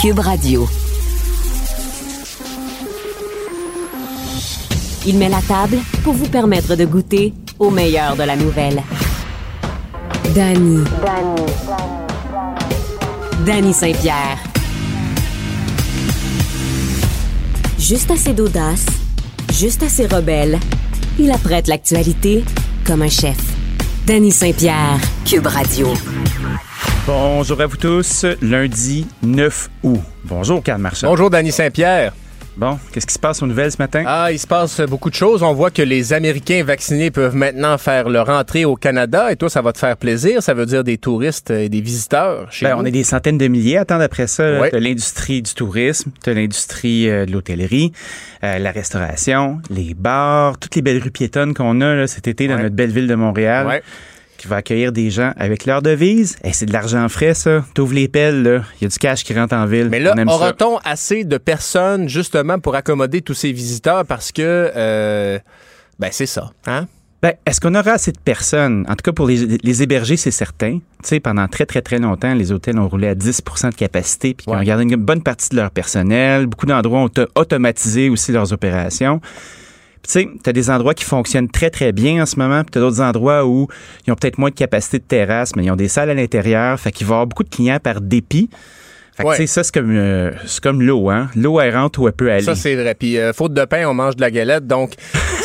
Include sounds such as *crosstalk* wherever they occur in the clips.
Cube Radio. Il met la table pour vous permettre de goûter au meilleur de la nouvelle. Danny. Danny Saint-Pierre. Juste assez d'audace, juste assez rebelle. Il apprête l'actualité comme un chef. Danny Saint-Pierre, Cube Radio. Bonjour à vous tous, lundi 9 août. Bonjour, Carl Marchand. Bonjour, Danny Saint-Pierre. Bon, qu'est-ce qui se passe aux nouvelles ce matin? Ah, il se passe beaucoup de choses. On voit que les Américains vaccinés peuvent maintenant faire leur entrée au Canada. Et toi, ça va te faire plaisir. Ça veut dire des touristes et des visiteurs chez Ben, on est des centaines de milliers. Attends, après ça, t'as l'industrie du tourisme, t'as l'industrie euh, de l'hôtellerie, euh, la restauration, les bars, toutes les belles rues piétonnes qu'on a là, cet été dans notre belle ville de Montréal. Ouais. Qui va accueillir des gens avec leur devise. Et c'est de l'argent frais, ça. T'ouvres les pelles, là. Il y a du cash qui rentre en ville. Mais là, aura-t-on assez de personnes justement pour accommoder tous ces visiteurs? Parce que, euh, ben, c'est ça. Hein? Ben, est-ce qu'on aura assez de personnes? En tout cas, pour les, les héberger, c'est certain. Tu sais, pendant très, très, très longtemps, les hôtels ont roulé à 10% de capacité, puis ils ont gardé une bonne partie de leur personnel. Beaucoup d'endroits ont auto- automatisé aussi leurs opérations. Tu sais, t'as des endroits qui fonctionnent très, très bien en ce moment, puis t'as d'autres endroits où ils ont peut-être moins de capacité de terrasse, mais ils ont des salles à l'intérieur. Fait qu'il va y avoir beaucoup de clients par dépit. Fait que, Ouais. tu sais, ça, c'est comme, euh, c'est comme l'eau, hein. L'eau, elle rentre où elle peut aller. Ça, c'est vrai. Puis, euh, faute de pain, on mange de la galette. Donc,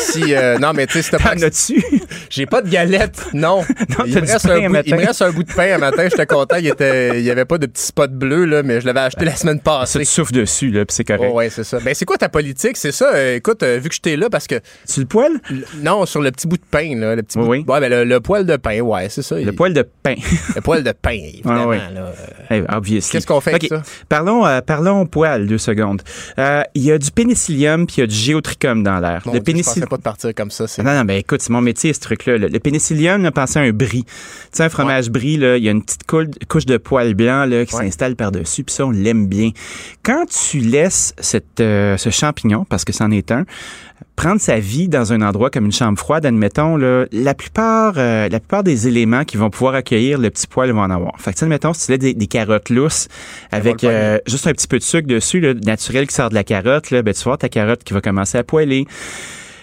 si. euh, non, mais tu sais, c'était pas. As-tu? *laughs* J'ai pas de galette, non. *laughs* il, me reste un bout, matin. il me reste un bout de pain un matin. J'étais content. Il était, il y avait pas de petit spot bleu, là, mais je l'avais acheté la semaine Ça, passée. tu souffles dessus, là, puis c'est correct. Oh, ouais, c'est ça. Ben, c'est quoi ta politique? C'est ça. euh, écoute, euh, vu que j'étais là, parce que. Tu le poil? l- Non, sur le petit bout de pain, là. Le petit Oui, bout oui. Ouais, ben, le, le poil de pain, ouais, c'est ça. Le Il- poil de pain. *laughs* le poil de pain, évidemment, Ah, là. Qu'est-ce qu'on fait avec ça? Parlons, parlons poil, deux secondes. Il y a du pénicillium puis il y a du géotrichum dans l'air. Le pénicillium. Pas de partir comme ça. Non, non, ben écoute, c'est mon métier, ce truc-là. Le, le pénicillium, là, pensez à un brie. Tu sais, un fromage brie, là, il y a une petite couche de poil blanc là, qui Ouais. s'installe par-dessus, puis ça, on l'aime bien. Quand tu laisses cette, euh, ce champignon, parce que c'en est un, prendre sa vie dans un endroit comme une chambre froide, admettons, là, la plupart, euh, la plupart des éléments qui vont pouvoir accueillir le petit poil vont en avoir. Fait que, tu sais, admettons, si tu laisses des, des carottes lousses avec le euh, juste un petit peu de sucre dessus, là, naturel qui sort de la carotte, là, ben, tu voir ta carotte qui va commencer à poêler.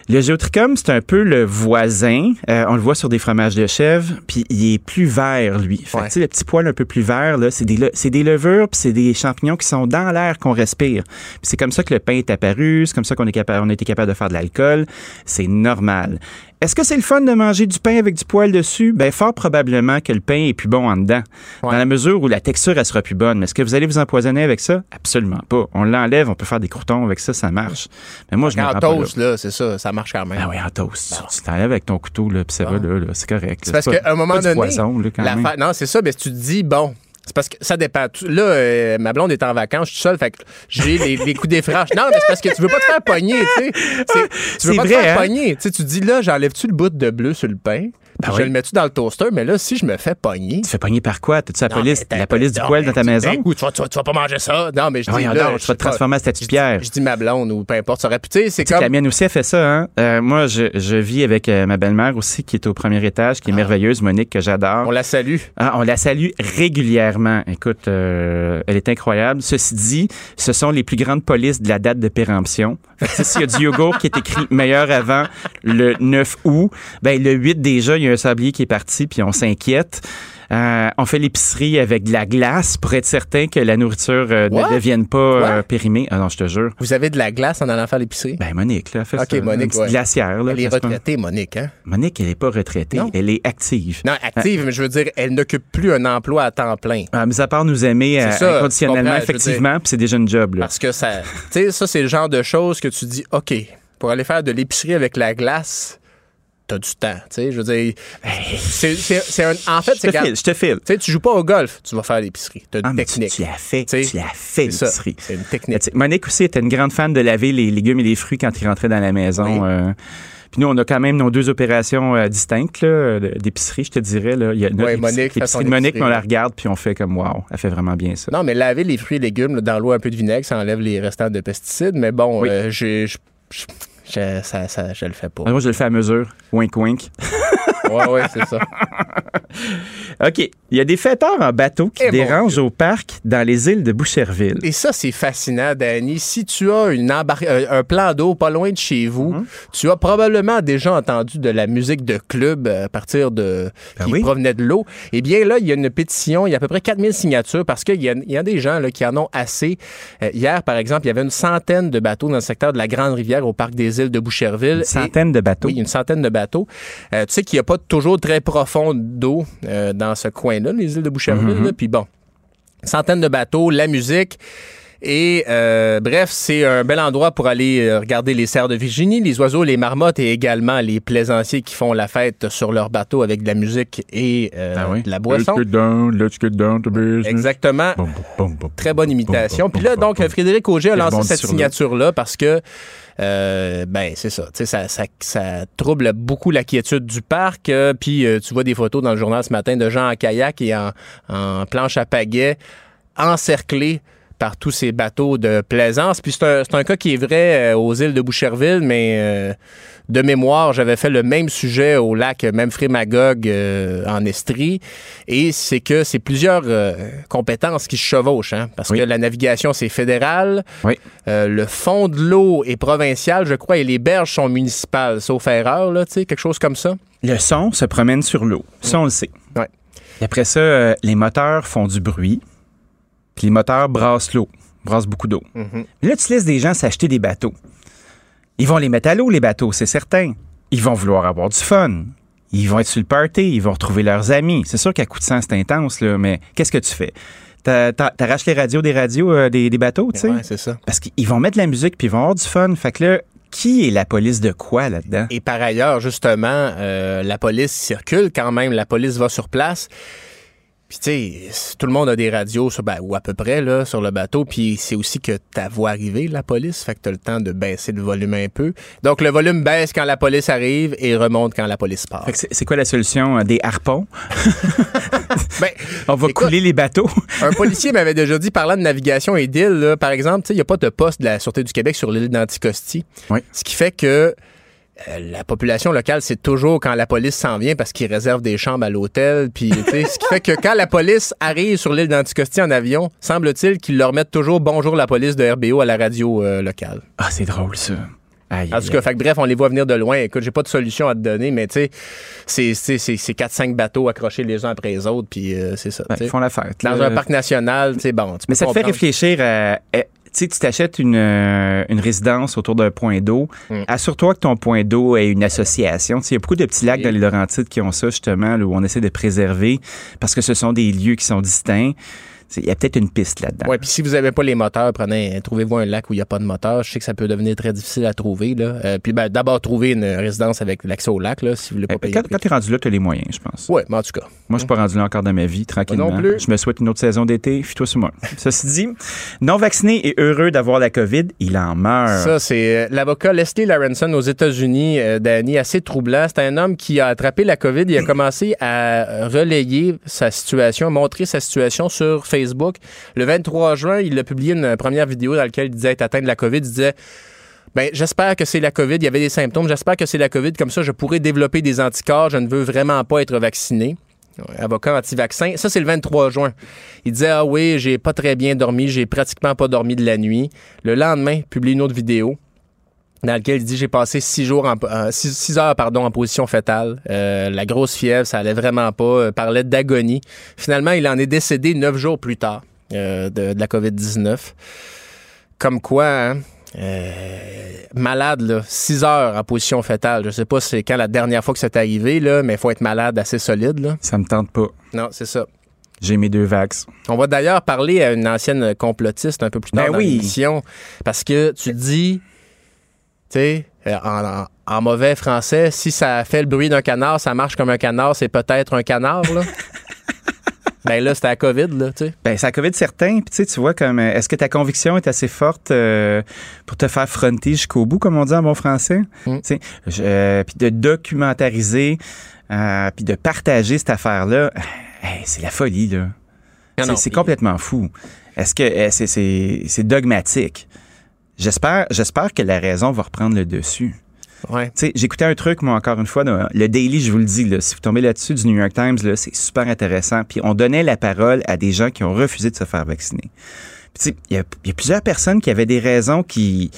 Le géotrichum, c'est un peu le voisin. Euh, on le voit sur des fromages de chèvre, puis il est plus vert, lui. Fait que, Ouais. tu sais, le petit poil un peu plus vert, là, c'est des, le- c'est des levures, puis c'est des champignons qui sont dans l'air qu'on respire. Puis c'est comme ça que le pain est apparu, c'est comme ça qu'on est capable, on a été capable de faire de l'alcool. C'est normal. Est-ce que c'est le fun de manger du pain avec du poil dessus? Ben, fort probablement que le pain est plus bon en dedans. Ouais. Dans la mesure où la texture, elle sera plus bonne. Mais est-ce que vous allez vous empoisonner avec ça? Absolument pas. On l'enlève, on peut faire des croutons avec ça, ça marche. Mais moi, je me En là. toast, là, c'est ça. Ça marche quand même. Ah oui, en toast. Tu t'enlèves avec ton couteau, là, puis ça va, là, là, c'est correct. C'est parce qu'à un moment donné, poison, là, quand même. non, c'est ça, mais tu te dis, bon, c'est parce que ça dépend. Là, euh, ma blonde est en vacances, je suis seul, fait que j'ai les, les coups des franches. Non, mais c'est parce que tu veux pas te faire pogner, tu sais. Tu veux pas vrai, te faire hein? pogner. Tu sais, tu dis, là, j'enlève-tu le bout de bleu sur le pain? Puis Ben je oui. le mets-tu dans le toaster? Mais là, si je me fais pogner. Tu fais pogner par quoi? T'as-tu la Non, police, la police du non, mais dans ta maison? d'un coup, tu, vas, tu vas- tu vas pas manger ça. Non, mais je dis, Voyons là, tu vas te transformer en statue de pierre. Je dis ma blonde ou peu importe, ça aurait pu. C'est comme. la mienne aussi, elle fait ça. Hein? Euh, moi, je, je vis avec euh, ma belle-mère aussi, qui est au premier étage, qui est merveilleuse, Monique, que j'adore. On la salue. Ah, on la salue régulièrement. Écoute, euh, elle est incroyable. Ceci dit, ce sont les plus grandes polices de la date de péremption. S'il y a du yogourt qui est écrit meilleur avant le 9 août, ben le 8 déjà, il y a un sablier qui est parti, puis on s'inquiète. Euh, on fait l'épicerie avec de la glace pour être certain que la nourriture euh, ne devienne pas euh, périmée. Ah non, je te jure. Vous avez de la glace en allant faire l'épicerie? Ben Monique, là, elle fait Ok, ça. Monique, Une petite ouais. glacière. Là, Elle est retraitée, Monique, hein? Monique, elle n'est pas retraitée. Non. Elle est active. Non, active, mais je veux dire, elle n'occupe plus un emploi à temps plein. Ah, mis à part nous aimer ça, inconditionnellement, effectivement, puis c'est déjà une job. Là. Parce que ça. Tu sais, ça, c'est le genre de choses que tu dis, OK, pour aller faire de l'épicerie avec la glace, t'as du temps. Tu sais, je veux dire. C'est c'est- c'est un. En fait, Je c'est te quand- file, je te file. Tu sais, tu joues pas au golf, tu vas faire l'épicerie. T'as Ah, une tu, technique. tu l'as fait, Tu l'as fait, c'est ça, l'épicerie. C'est une technique. Monique aussi était une grande fan de laver les légumes et les fruits quand ils rentraient dans la maison. Oui. euh, puis nous, on a quand même nos deux opérations euh, distinctes là, d'épicerie, je te dirais. Là. Il y a notre Ouais, Monique l'épicerie de Monique, mais on la regarde puis on fait comme wow, elle fait vraiment bien ça. Non, mais laver les fruits et légumes là, dans l'eau, un peu de vinaigre, ça enlève les restants de pesticides. Mais bon, Oui. euh, j'ai- je- ça, ça, je le fais pas. Ah, Moi, je le fais à mesure. Wink, wink. *laughs* Ouais, ouais, c'est ça. *laughs* OK. Il y a des fêteurs en bateau qui Eh, dérangent au parc dans les îles de Boucherville. Et ça, c'est fascinant, Danny. Si tu as une embar- euh, un plan d'eau pas loin de chez vous, Mhm. tu as probablement déjà entendu de la musique de club euh, à partir de Ben qui oui. provenait de l'eau. Eh bien, là, il y a une pétition. Il y a à peu près 4000 signatures parce qu'il y, a- il y a des gens là, qui en ont assez. Euh, hier, par exemple, il y avait une centaine de bateaux dans le secteur de la Grande Rivière au parc des îles de Boucherville. Une Et- centaine de bateaux. Oui, une centaine de bateaux. Euh, tu sais qu'il n'y a pas toujours très profond d'eau euh, dans ce coin-là, les îles de Boucherville. Mhm. là. Puis bon, une centaine de bateaux, la musique. Et euh, bref, c'est un bel endroit pour aller euh, regarder les cerfs de Virginie, les oiseaux, les marmottes et également les plaisanciers qui font la fête sur leur bateau avec de la musique et euh, Ah oui. de la boisson. Let's get down, let's get down to business. Exactement. Boum, boum, boum, boum. Très bonne imitation. Puis là, donc. Frédéric Auger a lancé cette signature-là parce que, euh, ben, c'est ça. Tu sais, ça, ça, ça trouble beaucoup la quiétude du parc. euh, puis, euh, tu vois des photos dans le journal ce matin de gens en kayak et en, en planche à pagaie encerclés par tous ces bateaux de plaisance. Puis c'est un, c'est un cas qui est vrai euh, aux îles de Boucherville, mais euh, de mémoire, j'avais fait le même sujet au lac Memphrey Magog euh, en Estrie. Et c'est que c'est plusieurs euh, compétences qui se chevauchent, hein, parce Oui. que la navigation, c'est fédéral. Oui. Le fond de l'eau est provincial, je crois, et les berges sont municipales, sauf erreur, là, tu sais, quelque chose comme ça. Le son se promène sur l'eau. Ça, on le sait. Ouais. Et après ça, les moteurs font du bruit. Puis les moteurs brassent l'eau, brassent beaucoup d'eau. Mhm. Mais Là, tu laisses des gens s'acheter des bateaux. Ils vont les mettre à l'eau, les bateaux, c'est certain. Ils vont vouloir avoir du fun. Ils vont être sur le party, ils vont retrouver leurs amis. C'est sûr qu'à coup de sang, c'est intense, là, mais qu'est-ce que tu fais? T'a- t'a- T'arraches les radios des radios euh, des, des bateaux, tu sais? Ouais, c'est ça. Parce qu'ils vont mettre de la musique puis ils vont avoir du fun. Fait que là, qui est la police de quoi là-dedans? Et par ailleurs, justement, euh, la police circule quand même, la police va sur place. Puis tu sais, tout le monde a des radios, sur, ben, ou à peu près, là, sur le bateau. Puis c'est aussi que ta voix arriver, la police. Fait que tu le temps de baisser le volume un peu. Donc le volume baisse quand la police arrive et remonte quand la police part. Fait que c'est quoi la solution? Euh, Des harpons? *laughs* Ben, *laughs* On va Écoute- couler les bateaux. un *laughs* policier m'avait déjà dit, parlant de navigation et d'île, là, par exemple, il n'y a pas de poste de la Sûreté du Québec sur l'île d'Anticosti. Oui. Ce qui fait que euh, la population locale, c'est toujours quand la police s'en vient parce qu'ils réservent des chambres à l'hôtel. Puis, ce qui fait que quand la police arrive sur l'île d'Anticosti en avion, semble-t-il qu'ils leur mettent toujours bonjour la police de RBO à la radio euh, locale. Ah, c'est drôle, ça. Aïe, En tout cas, fait que bref, on les voit venir de loin. Écoute, j'ai pas de solution à te donner, mais tu sais, c'est- c'est c'est- c'est 4-5 bateaux accrochés les uns après les autres, puis euh, c'est ça. Ouais, ils font la fête. Dans un parc national, tu sais, bon. tu Mais ça te fait réfléchir à. Tu sais, tu t'achètes une, euh, une résidence autour d'un point d'eau. Mm. Assure-toi que ton point d'eau est une association. Il y a beaucoup de petits lacs Oui. dans les Laurentides qui ont ça, justement, là, où on essaie de préserver parce que ce sont des lieux qui sont distincts. Il y a peut-être une piste là-dedans. Ouais, puis si vous n'avez pas les moteurs, prenez, trouvez-vous un lac où il n'y a pas de moteur. Je sais que ça peut devenir très difficile à trouver. Là. Euh, puis ben, d'abord, trouver une résidence avec l'accès au lac, là, si vous voulez pas Eh, payer. Quand, quand tu es rendu là, tu as les moyens, je pense. Ouais, mais en tout cas. Moi, je suis pas rendu là encore dans ma vie, tranquillement. non plus. Je me souhaite une autre saison d'été. Fuis-toi sur moi. *laughs* Ceci dit, non vacciné et heureux d'avoir la COVID, il en meurt. Ça, c'est euh, l'avocat Leslie Larenson aux États-Unis, euh, Danny, assez troublant. C'est un homme qui a attrapé la COVID. Il a commencé à relayer sa situation, montrer sa situation sur Facebook. Le 23 juin, il a publié une première vidéo dans laquelle il disait être atteint de la COVID. Il disait ben, j'espère que c'est la COVID. Il y avait des symptômes. J'espère que c'est la COVID. Comme ça, je pourrais développer des anticorps. Je ne veux vraiment pas être vacciné. Avocat anti-vaccin. Ça, c'est le 23 juin. Il disait, ah oui, j'ai pas très bien dormi. J'ai pratiquement pas dormi de la nuit. Le lendemain, il publie une autre vidéo dans laquelle il dit j'ai passé six jours en, euh, six, six heures pardon en position fétale Euh, la grosse fièvre ça allait vraiment pas euh, parlait d'agonie finalement il en est décédé neuf jours plus tard euh, de, de la COVID 19 comme quoi hein, euh, malade là six heures en position fétale je sais pas c'est quand la dernière fois que c'est arrivé là mais il faut être malade assez solide là Ça me tente pas. non c'est ça J'ai mes deux vax. on va d'ailleurs parler à une ancienne complotiste un peu plus tard Ben dans oui. l'émission. Parce que tu dis, sais, euh, en, en- en mauvais français, si ça fait le bruit d'un canard, ça marche comme un canard, c'est peut-être un canard, là. *laughs* ben là, c'était la COVID, là, tu sais. Ben, c'est la COVID certain. Puis tu sais, tu vois, comme, euh, est-ce que ta conviction est assez forte euh, pour te faire fronter jusqu'au bout, comme on dit en bon français? Mm. Tu sais, je- euh, puis de documentariser, euh, puis de partager cette affaire-là, hey, c'est la folie, là. Non, C'est- complètement fou. Est-ce que c'est- c'est c'est dogmatique? J'espère j'espère que la raison va reprendre le dessus. Ouais. J'écoutais un truc, moi, encore une fois, dans le Daily, je vous le dis, là, si vous tombez là-dessus du New York Times, là, c'est super intéressant. Puis on donnait la parole à des gens qui ont refusé de se faire vacciner. Puis tu sais, il y a, il y a plusieurs personnes qui avaient des raisons qui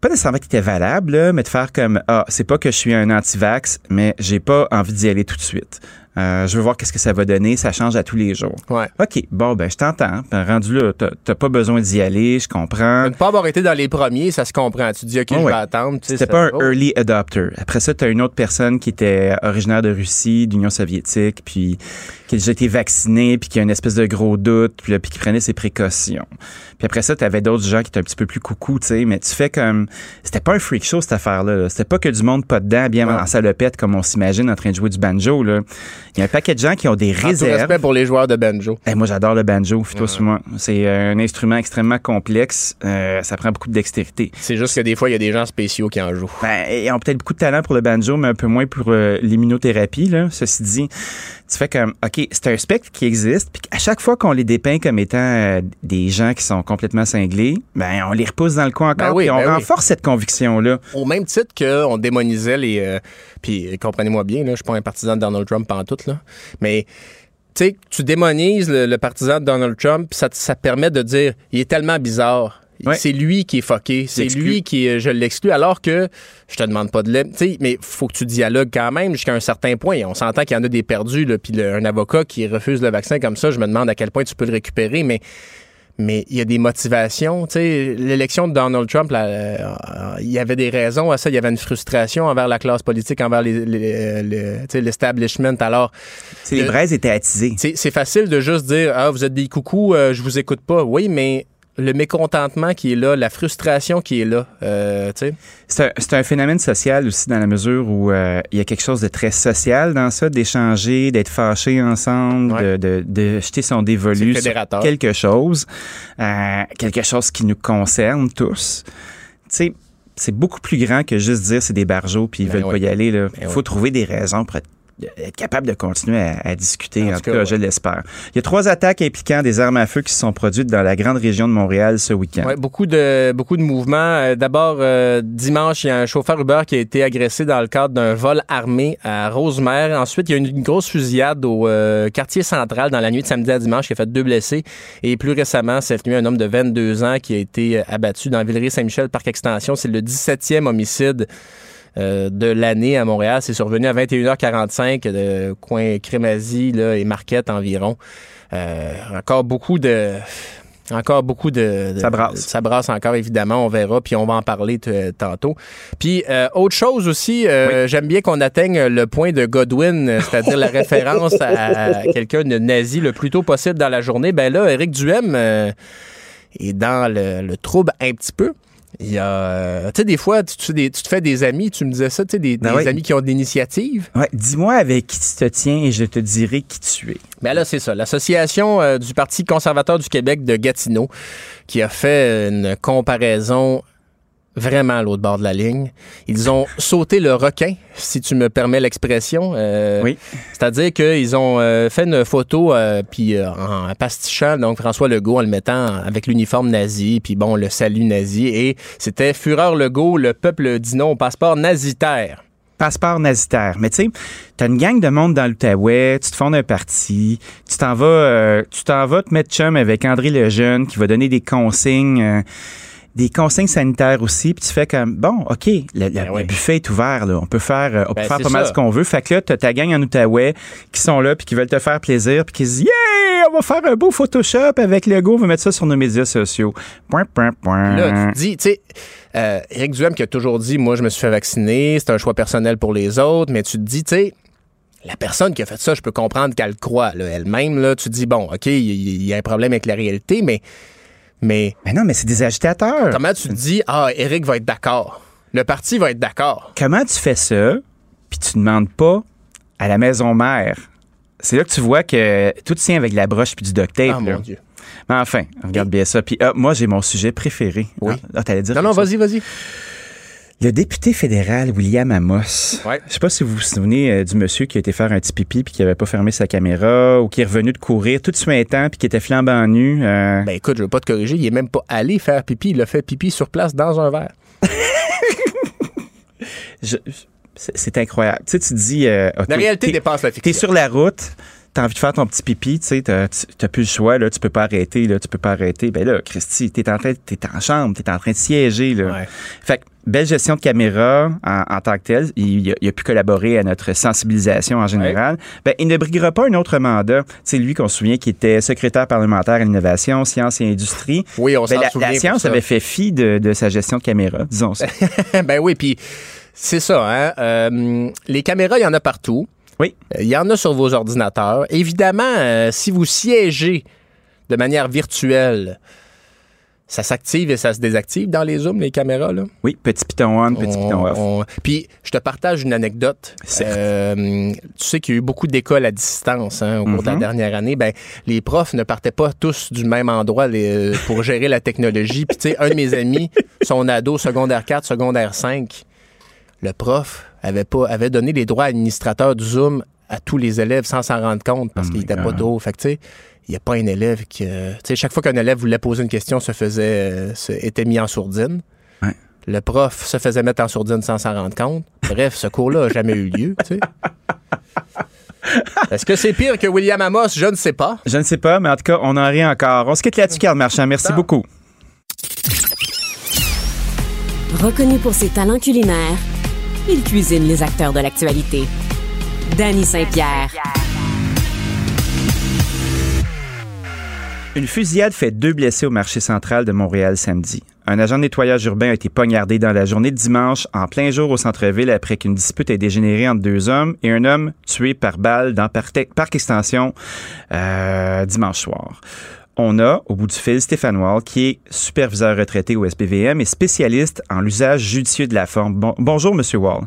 pas nécessairement qui étaient valables, là, mais de faire comme ah, c'est pas que je suis un anti-vax, mais j'ai pas envie d'y aller tout de suite. Euh, je veux voir qu'est-ce que ça va donner. Ça change à tous les jours. Ouais. OK, bon, ben je t'entends. Ben, rendu là, t'as t'as pas besoin d'y aller, je comprends. Ne pas avoir été dans les premiers, ça se comprend. Tu te dis, OK, Ah je ouais. vais attendre. C'était pas un oh. early adopter. Après ça, tu as une autre personne qui était originaire de Russie, d'Union soviétique, puis qui a déjà été vaccinée, puis qui a une espèce de gros doute, puis, là, puis qui prenait ses précautions. Puis après ça, tu avais d'autres gens qui étaient un petit peu plus coucou, tu sais, mais tu fais comme... C'était pas un freak show, cette affaire-là. là. C'était pas que du monde pas dedans, bien Non. en salopette, comme on s'imagine en train de jouer du banjo. Là. Il y a un paquet de gens qui ont des En tout réserves. respect pour les joueurs de banjo. Eh, moi, j'adore le banjo, fais-toi moi. C'est euh, un instrument extrêmement complexe. Euh, ça prend beaucoup de dextérité. C'est juste que des fois, il y a des gens spéciaux qui en jouent. Ben, ils ont peut-être beaucoup de talent pour le banjo, mais un peu moins pour euh, l'immunothérapie. Là. Ceci dit, tu fais comme, OK, c'est un spectre qui existe, puis à chaque fois qu'on les dépeint comme étant euh, des gens qui sont complètement cinglés, ben, on les repousse dans le coin encore, Ben oui, puis on ben oui. renforce cette conviction-là. Au même titre qu'on démonisait les. euh, puis comprenez-moi bien, là, je suis pas un partisan de Donald Trump en tout, là. Mais. Tu sais, tu démonises le, le partisan de Donald Trump, puis ça, ça te permet de dire il est tellement bizarre. Ouais. C'est lui qui est fucké. C'est lui qui est- je l'exclus. Alors que je te demande pas de l'aide. Mais faut que tu dialogues quand même jusqu'à un certain point. On s'entend qu'il y en a des perdus. Puis le- un avocat qui refuse le vaccin comme ça, je me demande à quel point tu peux le récupérer. Mais mais il y a des motivations. Tu sais, l'élection de Donald Trump, là, euh, il y avait des raisons à ça. Il y avait une frustration envers la classe politique, envers les- les- les- l'establishment. Alors, C'est les Le- braises étaient attisées. c'est c'est facile de juste dire Ah, vous êtes des coucous, euh, je vous écoute pas. Oui, mais le mécontentement qui est là, la frustration qui est là, euh, tu sais. C'est un, un phénomène social aussi dans la mesure où euh, il y a quelque chose de très social dans ça, d'échanger, d'être fâchés ensemble, Ouais. de, de, de jeter son dévolu sur quelque chose, euh, quelque chose qui nous concerne tous. Tu sais, c'est beaucoup plus grand que juste dire c'est des barjots puis ils Ben veulent pas y aller. Il Ben faut trouver des raisons pour être être capable de continuer à, à discuter. En En, tout cas, cas, ouais. je l'espère. Il y a trois attaques impliquant des armes à feu qui se sont produites dans la grande région de Montréal ce week-end. Ouais, beaucoup de beaucoup de mouvements. Euh, D'abord, euh, dimanche, il y a un chauffeur Uber qui a été agressé dans le cadre d'un vol armé à Rosemère. Ensuite, il y a eu une grosse fusillade au euh, quartier central dans la nuit de samedi à dimanche qui a fait deux blessés. Et plus récemment, cette nuit, un homme de 22 ans qui a été abattu dans Villeray-Saint-Michel, Parc Extension. C'est le 17e homicide euh, de l'année à Montréal. C'est survenu à 21h45 de coin Crémazie là, et Marquette environ. Euh, encore beaucoup de... Encore beaucoup de, de- Ça brasse. Ça brasse encore, évidemment. On verra, puis on va en parler tantôt. Puis, euh, autre chose aussi, euh, j'aime bien qu'on atteigne le point de Godwin, euh, c'est-à-dire la référence à quelqu'un de nazi le plus tôt possible dans la journée. Ben là, Éric Duhem euh, est dans le, le trouble un petit peu. Il y a, euh, tu sais, des fois, tu, tu- des- tu te fais des amis, tu me disais ça, tu sais, des, Ben oui. amis qui ont de l'initiative. Ouais, Dis-moi avec qui tu te tiens et je te dirai qui tu es. Ben là, c'est ça. L'Association euh, du Parti conservateur du Québec de Gatineau qui a fait une comparaison vraiment à l'autre bord de la ligne. Ils ont *laughs* sauté le requin, si tu me permets l'expression. Euh, Oui. C'est-à-dire qu'ils ont euh, fait une photo euh, puis en pastichant donc François Legault en le mettant avec l'uniforme nazi puis bon le salut nazi et c'était Fureur Legault, le peuple dit non au passeport nazitaire. passeport nazitaire. Mais tu sais, t'as une gang de monde dans l'Outaouais, tu te fondes un parti, tu t'en vas, euh, tu t'en vas te mettre chum avec André Lejeune qui va donner des consignes, euh, des consignes sanitaires aussi, puis tu fais comme bon, ok, le, le- Ben oui. le buffet est ouvert là, on peut faire, euh, on Ben, peut faire c'est pas mal ce qu'on veut. Fait que là, t'as ta gang en Outaouais qui sont là puis qui veulent te faire plaisir puis qui se disent yeah, on va faire un beau Photoshop avec le go, on va mettre ça sur nos médias sociaux. Point, point, point. Là, tu te dis, tu sais, euh, Éric Duhem qui a toujours dit, moi, je me suis fait vacciner, c'est un choix personnel pour les autres, mais tu te dis, tu sais, la personne qui a fait ça, je peux comprendre qu'elle le croit, là, elle-même, là, tu te dis, bon, OK, il y, il y a un problème avec la réalité, mais, mais Mais non, mais c'est des agitateurs. comment tu te dis, ah, Éric va être d'accord, le parti va être d'accord. comment tu fais ça, puis tu demandes pas à la maison mère? C'est là que tu vois que tout tient avec la broche puis du duct tape. Ah, là. mon Dieu. Mais enfin, regarde bien ça. Puis ah, moi, j'ai mon sujet préféré. Oui. Ah, t'allais dire Non, non, vas-y, vas-y. Le député fédéral William Amos. Ouais. Je sais pas si vous vous souvenez euh, du monsieur qui a été faire un petit pipi puis qui avait pas fermé sa caméra ou qui est revenu de courir tout suintant puis qui était flambant nu. euh, Ben écoute, je veux pas te corriger, il est même pas allé faire pipi, il a fait pipi sur place dans un verre. *laughs* c'est incroyable. Tu sais, tu dis. Euh, la réalité dépasse la fiction. T'es sur la route, t'as envie de faire ton petit pipi, tu sais, t'as, plus le choix, là, tu peux pas arrêter, là, tu peux pas arrêter. Ben là, Christy, t'es en train, t'es en chambre, t'es en train de siéger, là. Fait que, belle gestion de caméra en, tant que telle. Il, a, pu collaborer à notre sensibilisation en général. Ben, il ne briguera pas un autre mandat. C'est lui qu'on se souvient qui était secrétaire parlementaire à l'innovation, sciences et industrie. Oui, on ben, s'en la, souvient. La science avait fait fi de, de sa gestion de caméra, disons ça. *laughs* ben oui, puis c'est ça. Hein? Euh, les caméras, il y en a partout. Oui. Il y en a sur vos ordinateurs. Évidemment, euh, si vous siégez de manière virtuelle, ça s'active et ça se désactive dans les zooms, les caméras, là? Oui, petit piton on, petit piton off. Puis, je te partage une anecdote. Euh, tu sais qu'il y a eu beaucoup d'écoles à distance hein, au cours de la mhm. dernière année. Ben, les profs ne partaient pas tous du même endroit pour gérer la technologie. Puis, tu sais, un de mes amis, son ado secondaire 4, secondaire 5, le prof avait pas avait donné les droits administrateurs du Zoom à tous les élèves sans s'en rendre compte parce oh qu'il n'était pas d'eau. Fait que, tu sais, il n'y a pas un élève qui. Euh, tu sais, chaque fois qu'un élève voulait poser une question, se faisait. Euh, était mis en sourdine. Le prof se faisait mettre en sourdine sans s'en rendre compte. Bref, ce cours-là n'a jamais eu lieu, tu sais. *laughs* Est-ce que c'est pire que William Amos? Je ne sais pas. Je ne sais pas, mais en tout cas, on en rit encore. On se quitte là-dessus, Carl Marchand. Merci beaucoup. Reconnu pour ses talents culinaires, il cuisine les acteurs de l'actualité. Danny Saint-Pierre. Une fusillade fait deux blessés au marché central de Montréal samedi. Un agent de nettoyage urbain a été poignardé dans la journée de dimanche en plein jour au centre-ville après qu'une dispute ait dégénéré entre deux hommes et un homme tué par balle dans Parc Extension euh, dimanche soir. On a, au bout du fil, Stéphane Wall, qui est superviseur retraité au SPVM et spécialiste en l'usage judicieux de la forme. bonjour, Monsieur Wall.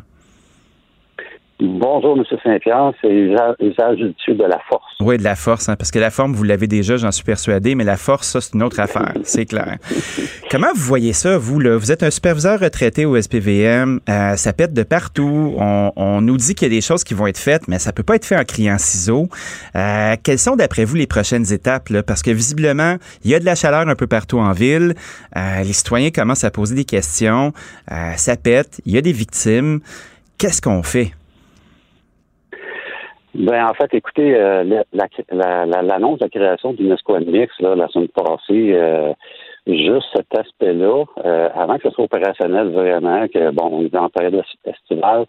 Bonjour, M. Saint-Pierre. C'est l'usage judicieux de la force. Oui, de la force, hein, parce que la forme, vous l'avez déjà, j'en suis persuadé, mais la force, ça, c'est une autre affaire, *laughs* c'est clair. Comment vous voyez ça, vous, là? Vous êtes un superviseur retraité au SPVM, euh, ça pète de partout, on, nous dit qu'il y a des choses qui vont être faites, mais ça peut pas être fait en criant ciseaux. Euh, quelles sont, d'après vous, les prochaines étapes, là? Parce que visiblement, il y a de la chaleur un peu partout en ville, euh, les citoyens commencent à poser des questions, ça pète, il y a des victimes. Qu'est-ce qu'on fait? Ben en fait, écoutez, euh, l'annonce la, de la création d'UNESCO MX là, la semaine passée, euh, juste cet aspect-là, euh, avant que ce soit opérationnel vraiment, que bon, on est en période estivale,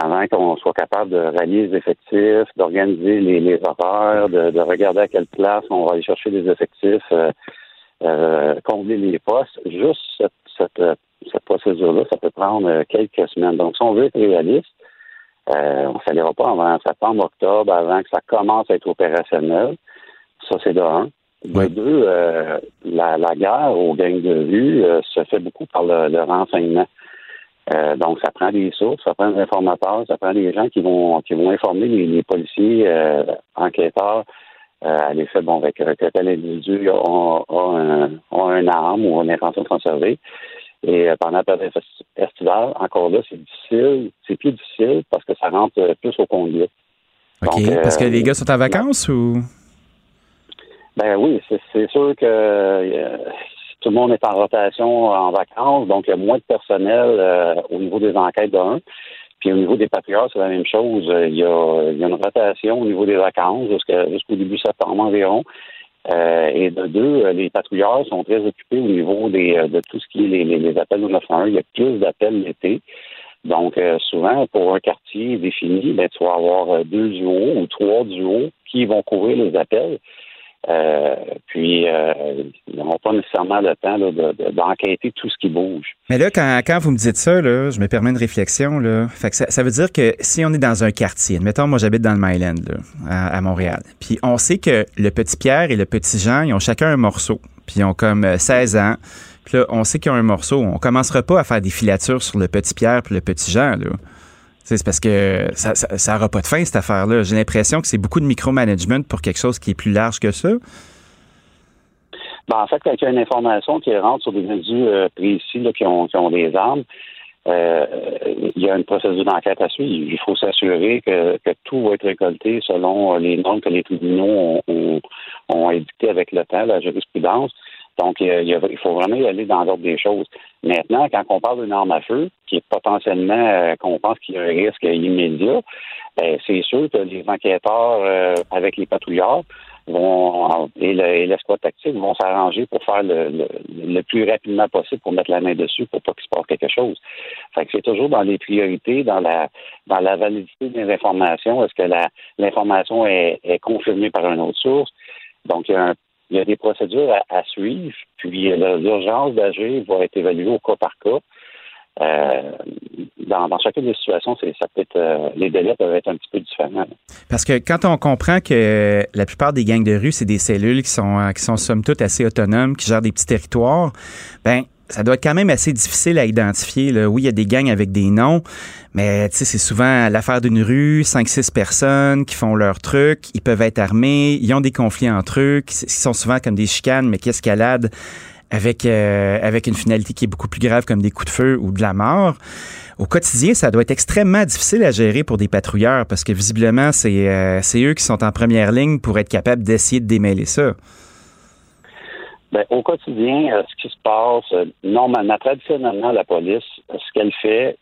avant qu'on soit capable de rallier les effectifs, d'organiser les, les horaires, de, regarder à quelle place on va aller chercher des effectifs, euh, combler les postes, juste cette, cette, cette procédure-là, ça peut prendre quelques semaines. Donc, si on veut être réaliste, euh, on ne s'allera pas avant septembre, octobre, avant que ça commence à être opérationnel. Ça, c'est de un. De deux, euh, la, guerre aux gangs de vue euh, se fait beaucoup par le, renseignement. donc, ça prend des sources, ça prend des informateurs, ça prend des gens qui vont qui vont informer les, policiers, enquêteurs, à l'effet, bon, avec que tel individu a, a, un, a un arme ou une intention de conserver. Et euh, pendant la période estivale, encore là, c'est difficile. C'est plus difficile parce que ça rentre euh, plus au conduit. OK. parce que euh, les gars sont en vacances ou? Ben oui, c'est sûr que tout le monde est en rotation en vacances, donc il y a moins de personnel au niveau des enquêtes d'un. Puis au niveau des patriotes, c'est la même chose. Il y, a, il y a une rotation au niveau des vacances jusqu'au début septembre environ. Euh, et de deux, euh, les patrouilleurs sont très occupés au niveau des, euh, de tout ce qui est les, les, appels au 911. Il y a plus d'appels l'été. Donc, souvent, pour un quartier défini, ben, tu vas avoir deux duos ou trois duos qui vont couvrir les appels. Euh, puis, euh, ils n'ont pas nécessairement le temps d'enquêter tout ce qui bouge. Mais là, quand, vous me dites ça, là, je me permets une réflexion. Là. Ça, veut dire que si on est dans un quartier, mettons, moi j'habite dans le Myland là, à, Montréal, puis on sait que le petit Pierre et le petit Jean, ils ont chacun un morceau, puis ils ont comme 16 euh, ans. Puis là, on sait qu'ils ont un morceau. On commencera pas à faire des filatures sur le petit Pierre et le petit Jean. Là. C'est parce que ça n'aura pas de fin, cette affaire-là. J'ai l'impression que c'est beaucoup de micromanagement pour quelque chose qui est plus large que ça. Ben, en fait, quand il y a une information qui rentre sur des individus euh, précis qui, ont, qui ont des armes, euh, il y a une procédure d'enquête à suivre. Il faut s'assurer que, tout va être récolté selon les normes que les tribunaux ont, ont, avec le temps, la jurisprudence. Donc, il faut vraiment y aller dans l'ordre des choses. Maintenant, quand on parle d'une arme à feu, qui est potentiellement, qu'on pense qu'il y a un risque immédiat, ben, c'est sûr que les enquêteurs, avec les patrouilleurs, vont et l'escouade tactique vont s'arranger pour faire le, le, plus rapidement possible pour mettre la main dessus pour pas qu'il se passe quelque chose. Fait que c'est toujours dans les priorités, dans la dans la validité des informations. Est-ce que l'information est, est, confirmée par une autre source? Donc, il y a, il y a des procédures à, suivre, puis l'urgence d'agir va être évaluée au cas par cas. Euh, dans, chacune des situations, ça peut être, euh, les délais peuvent être un petit peu différents. Parce que quand on comprend que la plupart des gangs de rue, c'est des cellules qui sont, euh, qui sont somme toute assez autonomes, qui gèrent des petits territoires, ben ça doit être quand même assez difficile à identifier. Oui, il y a des gangs avec des noms, mais c'est souvent l'affaire d'une rue, 5-6 personnes qui font leur truc, ils peuvent être armés, ils ont des conflits entre eux, qui sont souvent comme des chicanes, mais qui escaladent avec, euh, avec une finalité qui est beaucoup plus grave comme des coups de feu ou de la mort. Au quotidien, ça doit être extrêmement difficile à gérer pour des patrouilleurs parce que visiblement, c'est euh, eux qui sont en première ligne pour être capables d'essayer de démêler ça. Ben, au quotidien, euh, ce qui se passe, normalement, traditionnellement, la police, ce qu'elle fait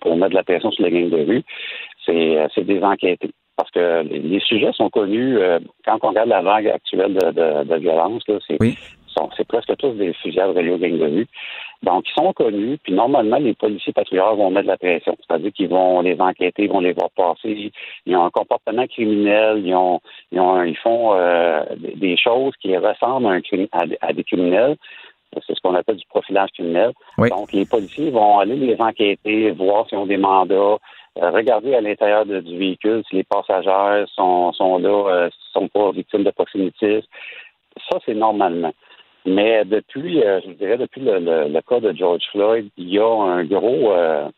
pour mettre de la pression sur les gangs de rue, c'est des enquêtés. Parce que les sujets sont connus. quand on regarde la vague actuelle de, de, violence, c'est oui presque tous des fusillades radio gang de rue. Donc, ils sont connus, puis normalement, les policiers patrouilleurs vont mettre de la pression. C'est-à-dire qu'ils vont les enquêter, ils vont les voir passer. Ils ont un comportement criminel, ils, ont, ils, ont, ils font euh, des choses qui ressemblent à, un, à, des criminels. C'est ce qu'on appelle du profilage criminel. Donc, les policiers vont aller les enquêter, voir s'ils ont des mandats, euh, regarder à l'intérieur du véhicule si les passagers sont, sont là, euh, sont pas victimes de proxénétisme. Ça, c'est normalement. Mais depuis, euh, je dirais, depuis le, cas de George Floyd, il y a un gros, euh,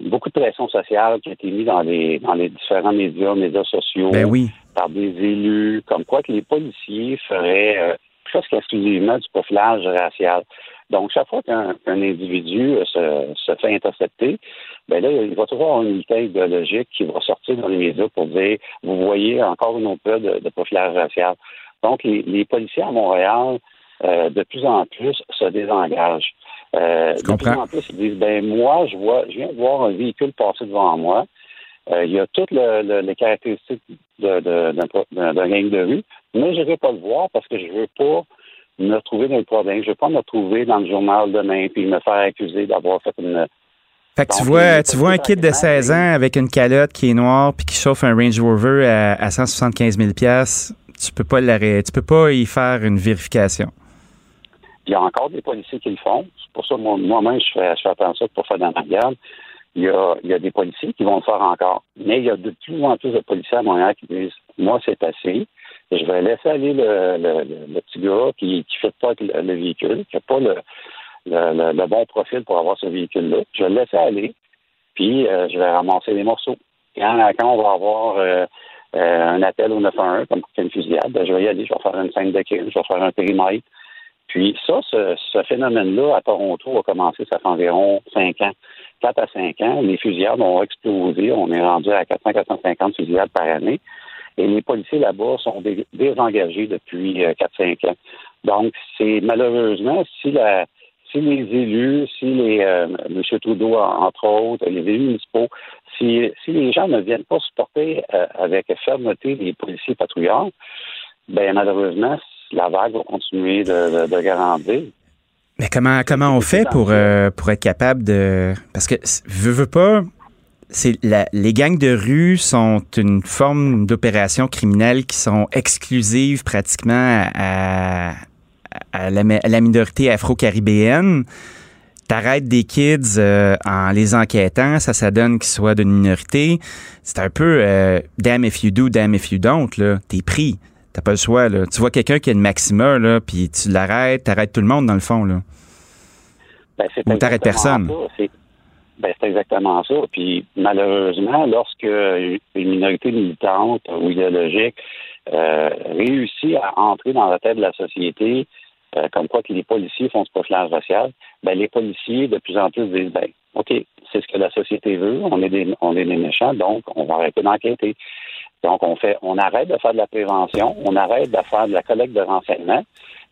beaucoup de pression sociale qui a été mise dans les, dans les différents médias, médias sociaux, ben oui. par des élus, comme quoi que les policiers feraient euh, presque exclusivement du profilage racial. Donc, chaque fois qu'un individu se, se, fait intercepter, ben là, il va toujours avoir une unité idéologique qui va sortir dans les médias pour dire, vous voyez encore une autre de, de profilage racial. Donc, les, les policiers à Montréal euh, de plus en plus se désengagent. Euh, de plus en plus, ils disent ben moi, je vois, je viens de voir un véhicule passer devant moi. Euh, il y a toutes les caractéristiques d'un gang de rue, mais je ne vais pas le voir parce que je ne veux pas me retrouver dans le problème. Je ne veux pas me retrouver dans le journal demain puis me faire accuser d'avoir fait une. Fait que tu vois, tu vois un kit de 16 ans avec une calotte qui est noire puis qui chauffe un Range Rover à, à 175 000 tu peux pas l'arrêter, tu peux pas y faire une vérification. Il y a encore des policiers qui le font. C'est pour ça moi-même, je fais, je fais attention pour faire dans ma garde. Il y, a, il y a des policiers qui vont le faire encore. Mais il y a de plus en plus de policiers à Montréal qui disent Moi, c'est assez. Je vais laisser aller le, le, petit gars qui ne fait pas le, véhicule, qui n'a pas le, le, bon profil pour avoir ce véhicule-là. Je vais le laisser aller, puis euh, je vais ramasser les morceaux. Quand, quand on va avoir euh, euh, un appel au 911 comme une fusillade, ben, je vais y aller, je vais faire une scène de crime, je vais faire un périmètre, puis ça, ce, phénomène-là à Toronto a commencé, ça fait environ 5 ans. 4 à 5 ans, les fusillades ont explosé. On est rendu à 400-450 fusillades par année. Et les policiers là-bas sont désengagés depuis 4-5 euh, ans. Donc, c'est malheureusement, si la si les élus, si les euh, M. Trudeau, entre autres, les élus municipaux, si, si les gens ne viennent pas supporter euh, avec fermeté les policiers patrouilleurs, ben malheureusement, la vague va continuer de, grandir. Mais comment, comment on fait pour, euh, pour être capable de. Parce que, veux, veux pas, les gangs de rue sont une forme d'opération criminelle qui sont exclusives pratiquement à, à, la, minorité afro-caribéenne. T'arrêtes des kids euh, en les enquêtant, ça, ça donne qu'ils soient d'une minorité. C'est un peu euh, damn if you do, damn if you don't, là. T'es pris. T'as pas le choix, là. Tu vois quelqu'un qui a une Maxima, là, puis tu l'arrêtes, t'arrêtes tout le monde, dans le fond, là. Ben, Ou t'arrêtes personne. Ben, c'est exactement ça. Puis, malheureusement, lorsque une minorité militante ou idéologique euh, réussit à entrer dans la tête de la société, euh, comme quoi que les policiers font ce profilage racial, ben, les policiers, de plus en plus, disent, ben, OK, c'est ce que la société veut, on est des, on est des méchants, donc on va arrêter d'enquêter. Donc, on fait, on arrête de faire de la prévention, on arrête de faire de la collecte de renseignements,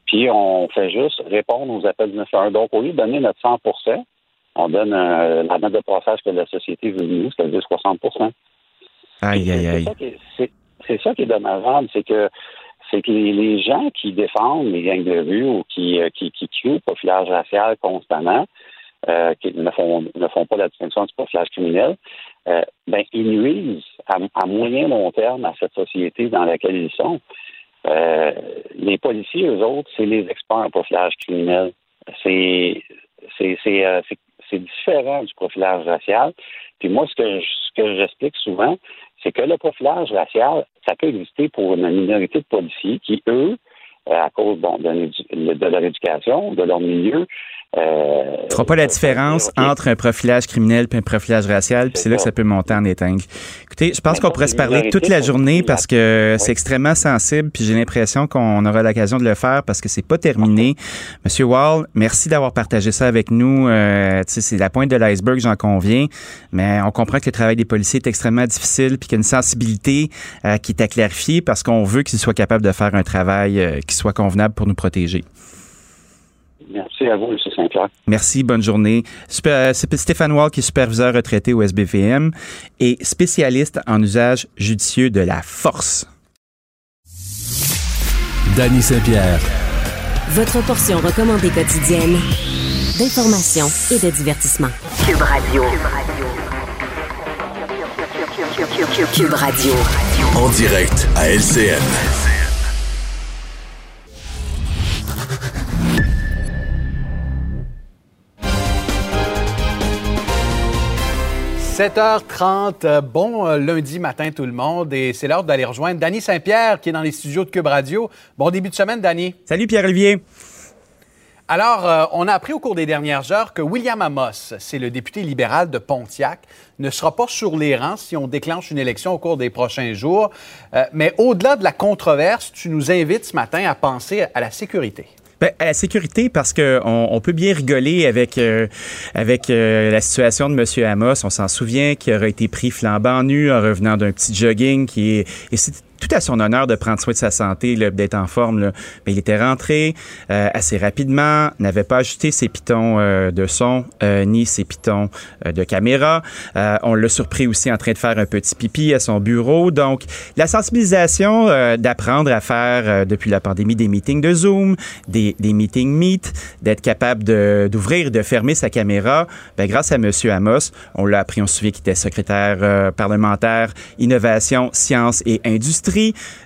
puis on fait juste répondre aux appels du 911. Donc, au lieu de donner notre 100 on donne euh, la note de passage que la société veut nous, c'est-à-dire 60 Aïe, aïe, aïe. C'est ça qui est dommageable, c'est que c'est que les, gens qui défendent les gangs de rue ou qui, euh, qui, qui tuent le profilage racial constamment, euh, qui ne font, ne font pas la distinction du profilage criminel, euh, ben, ils nuisent à, à, moyen long terme à cette société dans laquelle ils sont. Euh, les policiers, eux autres, c'est les experts en profilage criminel. C'est euh, différent du profilage racial. Puis moi, ce que ce que j'explique souvent, c'est que le profilage racial, ça peut exister pour une minorité de policiers qui, eux, euh, à cause bon, de, leur éducation, de leur milieu. Euh, ne fera pas la différence entre un profilage criminel et un profilage racial, puis c'est là que ça peut monter en éteigne. Écoutez, je pense qu'on pourrait se parler toute la journée parce que c'est extrêmement sensible, puis j'ai l'impression qu'on aura l'occasion de le faire parce que c'est pas terminé. Monsieur Wall, merci d'avoir partagé ça avec nous. Euh, c'est la pointe de l'iceberg, j'en conviens, mais on comprend que le travail des policiers est extrêmement difficile, puis qu'il y a une sensibilité euh, qui est à clarifier parce qu'on veut qu'ils soient capables de faire un travail euh, qui soit convenable pour nous protéger. Merci à vous, M. Saint-Pierre. Merci, bonne journée. Euh, c'est Stéphane Wall qui est superviseur retraité au SBVM et spécialiste en usage judicieux de la force. Danny Saint-Pierre. Votre portion recommandée quotidienne d'information et de divertissement. Cube Radio. Cube Radio. En direct à LCN. 7h30, euh, bon euh, lundi matin tout le monde et c'est l'heure d'aller rejoindre Danny Saint-Pierre qui est dans les studios de Cube Radio. Bon début de semaine, Danny. Salut Pierre-Olivier. Alors, euh, on a appris au cours des dernières heures que William Amos, c'est le député libéral de Pontiac, ne sera pas sur les rangs si on déclenche une élection au cours des prochains jours. mais au-delà de la controverse, tu nous invites ce matin à penser à la sécurité. Ben, à la sécurité, parce qu'on on peut bien rigoler avec, euh, avec euh, la situation de M. Amos. On s'en souvient qu'il aurait été pris flambant nu en revenant d'un petit jogging qui est... Et tout à son honneur de prendre soin de sa santé, d'être en forme. Mais il était rentré euh, assez rapidement, n'avait pas ajouté ses pitons euh, de son euh, ni ses pitons de caméra. on l'a surpris aussi en train de faire un petit pipi à son bureau. Donc, la sensibilisation d'apprendre à faire depuis la pandémie des meetings de Zoom, des, des meetings Meet, d'être capable d'ouvrir et de fermer sa caméra, ben, grâce à M. Amos, on l'a appris, on se souvient qu'il était secrétaire parlementaire, innovation, sciences et industrie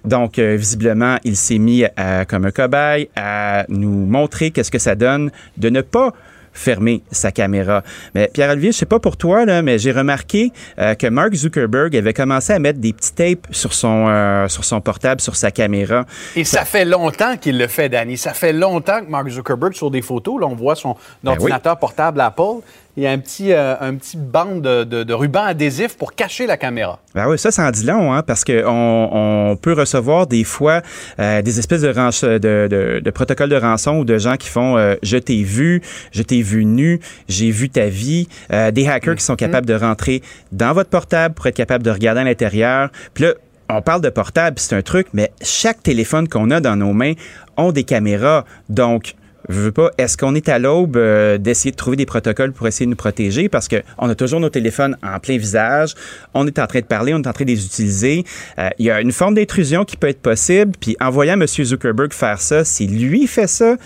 donc, euh, visiblement, il s'est mis à, comme un cobaye à nous montrer qu'est-ce que ça donne de ne pas fermer sa caméra. Mais Pierre-Olivier, je sais pas pour toi, là, mais j'ai remarqué euh, que Mark Zuckerberg avait commencé à mettre des petits tapes sur son, euh, sur son portable, sur sa caméra. Et ça fait longtemps qu'il le fait, Danny. Ça fait longtemps que Mark Zuckerberg, sur des photos, là, on voit son ben ordinateur portable Apple, il y a un petit, euh, un petit bande de, de, ruban adhésif pour cacher la caméra. Ben oui, ça, ça en dit long, hein, parce qu'on on peut recevoir des fois euh, des espèces de, de, de, protocoles de rançon ou de gens qui font euh, Je t'ai vu, je t'ai vu nu, j'ai vu ta vie. des hackers qui sont capables de rentrer dans votre portable pour être capables de regarder à l'intérieur. Puis là, on parle de portable, c'est un truc, mais chaque téléphone qu'on a dans nos mains ont des caméras. Donc, je veux pas, est-ce qu'on est à l'aube euh, d'essayer de trouver des protocoles pour essayer de nous protéger? Parce qu'on a toujours nos téléphones en plein visage, on est en train de parler, on est en train de les utiliser. Euh, il y a une forme d'intrusion qui peut être possible, puis en voyant M. Zuckerberg faire ça, si lui fait ça,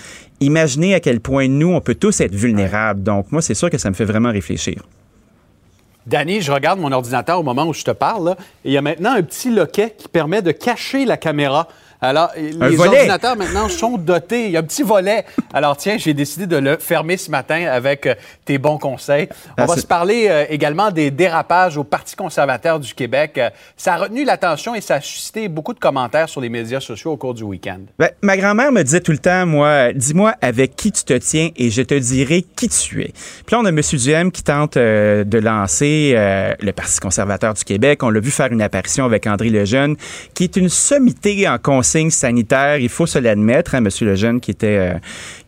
imaginez à quel point nous, on peut tous être vulnérables. Donc, moi, c'est sûr que ça me fait vraiment réfléchir. Danny, je regarde mon ordinateur au moment où je te parle, il y a maintenant un petit loquet qui permet de cacher la caméra. Alors, les ordinateurs maintenant sont dotés. Il y a un petit volet. Alors, tiens, j'ai décidé de le fermer ce matin avec euh, tes bons conseils. On ah, va se parler euh, également des dérapages au Parti conservateur du Québec. Euh, ça a retenu l'attention et ça a suscité beaucoup de commentaires sur les médias sociaux au cours du week-end. Ben, ma grand-mère me disait tout le temps, moi, dis-moi avec qui tu te tiens et je te dirai qui tu es. Puis là, on a M. Duhem qui tente de lancer le Parti conservateur du Québec. On l'a vu faire une apparition avec André Lejeune, qui est une sommité en conseil signes sanitaires, il faut se l'admettre, hein, Monsieur Lejeune, qui était euh,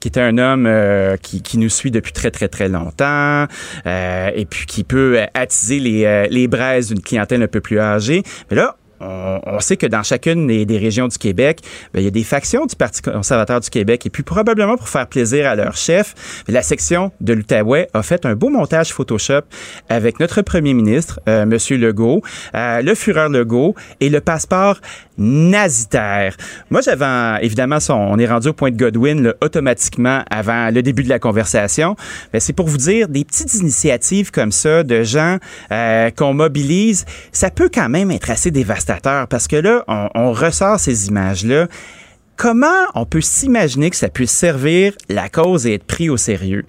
qui était un homme euh, qui, qui, nous suit depuis très très très longtemps, euh, et puis qui peut attiser les, les braises d'une clientèle un peu plus âgée. Mais là, on, sait que dans chacune des, régions du Québec, ben, il y a des factions du Parti conservateur du Québec. Et puis probablement pour faire plaisir à leur chef, la section de l'Outaouais a fait un beau montage Photoshop avec notre premier ministre, euh, Monsieur Legault, euh, le Führer Legault et le passeport nazitaire. Moi, j'avais évidemment, on est rendu au point de Godwin automatiquement avant le début de la conversation. Mais c'est pour vous dire des petites initiatives comme ça de gens euh, qu'on mobilise, ça peut quand même être assez dévastateur parce que là, on, on ressort ces images-là comment on peut s'imaginer que ça puisse servir la cause et être pris au sérieux?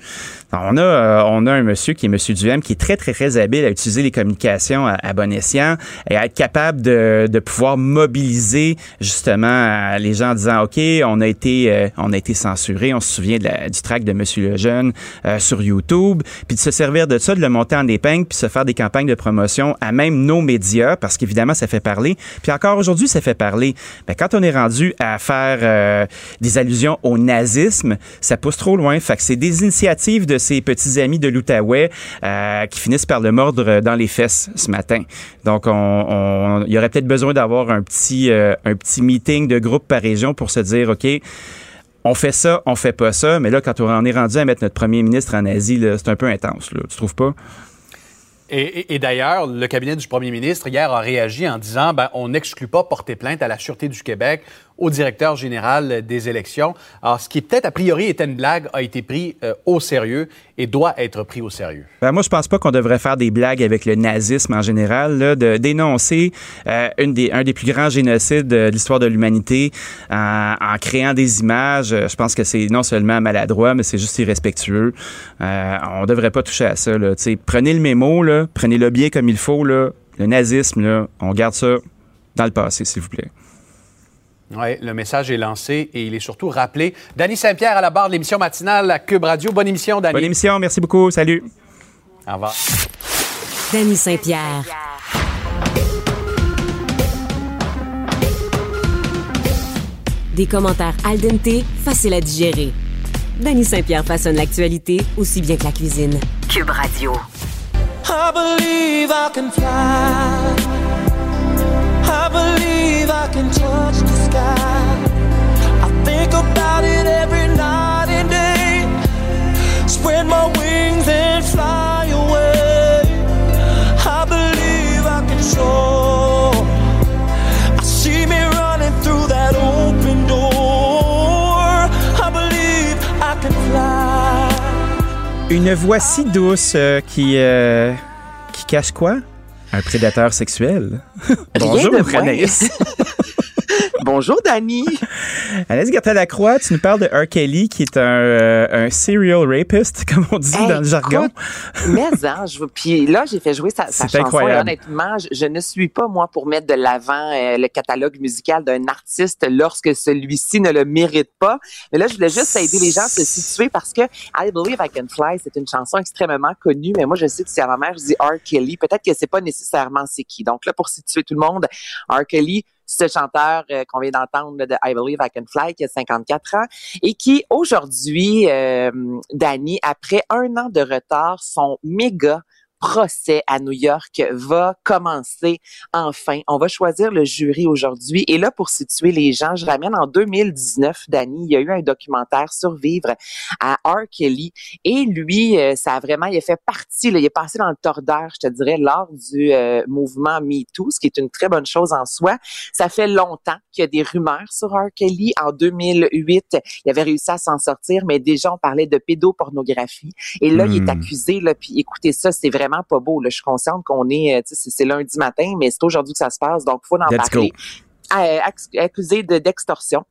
On a, euh, on a un monsieur qui est monsieur Duhem qui est très, très, très habile à utiliser les communications à, bon escient et à être capable de, de pouvoir mobiliser justement les gens en disant, OK, on a été, euh, on a été censuré. On se souvient du track de monsieur Lejeune euh, sur YouTube. Puis de se servir de ça, de le monter en épingle puis se faire des campagnes de promotion à même nos médias parce qu'évidemment, ça fait parler. Puis encore aujourd'hui, ça fait parler. Mais quand on est rendu à faire des allusions au nazisme, ça pousse trop loin. Fait que c'est des initiatives de ses petits amis de l'Outaouais euh, qui finissent par le mordre dans les fesses ce matin. Donc, on, il y aurait peut-être besoin d'avoir un petit, euh, un petit meeting de groupe par région pour se dire, OK, on fait ça, on fait pas ça. Mais là, quand on est rendu à mettre notre premier ministre en Asie, c'est un peu intense. Là. Tu trouves pas? Et, d'ailleurs, le cabinet du premier ministre hier a réagi en disant ben, on n'exclut pas porter plainte à la Sûreté du Québec au directeur général des élections. Alors, ce qui peut-être a priori était une blague a été pris euh, au sérieux et doit être pris au sérieux. Ben, moi, je pense pas qu'on devrait faire des blagues avec le nazisme en général, de dénoncer euh, une des, un des plus grands génocides de l'histoire de l'humanité en, en, créant des images. Je pense que c'est non seulement maladroit, mais c'est juste irrespectueux. Euh, on devrait pas toucher à ça. Prenez le mémo, prenez-le bien comme il faut. Le nazisme, on garde ça dans le passé, s'il vous plaît. Oui, le message est lancé et il est surtout rappelé. Danny Saint-Pierre à la barre de l'émission matinale à Cube Radio. Bonne émission, Danny. Bonne émission, merci beaucoup. Salut. Au revoir. Danny Saint-Pierre. Des commentaires al dente, faciles à digérer. Danny Saint-Pierre façonne l'actualité aussi bien que la cuisine. Cube Radio. I believe I can fly. I believe I can touch the sky. I think about it every night and day. Spread my wings and fly away. I believe I can soar. I see me running through that open door. I believe I can fly. Une voix si douce euh, qui, euh, qui cache quoi? Un prédateur sexuel. Bonjour, Anaïs. *laughs* *laughs* Bonjour, Dani. Anaïs Gertin-Lacroix, tu nous parles de R. Kelly, qui est un, euh, un serial rapist, *laughs* comme on dit dans le jargon. mais, hein, je, puis là, j'ai fait jouer sa, sa chanson. Incroyable. Et honnêtement, je, ne suis pas, moi, pour mettre de l'avant euh, le catalogue musical d'un artiste lorsque celui-ci ne le mérite pas. Mais là, je voulais juste aider les gens à se situer parce que I Believe I Can Fly, c'est une chanson extrêmement connue, mais moi, je sais que si à ma mère, je dis R. Kelly, peut-être que c'est pas nécessairement c'est qui. Donc là, pour situer tout le monde, R. Kelly, ce chanteur euh, qu'on vient d'entendre de I Believe I Can Fly, qui a 54 ans, et qui aujourd'hui, euh, après un an de retard, son méga procès à New York va commencer enfin. On va choisir le jury aujourd'hui. Et là, pour situer les gens, je ramène en 2019, Danny, il y a eu un documentaire Survivre à R. Kelly. Et lui, euh, ça a vraiment, il a fait partie, il est passé dans le tordeur, je te dirais, lors du euh, mouvement MeToo, ce qui est une très bonne chose en soi. Ça fait longtemps qu'il y a des rumeurs sur R. Kelly. En 2008, il avait réussi à s'en sortir, mais déjà, on parlait de pédopornographie. Et là, il est hmm. accusé, là, puis écoutez ça, c'est vraiment pas beau. Là. Je suis consciente qu'on est, euh, c'est lundi matin, mais c'est aujourd'hui que ça se passe, donc il faut en parler. Euh, accusé d'extorsion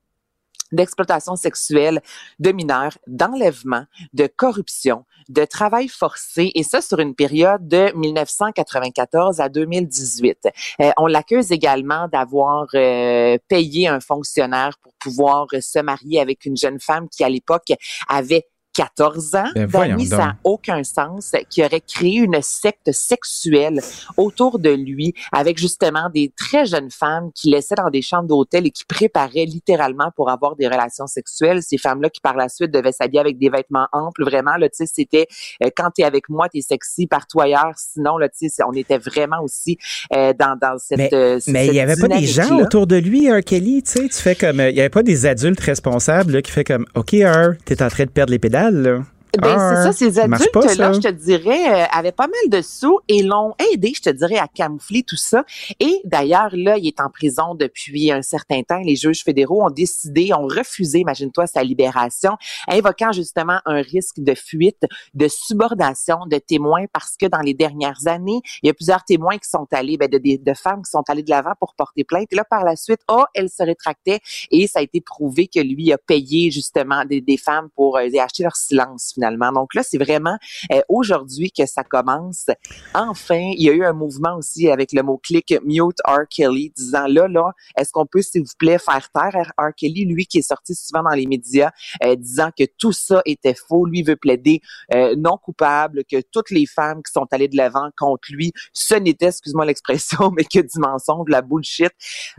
d'exploitation sexuelle de mineurs, d'enlèvement, de corruption, de travail forcé, et ça sur une période de 1994 à 2018. Euh, on l'accuse également d'avoir payé un fonctionnaire pour pouvoir se marier avec une jeune femme qui, à l'époque, avait 14 ans. Ben, ça n'a aucun sens, qui aurait créé une secte sexuelle autour de lui avec justement des très jeunes femmes qui laissaient dans des chambres d'hôtel et qui préparaient littéralement pour avoir des relations sexuelles. Ces femmes-là qui par la suite devaient s'habiller avec des vêtements amples, vraiment, là, tu sais, c'était euh, quand t'es avec moi, t'es sexy, partout ailleurs. Sinon, là, tu sais, on était vraiment aussi euh, dans, dans cette. Mais euh, il y avait pas des gens autour de lui, R. Kelly, tu sais, tu fais comme. Il y avait pas des adultes responsables là, qui fait comme, OK, R, t'es en train de perdre les pédales, là. Ben, c'est ça, ces adultes-là, je te dirais, euh, avaient pas mal de sous et l'ont aidé, je te dirais, à camoufler tout ça. Et d'ailleurs, là, il est en prison depuis un certain temps. Les juges fédéraux ont décidé, ont refusé, imagine-toi, sa libération, invoquant justement un risque de fuite, de subordination de témoins parce que dans les dernières années, il y a plusieurs témoins qui sont allés, ben, de, de, femmes qui sont allées de l'avant pour porter plainte. Et là, par la suite, oh, elle se rétractait et ça a été prouvé que lui a payé justement des, des femmes pour euh, acheter leur silence donc là, c'est vraiment euh, aujourd'hui que ça commence. Enfin, il y a eu un mouvement aussi avec le mot-clic Mute R. Kelly, disant là, là, est-ce qu'on peut, s'il vous plaît, faire taire R. Kelly, lui qui est sorti souvent dans les médias, euh, disant que tout ça était faux. Lui veut plaider euh, non coupable, que toutes les femmes qui sont allées de l'avant contre lui, ce n'était, excuse-moi l'expression, *laughs* mais que du mensonge, de la bullshit.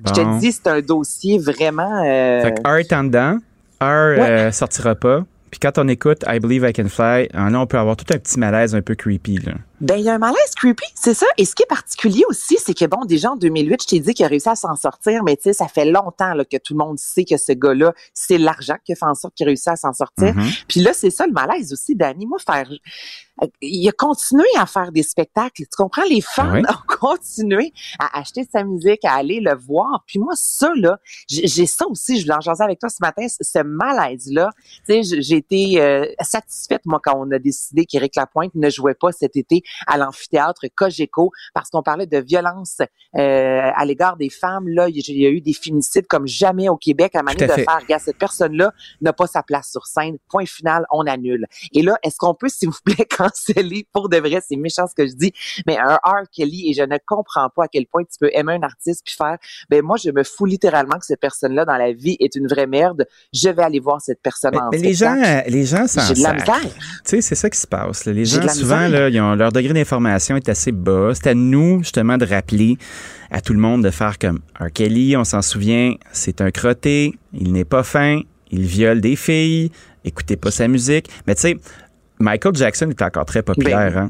Je te dis, c'est un dossier vraiment... Fait que R est en dedans, R sortira pas. Puis quand on écoute I Believe I Can Fly, là, on peut avoir tout un petit malaise un peu creepy. Là. Ben, il y a un malaise creepy, c'est ça. Et ce qui est particulier aussi, c'est que, bon, déjà en 2008, je t'ai dit qu'il a réussi à s'en sortir, mais tu sais, ça fait longtemps là, que tout le monde sait que ce gars-là, c'est l'argent qui a fait en sorte qu'il a réussi à s'en sortir. Mm-hmm. Puis là, c'est ça le malaise aussi, Danny. Moi, faire il a continué à faire des spectacles. Tu comprends? Les fans *laughs* ont continué à acheter sa musique, à aller le voir. Puis moi, ça, là, j'ai ça aussi, je voulais en jaser avec toi ce matin, ce malaise-là. Tu sais, j'ai été euh, satisfaite, moi, quand on a décidé qu'Éric Lapointe ne jouait pas cet été à l'amphithéâtre Cogeco parce qu'on parlait de violence euh, à l'égard des femmes. Là, il y a eu des féminicides comme jamais au Québec à manière de faire, regarde, cette personne-là n'a pas sa place sur scène. Point final, on annule. Et là, est-ce qu'on peut, *laughs* s'il vous plaît, canceller? Pour de vrai, c'est méchant ce que je dis, mais un R. Kelly, et je ne comprends pas à quel point tu peux aimer un artiste puis faire, ben moi, je me fous littéralement que cette personne-là dans la vie est une vraie merde. Je vais aller voir cette personne en mais les gens, les gens J'ai de la misère. Tu sais, c'est ça qui se passe. Les gens, souvent, là, ils ont, leur degré d'information est assez bas. C'est à nous, justement, de rappeler à tout le monde de faire comme R. Kelly, on s'en souvient, c'est un crotté, il n'est pas fin, il viole des filles, écoutez pas sa musique. Mais tu sais, Michael Jackson est encore très populaire. Ben, hein?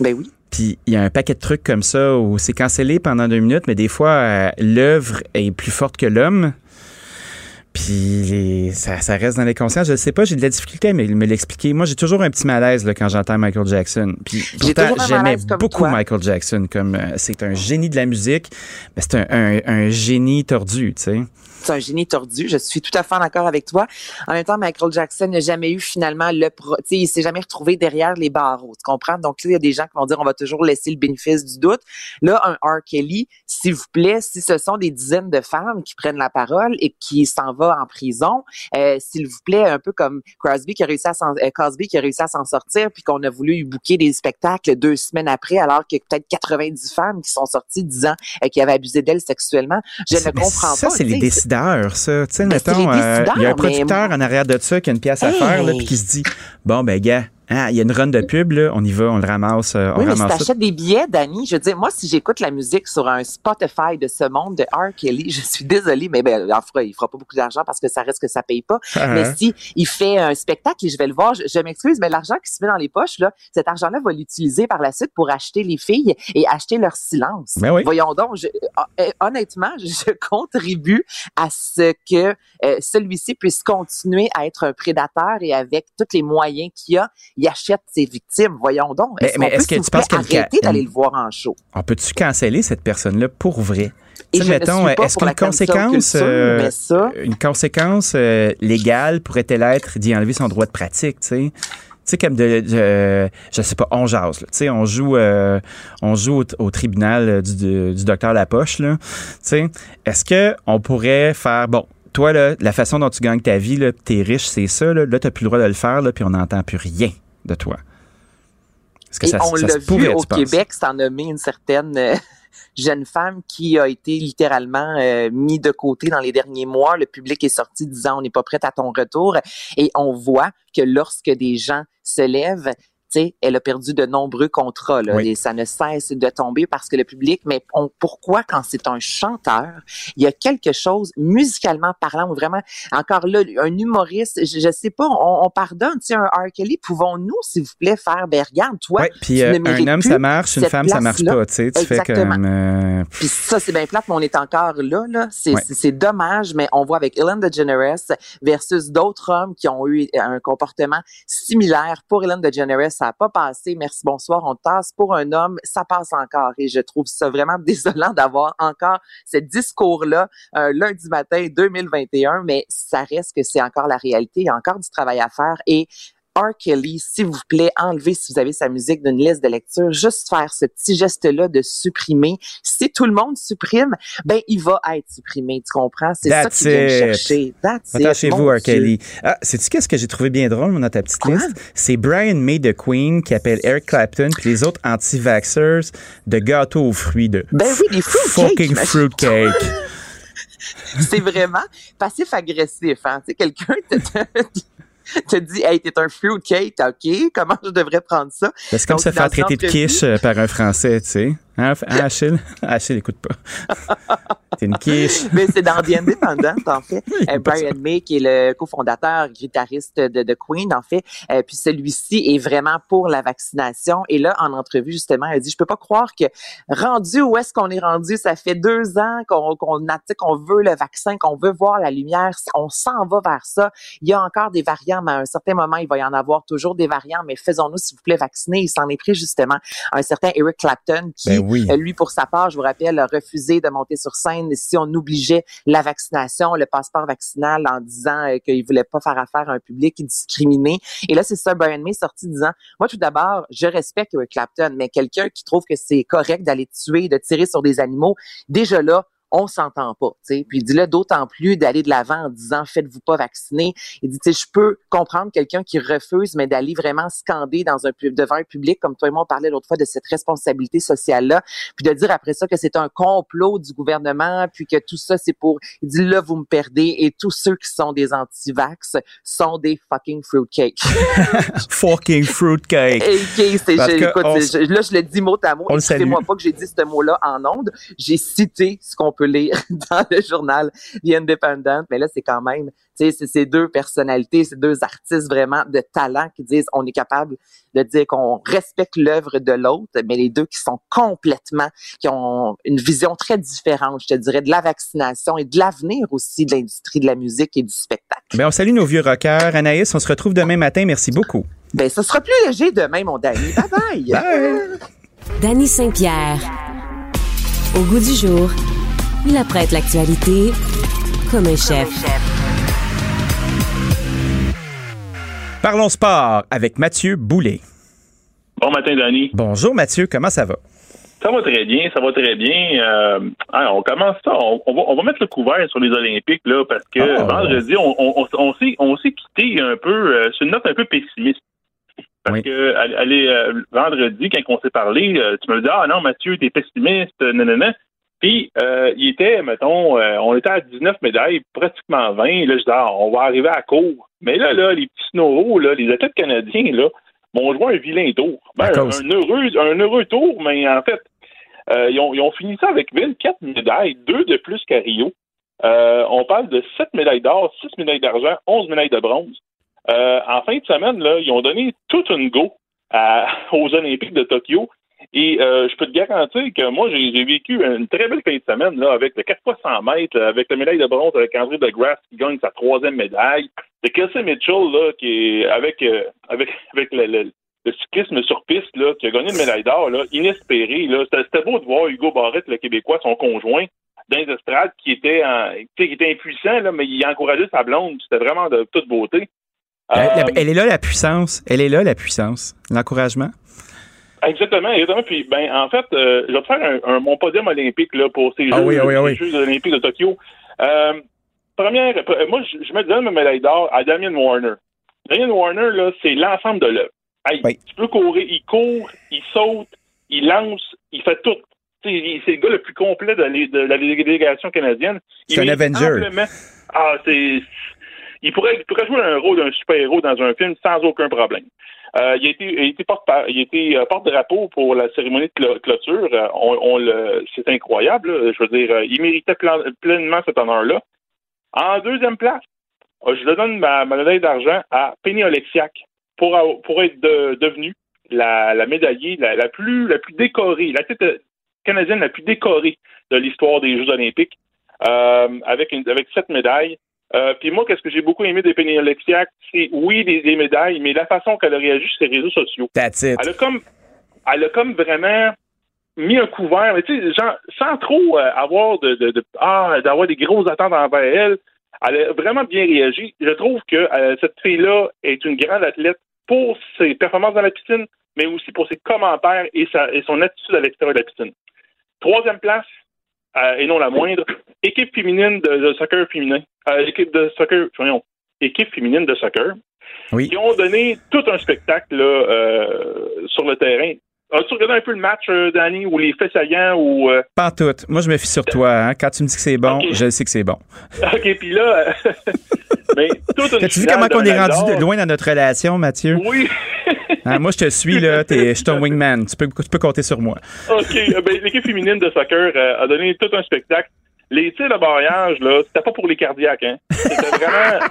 ben oui. Puis il y a un paquet de trucs comme ça où c'est cancellé pendant deux minutes, mais des fois, euh, l'œuvre est plus forte que l'homme. Puis ça, reste dans les consciences. Je ne sais pas, j'ai de la difficulté à me, l'expliquer. Moi, j'ai toujours un petit malaise là, quand j'entends Michael Jackson. Puis j'aimais beaucoup Michael Jackson. Comme euh, c'est un génie de la musique, mais c'est un, un, génie tordu, tu sais c'est un génie tordu. Je suis tout à fait d'accord avec toi. En même temps, Michael Jackson n'a jamais eu finalement le pro, tu sais, il s'est jamais retrouvé derrière les barreaux. Tu comprends? Donc, il y a des gens qui vont dire, on va toujours laisser le bénéfice du doute. Là, un R. Kelly, s'il vous plaît, si ce sont des dizaines de femmes qui prennent la parole et qui s'en va en prison, euh, s'il vous plaît, un peu comme Crosby qui a réussi à s'en, euh, Cosby qui a réussi à s'en sortir puis qu'on a voulu lui bouquer des spectacles deux semaines après alors qu'il y a peut-être 90 femmes qui sont sorties disant euh, qu'il avait abusé d'elles sexuellement. Je ne comprends ça, pas. c'est les ça. Tu sais, ben, mettons, euh, il y a un producteur en arrière de ça qui a une pièce à faire, là, puis qui se dit, bon, ben, gars, ah, il y a une run de pub, là, on y va, on le ramasse. Euh, on oui, mais si t'achètes des billets, Danny, je veux dire, moi, si j'écoute la musique sur un Spotify de ce monde de R. Kelly, *laughs* je suis désolée, mais ben, il fera, il fera pas beaucoup d'argent parce que ça reste que ça paye pas. Ah, mais si il fait un spectacle et je vais le voir, je, m'excuse, mais l'argent qui se met dans les poches, là, cet argent-là va l'utiliser par la suite pour acheter les filles et acheter leur silence. Ben oui. Voyons donc, ah, eh, honnêtement, *laughs* je contribue à ce que euh, celui-ci puisse continuer à être un prédateur et avec tous les moyens qu'il a, il achète ses victimes. Voyons donc. Est-ce mais, est-ce que tu penses arrêter d'aller le voir en show? On peut-tu canceller cette personne-là pour vrai? Et mettons, est-ce qu'une conséquence, euh, une conséquence euh, légale pourrait-elle être d'y enlever son droit de pratique, tu sais? Tu sais, comme de, je sais pas, on jase, tu sais, on joue, on joue au, tribunal du, du, docteur Lapoche, là, tu sais. Est-ce que on pourrait faire, bon, toi, là, la façon dont tu gagnes ta vie, là, t'es riche, c'est ça, là, là t'as plus le droit de le faire, là, puis on n'entend plus rien de toi. Que Et ça, on l'a vu au Québec, ça en a mis une certaine... Euh, *laughs* jeune femme qui a été littéralement euh, mis de côté dans les derniers mois. Le public est sorti disant on n'est pas prête à ton retour et on voit que lorsque des gens se lèvent, elle a perdu de nombreux contrats là, et ça ne cesse de tomber parce que le public, mais pourquoi quand c'est un chanteur, il y a quelque chose musicalement parlant, vraiment, encore là, un humoriste, je, je sais pas, on, on pardonne, tu sais, un R. Kelly, pouvons-nous, s'il vous plaît, faire, ben regarde, toi, puis euh, un homme, ça marche, une femme, ça marche pas, tu sais, tu fais comme... Euh, puis ça, c'est bien plate, mais on est encore là, là, c'est dommage, mais on voit avec Ellen DeGeneres versus d'autres hommes qui ont eu un comportement similaire. Pour Ellen DeGeneres, ça n'a pas passé, merci, bonsoir, on tasse pour un homme, ça passe encore. Et je trouve ça vraiment *laughs* désolant d'avoir encore ce discours-là un lundi matin 2021, mais ça reste que c'est encore la réalité, il y a encore du travail à faire et R. Kelly, s'il vous plaît, enlevez si vous avez sa musique d'une liste de lecture, juste faire ce petit geste-là de supprimer. Si tout le monde supprime, ben il va être supprimé, tu comprends? C'est ça qu'il vient chercher. Attachez-vous, R. Kelly. Ah, sais-tu qu'est-ce que j'ai trouvé bien drôle dans ta petite liste? C'est Brian May de Queen qui appelle Eric Clapton puis les autres anti-vaxxers de gâteaux aux fruits de... Ben oui, des Fucking fruitcake. *laughs* c'est vraiment passif-agressif. Hein? Tu sais, quelqu'un te *laughs* dit Hey, t'es un fruitcake, OK, comment je devrais prendre ça? C'est comme se faire traiter de quiche euh, par un Français, tu sais. Hein, hein Achille? *laughs* Achille, écoute pas. *laughs* c'est une quiche. Mais c'est dans The Independent, en fait. *laughs* Euh, Brian May, qui est le cofondateur, guitariste de, de Queen, en fait. Euh, puis celui-ci est vraiment pour la vaccination. Et là, en entrevue, justement, a dit, je peux pas croire que rendu où est-ce qu'on est rendu, ça fait deux ans qu'on qu'on qu'on veut le vaccin, qu'on veut voir la lumière, on s'en va vers ça. Il y a encore des variants, mais à un certain moment, il va y en avoir toujours des variants, mais faisons-nous, s'il vous plaît, vacciner. Il s'en est pris, justement, un certain Eric Clapton qui... Ben oui. Euh, lui, pour sa part, je vous rappelle, a refusé de monter sur scène si on obligeait la vaccination, le passeport vaccinal en disant euh, qu'il voulait pas faire affaire à un public discriminé. Et là, c'est ça, Brian May sorti disant, moi, tout d'abord, je respecte Clapton, mais quelqu'un qui trouve que c'est correct d'aller tuer, de tirer sur des animaux, déjà là, on s'entend pas. sais. Puis il dit là d'autant plus d'aller de l'avant en disant faites-vous pas vacciner. Il dit je peux comprendre quelqu'un qui refuse, mais d'aller vraiment scander dans un devant un public comme toi et moi on parlait l'autre fois de cette responsabilité sociale là, puis de dire après ça que c'est un complot du gouvernement, puis que tout ça c'est pour. Il dit là vous me perdez et tous ceux qui sont des anti-vax sont des fucking fruitcakes. *laughs* fucking fruitcake. *laughs* c'est, là je le dis mot à mot. C'est moi pas que j'ai dit ce mot-là en ondes. J'ai cité ce qu'on lire *laughs* dans le journal The Independent. Mais là, c'est quand même, tu sais, c'est ces deux personnalités, ces deux artistes vraiment de talent qui disent on est capable de dire qu'on respecte l'œuvre de l'autre, mais les deux qui sont complètement, qui ont une vision très différente, je te dirais, de la vaccination et de l'avenir aussi de l'industrie de la musique et du spectacle. Bien, on salue nos vieux rockers. Anaïs, on se retrouve demain matin. Merci beaucoup. Ben, ça sera plus léger demain, mon Danny. Bye bye. *laughs* bye. Danny Saint-Pierre. Au goût du jour. Il apprête l'actualité comme un chef. Parlons sport avec Mathieu Boulet. Bon matin, Danny. Bonjour, Mathieu. Comment ça va? Ça va très bien, ça va très bien. Euh, on commence ça. On, va, mettre le couvert sur les Olympiques là, parce que ah. vendredi, on, on, s'est quitté un peu euh, sur une note un peu pessimiste. Parce que allez, euh, vendredi, quand on s'est parlé, tu me dis Ah non, Mathieu, t'es pessimiste, non, non, non. Puis, euh, il était, mettons, euh, on était à 19 médailles, pratiquement 20. Là, je dis, ah, on va arriver à court. Mais là, là, les petits snoros, là, les athlètes canadiens, là, m'ont joué un vilain tour. Ben, un, heureux, un heureux tour, mais en fait, euh, ils, ont, ils, ont, fini ça avec 24 médailles, deux de plus qu'à Rio. on parle de 7 médailles d'or, 6 médailles d'argent, 11 médailles de bronze. en fin de semaine, là, ils ont donné toute une go *laughs* aux Olympiques de Tokyo. Et euh, je peux te garantir que moi, j'ai vécu une très belle fin de semaine là, avec le 4 x 100 mètres, avec la médaille de bronze avec André DeGrasse qui gagne sa troisième médaille. Le Kelsey Mitchell, là, qui est avec, euh, avec, *laughs* avec le, le, cyclisme sur piste, là, qui a gagné une médaille d'or, là, inespéré. Là. C'était, beau de voir Hugo Barrett, le Québécois, son conjoint, dans les estrades, qui était, en, qui était impuissant, là, mais il encourageait sa blonde. C'était vraiment de toute beauté. elle est là, la puissance. Elle est là, la puissance. L'encouragement. Exactement, exactement. Puis, ben, en fait, euh, je vais faire un, mon podium olympique là, pour ces ah Jeux, olympiques de Tokyo. Euh, première, euh, moi, je, me donne ma médaille d'or à Damien Warner. Damien Warner, là, c'est l'ensemble de l'œuvre. Tu peux courir, il court, il saute, il lance, il fait tout. c'est le gars le plus complet de, la, délégation canadienne. C'est un Avenger. Ah, c'est. Il pourrait, jouer un rôle d'un super-héros dans un film sans aucun problème. Euh, il a été, porte, il a été euh, porte-drapeau pour la cérémonie de clôture. Euh, c'est incroyable. Je veux dire, il méritait pleinement cet honneur-là. En deuxième place, je le donne ma, médaille d'argent à Penny Oleksiak pour, être devenue la, médaillée la, plus décorée, la tête canadienne la plus décorée de l'histoire des Jeux olympiques, avec, une, avec sept médailles. Euh, puis moi, qu'est-ce que j'ai beaucoup aimé des Penny Alexiak, c'est oui, des, médailles, mais la façon qu'elle a réagi sur ses réseaux sociaux. That's it. Elle a comme, elle a comme vraiment mis un couvert, mais tu sais, sans trop euh, avoir de, de, de ah, d'avoir des grosses attentes envers elle. Elle a vraiment bien réagi. Je trouve que euh, cette fille-là est une grande athlète pour ses performances dans la piscine, mais aussi pour ses commentaires et, sa, et son attitude à l'extérieur de la piscine. Troisième place, et non la moindre, équipe féminine de, soccer féminin, euh, équipe de soccer, voyons, équipe féminine de soccer, oui. qui ont donné tout un spectacle là, euh, sur le terrain. As-tu regardé un peu le match, euh, Danny, ou les faits saillants ou Pas tout. Moi, je me fie sur toi. Hein. Quand tu me dis que c'est bon, je sais que c'est bon. *laughs* OK, puis là, *laughs* mais tu vu comment on est rendu loin dans notre relation, Mathieu? Oui. Hein, moi, je te suis, là. Es, je suis ton wingman. Tu peux, tu peux compter sur moi. OK. Euh, ben, L'équipe féminine de soccer euh, a donné tout un spectacle. Les tirs de barrage, là, c'était pas pour les cardiaques, hein. C'était vraiment.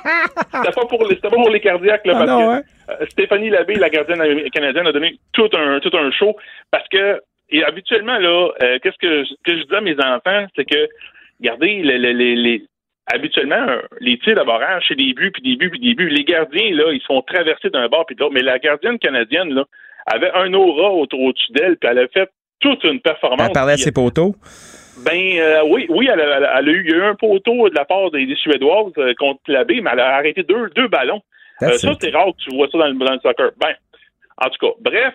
C'était pas, pour les, pas pour les cardiaques, là, ah parce que hein? euh, Stéphanie Labbé, la gardienne canadienne, a donné tout un, tout un show. Parce que, et habituellement, là, qu'est-ce que, que je dis à mes enfants, c'est que, regardez, les, les, les, habituellement, les tirs de barrage, c'est des buts, puis des buts, puis des buts. Les gardiens, là, ils sont traversés d'un bord puis de l'autre. Mais la gardienne canadienne, là, avait un aura au-dessus d'elle, puis elle a fait toute une performance. Elle parlait à ses poteaux? Ben euh, oui, oui, elle a, eu, il y a eu un poteau de la part des, Suédoises euh, contre l'abbé, mais elle a arrêté deux, deux ballons. Euh, ça, c'est rare que tu vois ça dans le, dans le soccer. Ben, en tout cas, bref,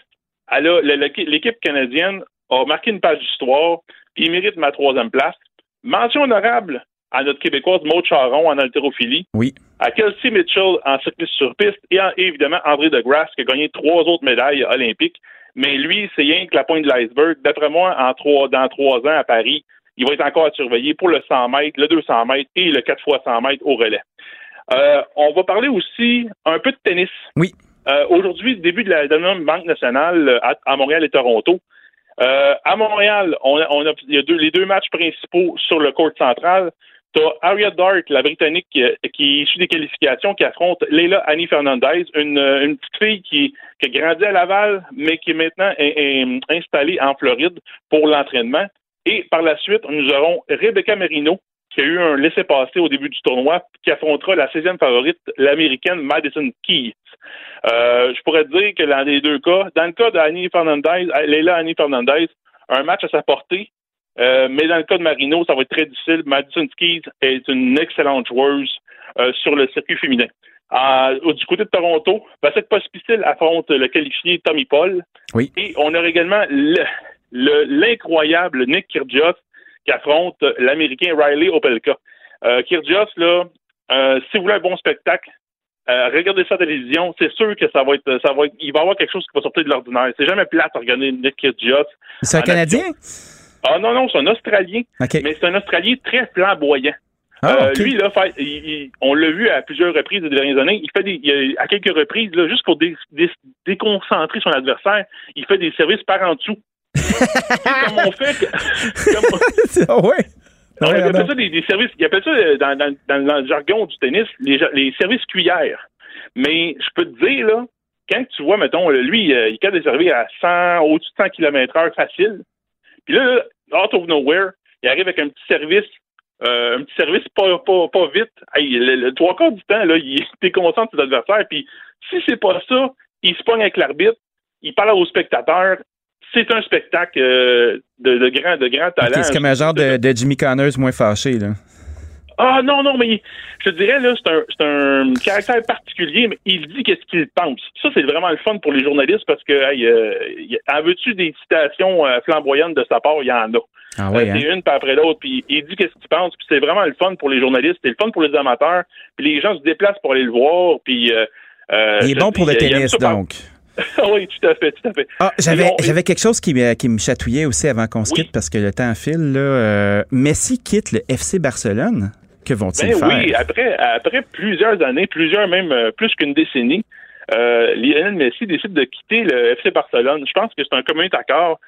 l'équipe canadienne a marqué une page d'histoire, puis il mérite ma troisième place. Mention honorable à notre Québécoise Maud Charon en haltérophilie. Oui. À Kelsey Mitchell en cyclisme sur piste et, évidemment André de Grasse qui a gagné trois autres médailles olympiques. Mais lui, c'est rien que la pointe de l'iceberg. D'après moi, en trois, dans trois ans à Paris, il va être encore à surveiller pour le 100 mètres, le 200 mètres et le 4 x 100 mètres au relais. Euh, on va parler aussi un peu de tennis. Oui. Euh, Aujourd'hui, début de la, Banque nationale à, à Montréal et Toronto. Euh, à Montréal, on on a, il y a deux, les deux matchs principaux sur le court central. T'as Harriet Dart, la Britannique, qui, est issue des qualifications, qui affronte Leila Annie Fernandez, une, une petite fille qui, qui, a grandi à Laval, mais qui est maintenant installée en Floride pour l'entraînement. Et par la suite, nous aurons Rebecca Merino, qui a eu un laissez-passer au début du tournoi, qui affrontera la 16e favorite, l'américaine Madison Keys. Euh, je pourrais dire que dans les deux cas, dans le cas d'Annie Fernandez, Leila Annie Fernandez, un match à sa portée, euh, mais dans le cas de Marino, ça va être très difficile. Madison Keys est une excellente joueuse euh, sur le circuit féminin. du côté de Toronto, cette Pospisil affronte le qualifié Tommy Paul. Oui. Et on a également l'incroyable Nick Kyrgios qui affronte l'Américain Riley Opelka. Euh, Kyrgios, là, euh, si vous voulez un bon spectacle, regardez ça à la télévision, c'est sûr que ça va être, ça va être, il va y avoir quelque chose qui va sortir de l'ordinaire. C'est jamais plate à regarder Nick Kyrgios. C'est un Canadien? Ah non, non, c'est un Australien. Mais c'est un Australien très flamboyant. Ah, euh, lui, là, on l'a vu à plusieurs reprises ces dernières années. Il fait des, à quelques reprises, là, juste pour déconcentrer son adversaire, il fait des services par en dessous. *laughs* comme on fait. *laughs* Comme, ouais. il appelle ça des, services. Il appelle ça euh, dans, dans, le jargon du tennis les, les services cuillères. Mais je peux te dire, là, quand tu vois, mettons, lui, euh, il a des services à 100, au-dessus de 100 km/h facile. Puis là, out of nowhere, il arrive avec un petit service, euh, un petit service pas, pas, pas vite. le, trois quarts du temps, là, il *laughs* de ses adversaires. Puis si c'est pas ça, il se pogne avec l'arbitre, il parle aux spectateurs. C'est un spectacle euh, de, de, grand, de grand talent. c'est comme un genre de, de Jimmy Connors moins fâché, là. Ah non, non, mais je te dirais, là, c'est un, un, caractère particulier, mais il dit qu'est-ce qu'il pense. Ça, c'est vraiment le fun pour les journalistes parce que, hey, euh, en veux-tu des citations euh, flamboyantes de sa part? Il y en a. Ah ouais, euh, c'est hein? une après l'autre, puis il dit qu'est-ce qu'il pense, puis c'est vraiment le fun pour les journalistes, c'est le fun pour les amateurs, puis les gens se déplacent pour aller le voir, puis... il est bon pour le tennis, donc. *laughs* oui, tout à fait, tout à fait. Ah, j'avais, j'avais quelque chose qui, qui me chatouillait aussi avant qu'on se quitte parce que le temps file. Là, euh, Messi quitte le FC Barcelone. Que vont-ils ben faire? Oui, après, après plusieurs années, plusieurs même euh, plus qu'une décennie, euh, Lionel Messi décide de quitter le FC Barcelone. Je pense que c'est un commun accord.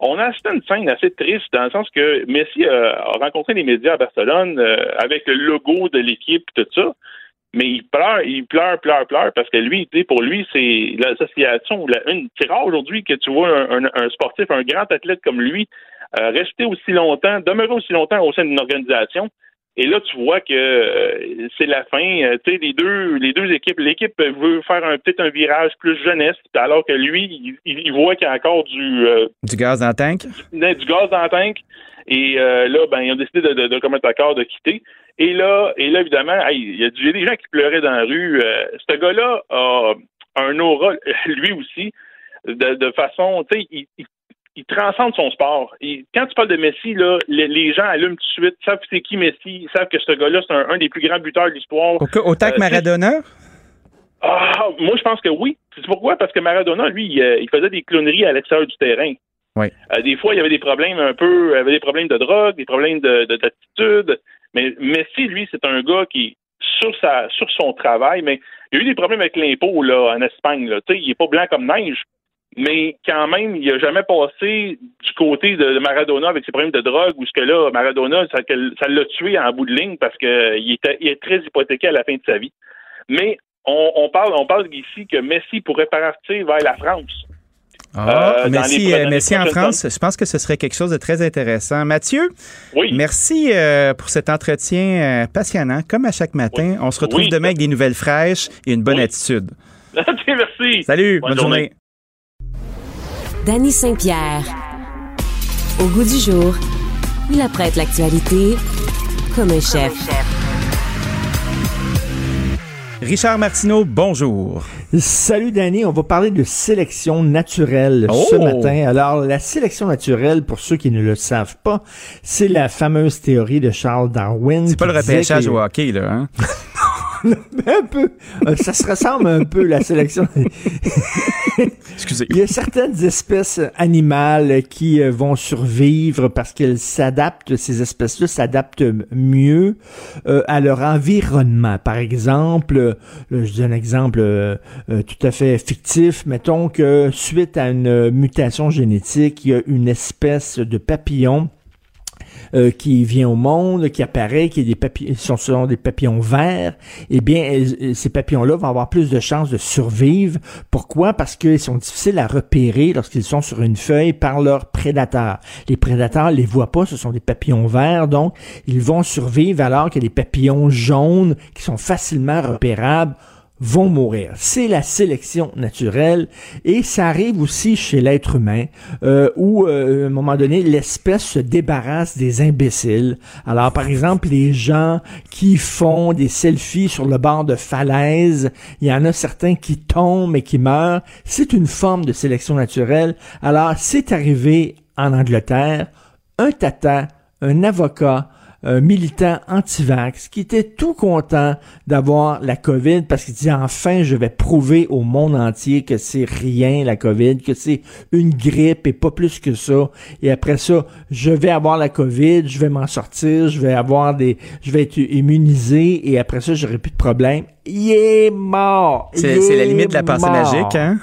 On a assisté à une scène assez triste dans le sens que Messi a rencontré les médias à Barcelone avec le logo de l'équipe et tout ça mais il pleure, il pleure, pleure, pleure, parce que lui, pour lui, c'est l'association, une, c'est rare aujourd'hui que tu vois un, sportif, un grand athlète comme lui, euh, rester aussi longtemps, demeurer aussi longtemps au sein d'une organisation. Et là, tu vois que euh, c'est la fin. Euh, tu sais, les deux, les deux équipes, l'équipe veut faire un peut-être un virage plus jeunesse, alors que lui, il, voit qu'il y a encore du du gaz dans le tank, du, gaz dans le tank. Et là, ben, ils ont décidé de, de, de commettre accord de quitter. Et là, et là évidemment, il y a des gens qui pleuraient dans la rue. Euh, ce gars-là a un aura, lui aussi, de, façon, tu sais, il, il, transcende son sport. Et quand tu parles de Messi, là, les, gens allument tout de suite, savent c'est qui Messi, ils savent que ce gars-là, c'est un, des plus grands buteurs de l'histoire. Autant que euh, Maradona? Ah, moi, je pense que oui. C'est pourquoi? Parce que Maradona, lui, il, euh, faisait des cloneries à l'extérieur du terrain. Oui. des fois, il y avait des problèmes un peu, il avait des problèmes de drogue, des problèmes d'attitude. Mais Messi, lui, c'est un gars qui, sur sa sur son travail, mais il y a eu des problèmes avec l'impôt là, en Espagne. Là. Il n'est pas blanc comme neige, mais quand même, il n'a jamais passé du côté de Maradona avec ses problèmes de drogue, ou ce que là, Maradona, ça l'a tué en bout de ligne parce qu'il était il est très hypothéqué à la fin de sa vie. Mais on, on parle, on parle ici que Messi pourrait partir vers la France. Ah, euh, merci, euh, merci en France. Je pense que ce serait quelque chose de très intéressant. Mathieu, oui. merci euh, pour cet entretien passionnant. Comme à chaque matin, on se retrouve demain avec des nouvelles fraîches et une bonne attitude. *laughs* merci. Salut, bonne, journée. Danny Saint-Pierre. Au goût du jour, il apprête l'actualité comme un chef. Richard Martineau, bonjour. Salut Danny, on va parler de sélection naturelle ce oh! matin. Alors la sélection naturelle, pour ceux qui ne le savent pas, c'est la fameuse théorie de Charles Darwin. C'est pas le repêchage au hockey, là, hein? *laughs* *laughs* un peu. Euh, ça se ressemble un peu, la sélection. *laughs* Excusez. Il y a certaines espèces animales qui euh, vont survivre parce qu'elles s'adaptent, ces espèces-là s'adaptent mieux euh, à leur environnement. Par exemple, je dis un exemple tout à fait fictif, mettons que suite à une mutation génétique, il y a une espèce de papillon euh, qui vient au monde, qui apparaît, qui est des papillons, sont, sont des papillons verts, eh bien, ces papillons-là vont avoir plus de chances de survivre. Pourquoi? Parce qu'ils sont difficiles à repérer lorsqu'ils sont sur une feuille par leurs prédateurs. Les prédateurs les voient pas, ce sont des papillons verts, donc ils vont survivre alors que les papillons jaunes, qui sont facilement repérables, vont mourir. C'est la sélection naturelle et ça arrive aussi chez l'être humain euh, où, euh, à un moment donné, l'espèce se débarrasse des imbéciles. Alors, par exemple, les gens qui font des selfies sur le bord de falaise, il y en a certains qui tombent et qui meurent. C'est une forme de sélection naturelle. Alors, c'est arrivé en Angleterre. Un tata, un avocat, un militant anti-vax qui était tout content d'avoir la COVID parce qu'il dit enfin je vais prouver au monde entier que c'est rien la COVID, que c'est une grippe et pas plus que ça. Et après ça, je vais avoir la COVID, je vais m'en sortir, je vais avoir des, je vais être immunisé et après ça j'aurai plus de problème. Il est mort. C'est la limite de la pensée magique, hein?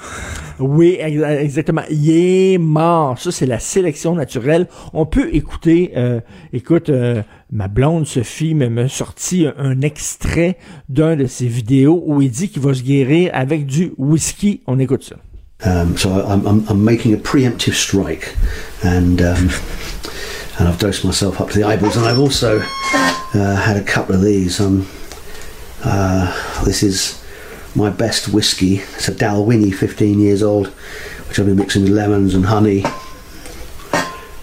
Oui, exactement. Il est mort. Ça, c'est la sélection naturelle. On peut écouter, euh, écoute, euh, ma blonde Sophie m'a sorti un, extrait d'un de ses vidéos où il dit qu'il va se guérir avec du whisky. On écoute ça. Um, so I'm, I'm, I'm, making a preemptive strike, and um, and I've dosed myself up to the eyeballs, and I've also uh, had a couple of these. Um, uh, this is my best whiskey. It's a Dalwhinnie, 15 years old, which I've been mixing with lemons and honey,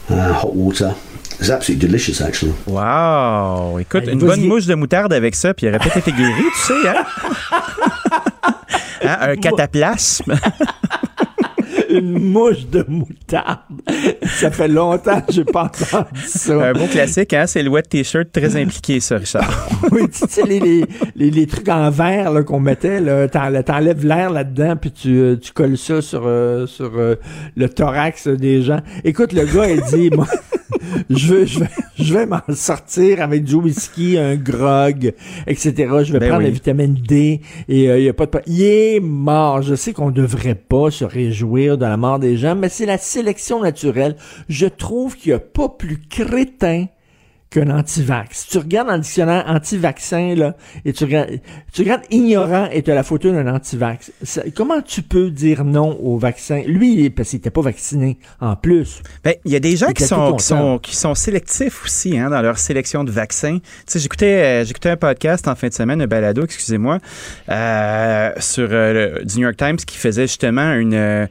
uh, hot water. It's absolutely delicious, actually. Wow! Écoute, une bonne mouche de moutarde avec ça, puis il aurait peut-être été guéri, tu sais, hein? *laughs* hein? Un cataplasme. *laughs* une mouche de moutarde. Ça fait longtemps que j'ai pas entendu ça. Un bon classique, hein? C'est le wet t-shirt très impliqué, ça, Richard. *laughs* oui, tu sais, les, les, les, trucs en verre qu'on mettait, là, t'enlèves l'air là-dedans, puis tu, euh, tu colles ça sur, euh, sur euh, le thorax des gens. Écoute, le gars, il dit, *laughs* moi, je veux, je vais, *laughs* je vais m'en sortir avec du whisky, un grog, etc. Je vais ben prendre la vitamine D et il y a pas de... Il est mort. Je sais qu'on devrait pas se réjouir de la mort des gens, mais c'est la sélection naturelle. Je trouve qu'il n'y a pas plus crétin qu'un anti-vax. Tu regardes dans le dictionnaire anti-vaccin, là, et tu regardes, tu regardes ignorant et tu as la photo d'un anti-vax. Comment tu peux dire non au vaccin? Lui, parce qu'il n'était pas vacciné, en plus. Ben, il y a des gens qui sont, qui sont, qui sont sélectifs aussi, hein, dans leur sélection de vaccins. Tu sais, j'écoutais, euh, j'écoutais un podcast en fin de semaine, un balado, excusez-moi, euh, sur euh, du New York Times qui faisait justement une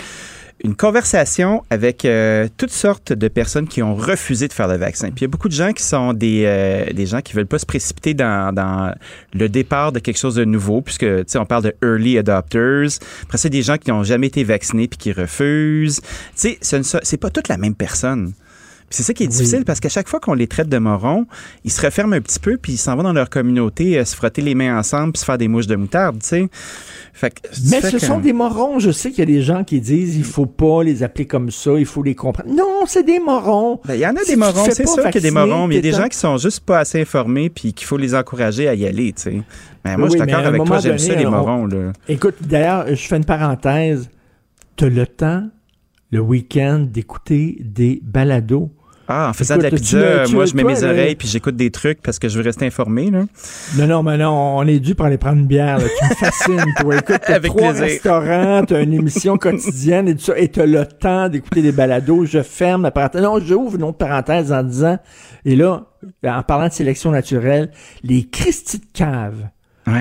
une conversation avec euh, toutes sortes de personnes qui ont refusé de faire le vaccin. Puis il y a beaucoup de gens qui sont des, euh, des gens qui veulent pas se précipiter dans, dans le départ de quelque chose de nouveau, puisque tu sais on parle de early adopters. Après c'est des gens qui n'ont jamais été vaccinés puis qui refusent. Tu sais, c'est pas toute la même personne. C'est ça qui est difficile parce qu'à chaque fois qu'on les traite de morons, ils se referment un petit peu puis ils s'en vont dans leur communauté euh, se frotter les mains ensemble puis se faire des mouches de moutarde, tu sais. Mais ce sont des morons. Je sais qu'il y a des gens qui disent il faut pas les appeler comme ça, il faut les comprendre. Non, c'est des morons. Ben, il y en a des morons, c'est sûr qu'il y a des morons, mais il y a des gens qui sont juste pas assez informés puis qu'il faut les encourager à y aller, tu sais. Mais moi, je suis d'accord avec toi, j'aime ça, les morons. Là. Écoute, d'ailleurs, je fais une parenthèse. Tu as le temps, le week-end, d'écouter des balados ah, en faisant de la pizza, moi, je mets mes oreilles puis j'écoute des trucs parce que je veux rester informé. Là. Non, non, mais non, on est dû pour aller prendre une bière. Tu me fascines, toi. Écoute, t'as *laughs* Avec trois plaisir. restaurants, t'as une émission *laughs* quotidienne et tout ça, et t'as le temps d'écouter des balados. Je ferme la parenthèse. Non, j'ouvre une autre parenthèse en disant, et là, en parlant de sélection naturelle, les Christy de cave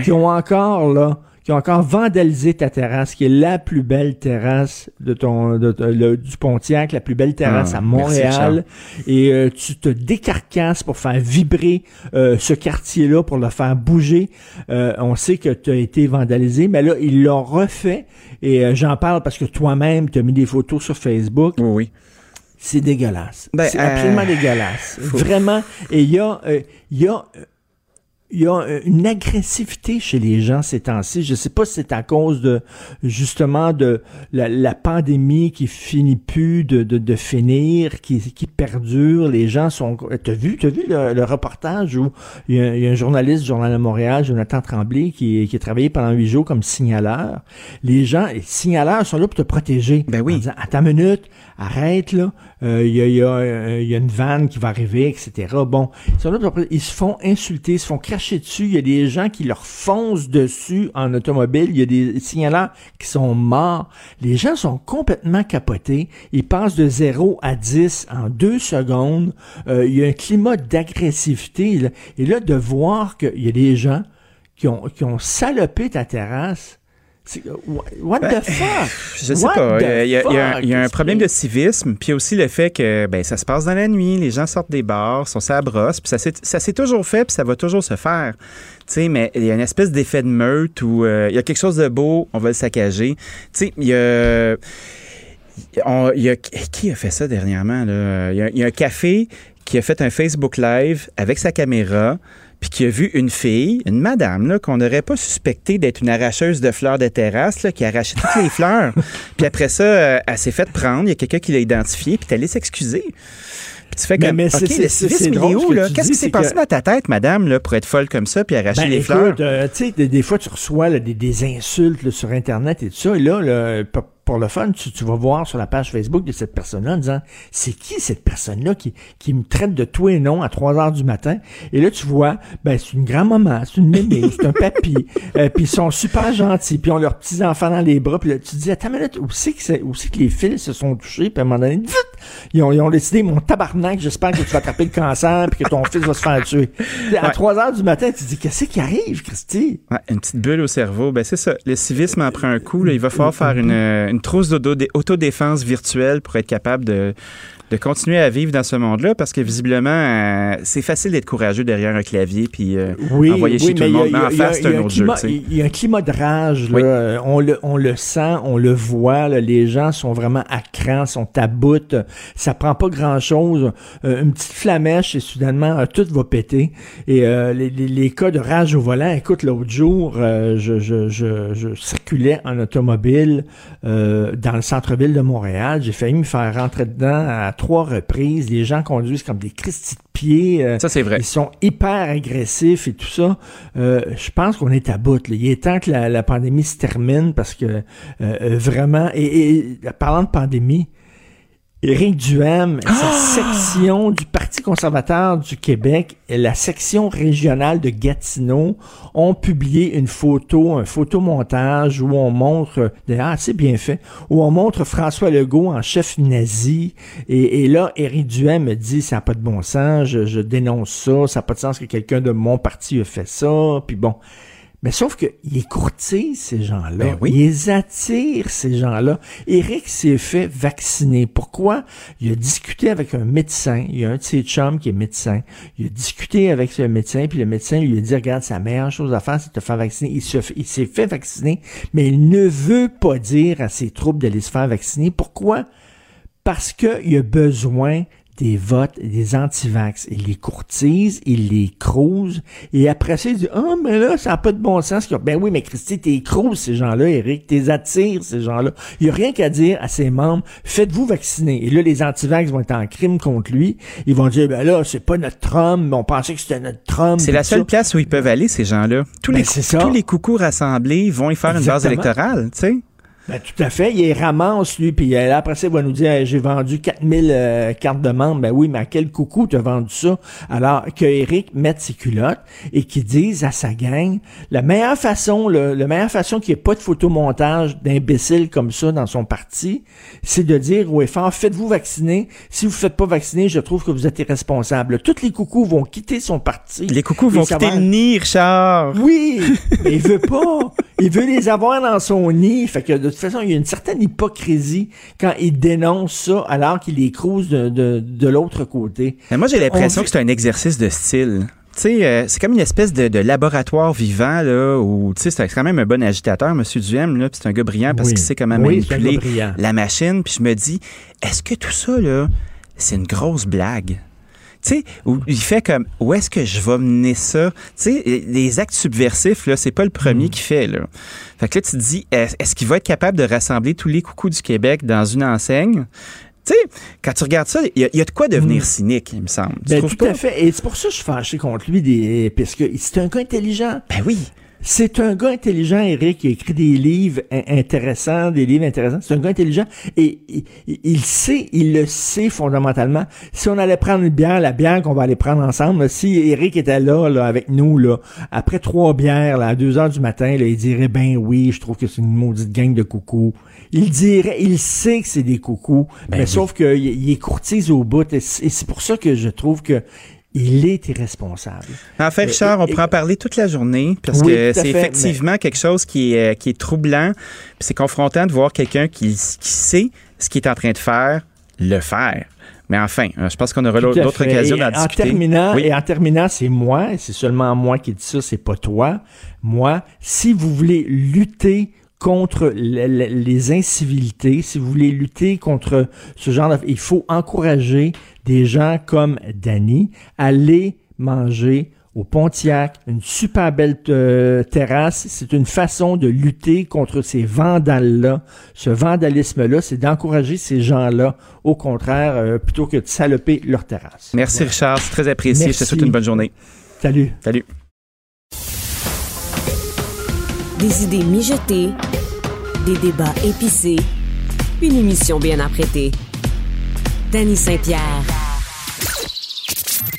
qui ont encore, là, qui ont encore vandalisé ta terrasse, qui est la plus belle terrasse de ton du Pontiac, la plus belle terrasse ah, à Montréal. et euh, tu te décarcasses pour faire vibrer euh, ce quartier-là, pour le faire bouger. Euh, on sait que tu as été vandalisé, mais là, ils l'ont refait. Et j'en parle parce que toi-même, tu as mis des photos sur Facebook. Oui, oui. C'est dégueulasse. Ben, c'est absolument dégueulasse. Vraiment. Et il y a, il y a il y a euh, une agressivité chez les gens ces temps-ci. Je sais pas si c'est à cause de justement de la, pandémie qui finit plus de, de, de, finir, qui, qui perdure. Les gens sont. T'as vu, t'as vu le, reportage où il y, a, un journaliste du Journal de Montréal, Jonathan Tremblay, qui, qui a travaillé pendant huit jours comme signaleur. Les gens, les signaleurs sont là pour te protéger. Ben oui. En disant, attends une minute, arrête là. Euh, il y, a, euh, une vanne qui va arriver, etc. Bon, ils se font insulter, ils se font cracher dessus, il y a des gens qui leur foncent dessus en automobile, il y a des signaleurs qui sont morts. Les gens sont complètement capotés. Ils passent de 0 à 10 en deux secondes. Euh, il y a un climat d'agressivité. Et là, de voir qu'il y a des gens qui ont salopé ta terrasse, What the ben, fuck? *laughs* Je sais pas. Il y, a, un problème de civisme, puis aussi le fait que ben, ça se passe dans la nuit, les gens sortent des bars, sont ça brosse, puis ça s'est toujours fait, puis ça va toujours se faire. sais, mais il y a une espèce d'effet de meute où euh, il y a quelque chose de beau, on va le saccager. Il y a. y a, qui a fait ça dernièrement? Il y, a un café qui a fait un Facebook Live avec sa caméra puis qui a vu une fille, une madame, qu'on n'aurait pas suspecté d'être une arracheuse de fleurs de terrasse, là, qui arrachait toutes les fleurs. *laughs* Puis après ça, euh, elle s'est fait prendre. Il y a quelqu'un qui l'a identifié, puis elle allée s'excuser. Puis tu fais comme, mais, OK, le civisme, là? Qu'est-ce qui s'est passé dans ta tête, madame, là, pour être folle comme ça, puis arracher ben, les fleurs? Euh, tu sais, des, fois, tu reçois des, des, insultes sur Internet et tout ça, et là, là pour le fun, tu, vas voir sur la page Facebook de cette personne-là en disant c'est qui cette personne-là qui, qui me traite de tout et non à 3 heures du matin? Et là, tu vois, ben c'est une grand-maman, c'est une mémé, c'est un papy. *laughs* Euh, puis ils sont super gentils, puis ils ont leurs petits-enfants dans les bras. Puis là, tu te dis, attends, mais là, où c'est que, où que les fils se sont touchés? Puis à un moment donné, vite, ils ont, ils ont décidé, mon tabarnak, j'espère que tu vas attraper le cancer puis que ton fils va se faire tuer. À 3 heures du matin, tu te dis, qu'est-ce qui arrive, Christy? Ouais, une petite bulle au cerveau. Ben c'est ça. Le civisme en prend un coup. Là. Il va falloir faire une, une trousse d'autodéfense virtuelle pour être capable de de continuer à vivre dans ce monde-là parce que visiblement, euh, c'est facile d'être courageux derrière un clavier puis euh, envoyer chez tout le monde. Mais en face, c'est un autre jeu. Il y a un climat de rage. Là, on, le, on le sent, on le voit. Là, les gens sont vraiment à cran, sont à bout. Ça prend pas grand-chose. Euh, une petite flamèche et soudainement, tout va péter. Et les, les, cas de rage au volant, écoute, l'autre jour, je, je, je, je, circulais en automobile dans le centre-ville de Montréal. J'ai failli me faire rentrer dedans à trois reprises. Les gens conduisent comme des Christy de pied. Euh, ça, c'est vrai. Ils sont hyper agressifs et tout ça. Euh, je pense qu'on est à bout. Il est temps que la, pandémie se termine parce que euh, vraiment... Et, et parlant de pandémie, Éric Duhem, sa ah! section du Parti conservateur du Québec et la section régionale de Gatineau ont publié une photo, un photomontage où on montre, d'ailleurs c'est bien fait, où on montre François Legault en chef nazi. Et, là, Éric Duhem me dit, ça n'a pas de bon sens, je, je dénonce ça, ça n'a pas de sens que quelqu'un de mon parti ait fait ça. Puis bon, mais sauf qu'il les courtise, ces gens-là. Ben oui. Il les attire, ces gens-là. Eric s'est fait vacciner. Pourquoi? Il a discuté avec un médecin. Il y a un de ses chums qui est médecin. Il a discuté avec ce médecin, puis le médecin lui a dit, regarde, sa meilleure chose à faire, c'est de te faire vacciner. Il, il s'est fait vacciner, mais il ne veut pas dire à ses troupes d'aller se faire vacciner. Pourquoi? Parce qu'il a besoin des votes des antivax. Il les courtise, il les crouse, et après ça, il dit, oh, mais là, ça n'a pas de bon sens. Ben oui, mais Christy, t'es crouse, ces gens-là, Eric, t'es attires, ces gens-là. Il n'y a rien qu'à dire à ses membres, faites-vous vacciner. Et là, les antivax vont être en crime contre lui. Ils vont dire, ben là, c'est pas notre Trump, on pensait que c'était notre Trump. C'est la seule place où ils peuvent aller, ces gens-là. Tous, ben, les, tous les coucous rassemblés vont y faire une base électorale, tu sais. Ben, tout à fait. Il ramasse, lui, puis euh, après ça, il va nous dire, j'ai vendu 4000 euh, cartes de membres. Ben oui, mais à quel coucou tu as vendu ça? Alors que Eric mette ses culottes et qu'il dise à sa gang, la meilleure façon, le, la meilleure façon qu'il n'y ait pas de photomontage d'imbéciles comme ça dans son parti, c'est de dire au FR, faites-vous vacciner. Si vous ne faites pas vacciner, je trouve que vous êtes irresponsable. Tous les coucous vont quitter son parti. Les coucous vont quitter le nid, Richard. Oui, *laughs* mais il veut pas. Il veut les avoir dans son nid. Fait que de façon, il y a une certaine hypocrisie quand il dénonce ça alors qu'il les crouse de, de, l'autre côté. Mais moi, j'ai l'impression que c'est un exercice de style. Euh, c'est comme une espèce de, laboratoire vivant là où c'est quand même un bon agitateur monsieur Duhem là, c'est un gars brillant parce qu'il sait comment manipuler la machine, puis je me dis est-ce que tout ça là c'est une grosse blague? Tu sais, il fait comme, où est-ce que je vais mener ça? Tu sais, les actes subversifs, là, c'est pas le premier mm. qui fait, là. Fait que là, tu te dis, est-ce qu'il va être capable de rassembler tous les coucous du Québec dans une enseigne? Tu sais, quand tu regardes ça, il y, a de quoi devenir mm. cynique, il me semble. Ben, tout à fait. Et c'est pour ça que je suis fâché contre lui, des, parce que c'est un gars intelligent. Ben oui. C'est un gars intelligent, Eric, qui écrit des livres intéressants, des livres intéressants. C'est un gars intelligent et il, sait, il le sait fondamentalement. Si on allait prendre une bière, la bière qu'on va aller prendre ensemble, si Eric était là, là avec nous, là, après trois bières, là, à deux heures du matin, là, il dirait ben oui, je trouve que c'est une maudite gang de coucous. Il dirait, il sait que c'est des coucous, ben mais sauf qu'il il est courtise au bout et c'est pour ça que je trouve que il est irresponsable. En fait, Richard, on pourra en parler toute la journée parce que c'est effectivement quelque chose qui est, qui est troublant. C'est confrontant de voir quelqu'un qui, sait ce qu'il est en train de faire, le faire. Mais enfin, je pense qu'on aura d'autres occasions d'en discuter. En terminant, Et en terminant, c'est moi, c'est seulement moi qui dis ça, c'est pas toi. Moi, si vous voulez lutter contre les incivilités, si vous voulez lutter contre ce genre de... Il faut encourager des gens comme Danny à aller manger au Pontiac, une super belle euh, terrasse. C'est une façon de lutter contre ces vandales-là. Ce vandalisme-là, c'est d'encourager ces gens-là, au contraire, euh, plutôt que de saloper leur terrasse. Merci Richard, c'est très apprécié. Je te souhaite une bonne journée. Salut. Salut. Des idées mijotées, des débats épicés, une émission bien apprêtée. Danny Saint-Pierre.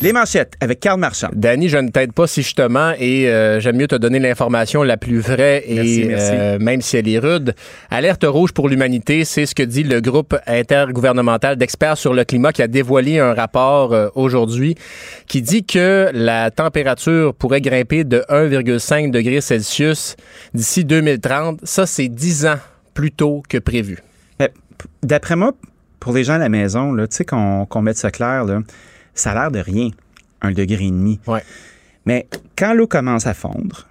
Les manchettes avec Karl Marchand. Danny, je ne t'aide pas si justement et euh, j'aime mieux te donner l'information la plus vraie et euh, même si elle est rude. Alerte rouge pour l'humanité, c'est ce que dit le groupe intergouvernemental d'experts sur le climat qui a dévoilé un rapport euh, aujourd'hui qui dit que la température pourrait grimper de 1,5 degré Celsius d'ici 2030. Ça, c'est 10 ans plus tôt que prévu. D'après moi, pour les gens à la maison, tu sais, qu'on mette ça clair, là, ça a l'air de rien, un degré et demi. Ouais. Mais quand l'eau commence à fondre,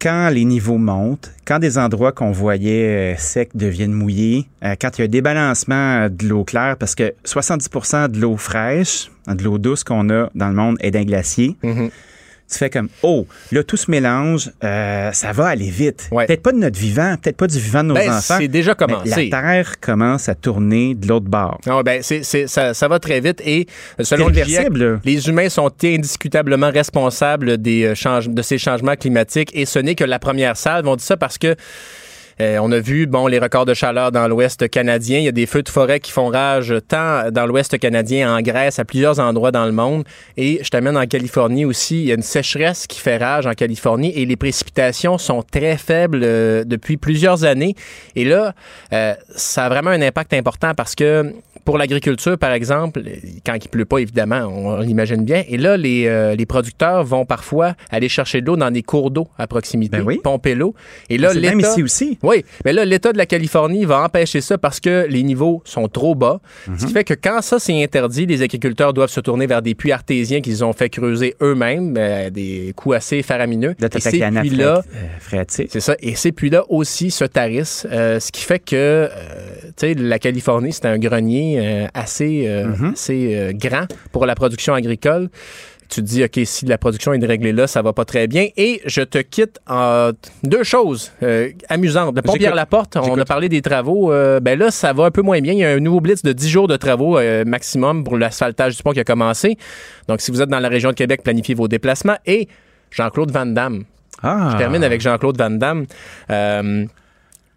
quand les niveaux montent, quand des endroits qu'on voyait euh, secs deviennent mouillés, euh, quand il y a un débalancement de l'eau claire, parce que 70% de l'eau fraîche, de l'eau douce qu'on a dans le monde est d'un glacier, mm-hmm tu fais comme oh là tout se mélange euh, ça va aller vite. Peut-être pas de notre vivant peut-être pas du vivant de nos ben, enfants c'est déjà commencé. la terre commence à tourner de l'autre bord. Non ben c'est, ça, ça, va très vite et selon le GIEC, les humains sont indiscutablement responsables des euh, change, de ces changements climatiques et ce n'est que la première salve on dit ça parce que euh, on a vu, bon, les records de chaleur dans l'Ouest canadien. Il y a des feux de forêt qui font rage tant dans l'Ouest canadien, en Grèce, à plusieurs endroits dans le monde. Et je t'amène en Californie aussi. Il y a une sécheresse qui fait rage en Californie et les précipitations sont très faibles euh, depuis plusieurs années. Et là, euh, ça a vraiment un impact important parce que pour l'agriculture, par exemple, quand il pleut pas, évidemment, on, l'imagine bien. Et là, les, les, producteurs vont parfois aller chercher de l'eau dans des cours d'eau à proximité, ben pomper l'eau. Et là, l'État... Même ici aussi. Oui, mais là, l'État de la Californie va empêcher ça parce que les niveaux sont trop bas. Ce qui mhm. fait que quand ça, c'est interdit, les agriculteurs doivent se tourner vers des puits artésiens qu'ils ont fait creuser eux-mêmes, euh, des coûts assez faramineux. et ces puits-là, euh, c'est ça. Et ces puits-là aussi se tarissent, euh, ce qui fait que, tu sais, la Californie, c'est un grenier assez, mhm. assez grand pour la production agricole tu te dis, OK, si la production est déréglée là, ça va pas très bien. Et je te quitte en deux choses euh, amusantes. De pompière la porte, on a parlé des travaux. Euh, ben là, ça va un peu moins bien. Il y a un nouveau blitz de 10 jours de travaux euh, maximum pour l'asphaltage du pont qui a commencé. Donc, si vous êtes dans la région de Québec, planifiez vos déplacements. Et Jean-Claude Van Damme. Ah. Je termine avec Jean-Claude Van Damme.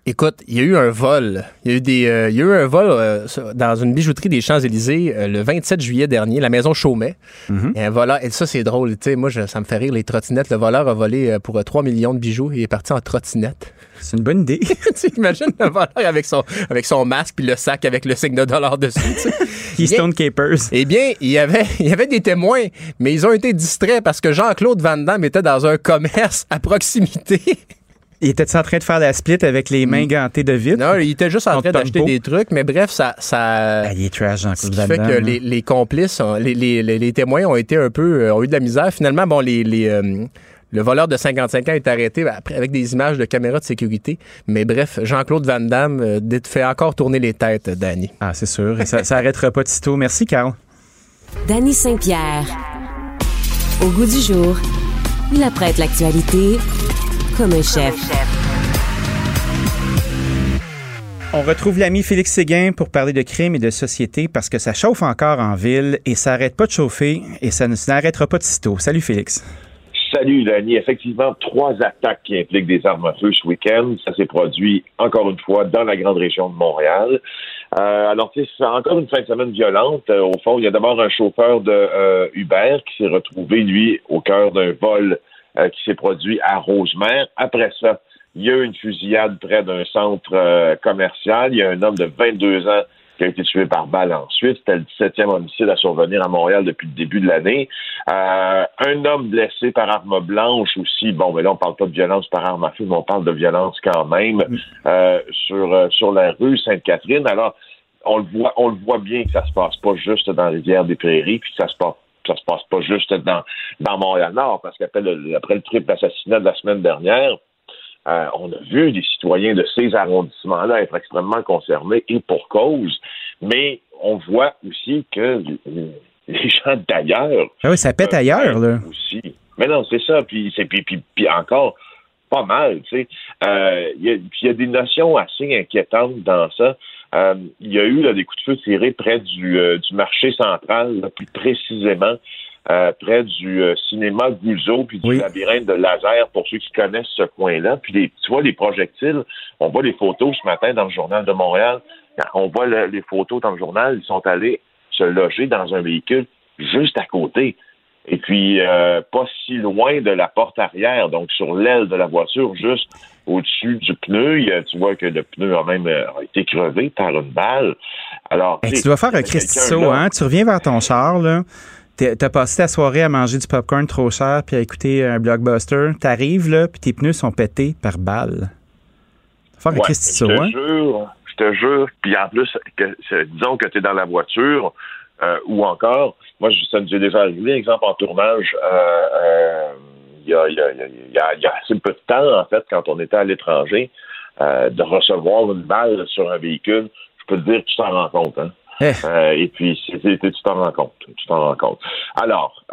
Écoute, il y a eu un vol. Il y a eu, des, euh, il y a eu un vol euh, dans une bijouterie des Champs-Élysées euh, le 27 juillet dernier, la maison Chaumet. Mhm. Et un voleur, et ça c'est drôle, tu sais, moi ça me fait rire les trottinettes. Le voleur a volé pour 3 millions de bijoux et il est parti en trottinette. C'est une bonne idée. *laughs* tu imagines le voleur avec son, avec son masque puis le sac avec le signe de dollar dessus. Keystone Capers. Eh bien, il y, avait, *laughs* il y avait des témoins, mais ils ont été distraits parce que Jean-Claude Van Damme était dans un commerce à proximité. *laughs* Il était en train de faire la split avec les mains mm. gantées de vide? Non, il était juste en train d'acheter des trucs, mais bref, ça. ça ah, il est trash, Ce qui fait que les, les, complices, les, les, les, témoins ont été un peu. Euh, ont eu de la misère. Finalement, bon, les. les euh, le voleur de 55 ans est arrêté après, avec des images de caméras de sécurité. Mais bref, Jean-Claude Van Damme euh, fait encore tourner les têtes, Danny. Ah, c'est sûr. Et ça, ça arrêtera pas de sitôt. Merci, Carl. Danny Saint-Pierre. Au goût du jour, il apprête l'actualité comme un chef. On retrouve l'ami Félix Séguin pour parler de crime et de société parce que ça chauffe encore en ville et ça n'arrête pas de chauffer et ça ne s'arrêtera pas de sitôt. Salut Félix. Salut, Danny. Effectivement, trois attaques qui impliquent des armes à feu ce week-end. Ça s'est produit, encore une fois, dans la grande région de Montréal. Euh, alors, c'est encore une fin de semaine violente. Euh, au fond, il y a d'abord un chauffeur de euh, Uber qui s'est retrouvé, lui, au cœur d'un vol euh, qui s'est produit à Rosemère. Après ça, il y a eu une fusillade près d'un centre euh, commercial. Il y a un homme de 22 ans qui a été tué par balle ensuite. C'était le 17e homicide à survenir à Montréal depuis le début de l'année. Euh, un homme blessé par arme blanche aussi. Bon, mais là, on parle pas de violence par arme à feu, mais on parle de violence quand même sur, sur la rue Sainte-Catherine. Alors, on le voit, on le voit bien que ça se passe pas juste dans les rivière des Prairies, puis que ça se passe ça se passe pas juste dans, dans Montréal-Nord, parce qu'après le, après le triple assassinat de la semaine dernière, euh, on a vu des citoyens de ces arrondissements-là être extrêmement concernés et pour cause, mais on voit aussi que les gens d'ailleurs. Ah oui, ça pète ailleurs, là. Aussi. Mais non, c'est ça. Puis, puis, puis, puis, encore, pas mal, tu sais. Euh, il y, a des notions assez inquiétantes dans ça. Euh, il y a eu des coups de feu tirés près du, euh, du marché central, plus précisément euh, près du cinéma Gouzeau puis du labyrinthe de laser pour ceux qui connaissent ce coin-là. Puis les, tu vois les projectiles, on voit les photos ce matin dans le journal de Montréal. On voit les photos dans le journal, ils sont allés se loger dans un véhicule juste à côté. Et puis, pas si loin de la porte arrière, donc sur l'aile de la voiture, juste au-dessus du pneu. tu vois que le pneu a même euh, été crevé par une balle. Alors, tu dois faire un Christy hein? Tu reviens vers ton char, là. T'as passé ta soirée à manger du popcorn trop cher puis à écouter un blockbuster. T'arrives là, puis tes pneus sont pétés par balle. Faire un ouais, Christy hein? Je te jure, puis en plus, que, disons que tu es dans la voiture, ou encore, moi, ça nous est déjà arrivé, exemple, en tournage, il y, a, y, a, y, a, assez peu de temps, en fait, quand on était à l'étranger, de recevoir une balle sur un véhicule, je peux te dire tu t'en rends compte. Hein? Eh. et puis, tu t'en rends compte. Tu t'en rends compte. Alors,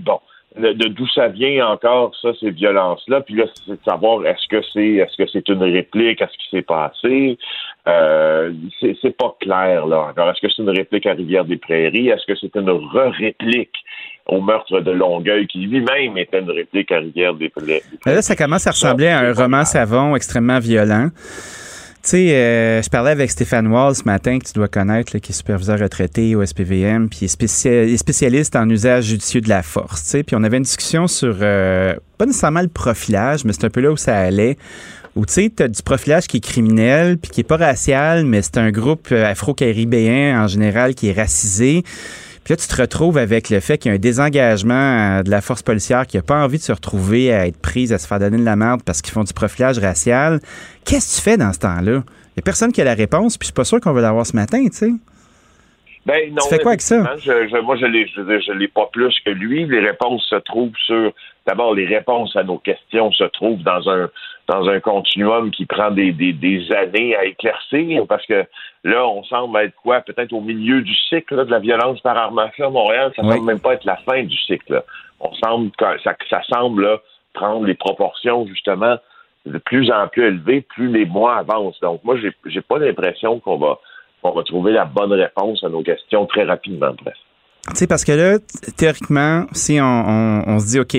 bon de d'où ça vient encore, ça, ces violences-là. Puis là, c'est de savoir est-ce que c'est est-ce que c'est une réplique à ce qui s'est passé? Euh, c'est pas clair, là, encore. Est-ce que c'est une réplique à Rivière-des-Prairies? Est-ce que c'est une re-réplique au meurtre de Longueuil, qui lui-même était une réplique à Rivière-des-Prairies? Là, ça commence à ressembler à un roman savon extrêmement violent. Tu sais, euh, je parlais avec Stéphane Wall ce matin, que tu dois connaître, qui est superviseur retraité au SPVM, puis est, spécialiste en usage judicieux de la force. Tu sais, puis on avait une discussion sur, euh, pas nécessairement le profilage, mais c'est un peu là où ça allait. Où tu sais, tu as du profilage qui est criminel, puis qui est pas racial, mais c'est un groupe euh, afro-caribéen en général qui est racisé. Puis là, tu te retrouves avec le fait qu'il y a un désengagement euh, de la force policière qui n'a pas envie de se retrouver à être prise, à se faire donner de la merde parce qu'ils font du profilage racial. Qu'est-ce que tu fais dans ce temps-là? Il n'y a personne qui a la réponse, puis je suis pas sûr qu'on va l'avoir ce matin, tu sais. Ben, non, tu fais quoi avec ça? moi, je l'ai, je, l'ai pas plus que lui. Les réponses se trouvent sur. D'abord, les réponses à nos questions se trouvent dans un dans un continuum qui prend des, des, années à éclaircir, parce que là, on semble être quoi? Peut-être au milieu du cycle de la violence par arme à feu à Montréal. Ça ne semble même pas être la fin du cycle. On semble ça, ça semble prendre les proportions justement de plus en plus élevées, plus les mois avancent. Donc, moi, j'ai, j'ai pas l'impression qu'on va on va trouver la bonne réponse à nos questions très rapidement, presque. Tu sais, parce que là, théoriquement, si on, se dit, OK,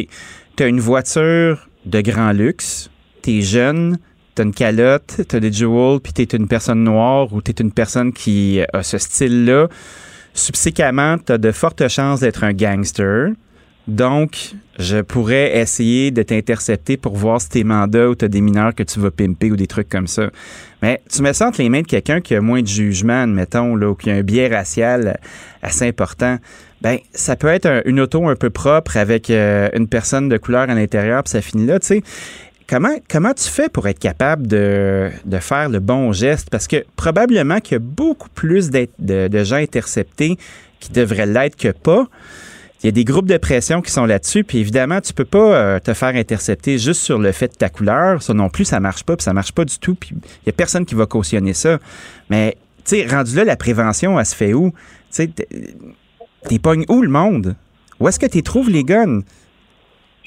tu as une voiture de grand luxe, tu es jeune, tu as une calotte, tu as des jewels, puis tu es une personne noire ou tu es une personne qui a ce style-là, subséquemment, tu as de fortes chances d'être un gangster. Donc, je pourrais essayer de t'intercepter pour voir si t'es mandat ou t'as des mineurs que tu vas pimper ou des trucs comme ça. Mais tu me sens les mains de quelqu'un qui a moins de jugement, admettons, là, ou qui a un biais racial assez important. Ben, ça peut être une auto un peu propre avec euh, une personne de couleur à l'intérieur, puis ça finit là, tu sais. Comment, comment tu fais pour être capable de, de faire le bon geste? Parce que probablement qu'il y a beaucoup plus de, de gens interceptés qui devraient l'être que pas. Il y a des groupes de pression qui sont là-dessus, puis évidemment, tu peux pas euh, te faire intercepter juste sur le fait de ta couleur. Ça non plus, ça marche pas, puis ça marche pas du tout, puis il y a personne qui va cautionner ça. Mais, tu sais, rendu là, la prévention, elle se fait où? Tu sais, t'es pognes où le monde? Où est-ce que tu trouves les guns?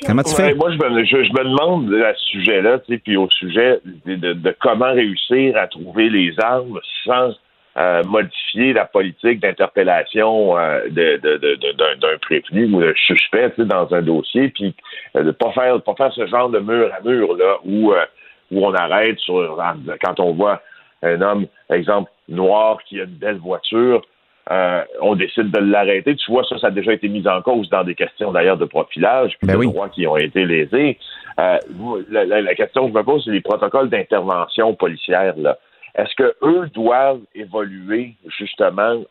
Comment tu fais? Moi, je me, demande à ce sujet-là, puis au sujet de, comment réussir à trouver les armes sans modifier la politique d'interpellation euh, d'un prévenu ou d'un suspect dans un dossier, puis euh, de pas faire pas faire ce genre de mur à mur là où euh, où on arrête sur quand on voit un homme, exemple noir qui a une belle voiture, on décide de l'arrêter. Tu vois, ça, ça a déjà été mis en cause dans des questions d'ailleurs de profilage, puis ben de droits qui ont été lésés. la, la, question que je me pose, c'est les protocoles d'intervention policière. Là. Est-ce que eux doivent évoluer justement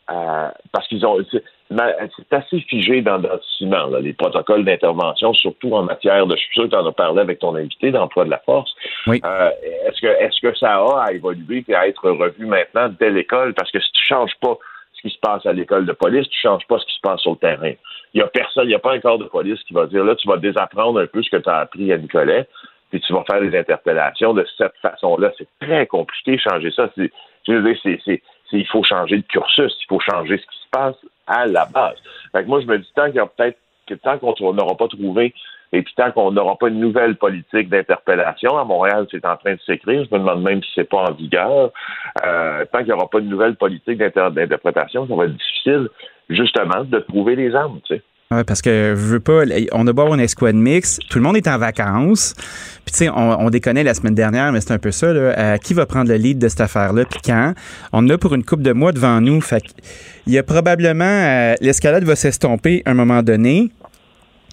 parce qu'ils ont c'est assez figé dans, le ciment les protocoles d'intervention, surtout en matière de je suis sûr que tu en as parlé avec ton invité d'emploi de la force. Oui. Euh, est-ce que est-ce que ça a à évoluer et à être revu maintenant dès l'école? Parce que si tu changes pas ce qui se passe à l'école de police, tu changes pas ce qui se passe sur le terrain. Il y a personne, il n'y a pas un corps de police qui va dire là, tu vas désapprendre un peu ce que tu as appris à Nicolet puis tu vas faire des interpellations de cette façon-là. C'est très compliqué changer ça. Veux dire, il faut changer de cursus, il faut changer ce qui se passe à la base. Fait que moi, je me dis tant qu'il y a peut-être que tant qu'on n'aura pas trouvé et puis tant qu'on n'aura pas une nouvelle politique d'interpellation, à Montréal, c'est en train de s'écrire, je me demande même si c'est pas en vigueur, euh, tant qu'il n'y aura pas une nouvelle politique d'interprétation, ça va être difficile, justement, de trouver les armes, tu sais. Oui, parce que je veux pas. On a beau avoir une escouade mix, tout le monde est en vacances. Puis tu sais, on, on déconnait la semaine dernière, mais c'est un peu ça. Euh, qui va prendre le lead de cette affaire-là, puis quand? On a pour une coupe de mois devant nous. Fait il y a probablement euh, l'escalade va s'estomper à un moment donné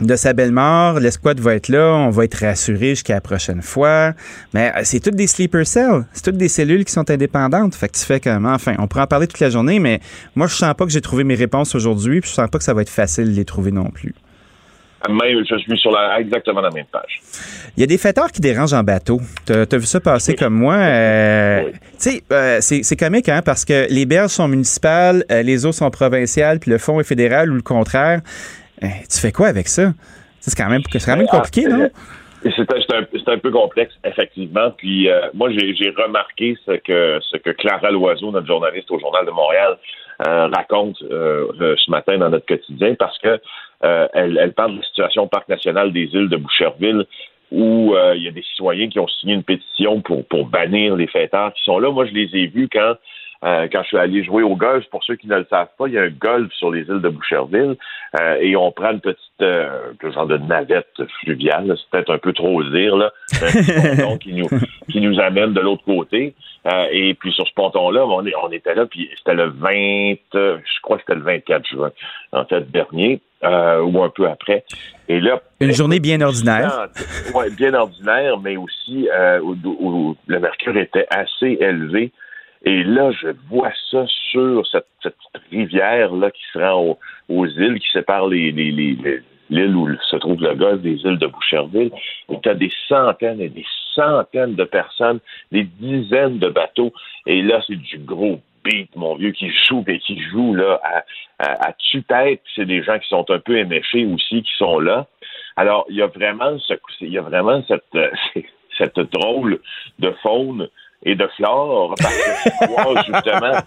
de sa belle mort, l'escouade va être là, on va être rassuré jusqu'à la prochaine fois. Mais euh, c'est toutes des sleeper cells, c'est toutes des cellules qui sont indépendantes. Fait que tu fais comment? Enfin, on pourrait en parler toute la journée, mais moi, je sens pas que j'ai trouvé mes réponses aujourd'hui, puis je sens pas que ça va être facile de les trouver non plus. Même, je suis sur la, exactement la même page. Il y a des fêteurs qui dérangent en bateau. Tu as, vu ça passer comme moi. Euh, tu sais, euh, c'est comique, hein, parce que les berges sont municipales, euh, les eaux sont provinciales, puis le fond est fédéral ou le contraire. Tu fais quoi avec ça? C'est quand même, quand même compliqué, non? C'est un, peu complexe, effectivement. Puis moi, j'ai remarqué ce que ce que Clara Loiseau, notre journaliste au Journal de Montréal, raconte ce matin dans notre quotidien, parce que euh, elle, parle de la situation au Parc national des îles de Boucherville où euh, il y a des citoyens qui ont signé une pétition pour, pour bannir les fêtards qui sont là. Moi, je les ai vus quand euh, quand je suis allé jouer au golf, pour ceux qui ne le savent pas, il y a un golf sur les îles de Boucherville et on prend une petite genre de navette fluviale, c'est peut-être un peu trop dire, là, un *laughs* qui nous, qui nous amène de l'autre côté. et puis sur ce ponton-là, on, on était là, puis c'était le 20, je crois que c'était le 24 juin, en fait, dernier. Euh, ou un peu après. Et là, une journée bien ordinaire. *laughs* Oui, bien ordinaire, mais aussi euh, où, le mercure était assez élevé. Et là, je vois ça sur cette, rivière là qui se rend aux, îles qui séparent les, l'île où se trouve le golfe des îles de Boucherville. Et tu as des centaines et des centaines de personnes, des dizaines de bateaux. Et là, c'est du gros beat, mon vieux, qui joue et qui joue là à, à, tue-tête. C'est des gens qui sont un peu éméchés aussi qui sont là. Alors, il y a vraiment ce, il y a vraiment cette, *laughs* cette drôle de faune et de flore parce que *laughs* justement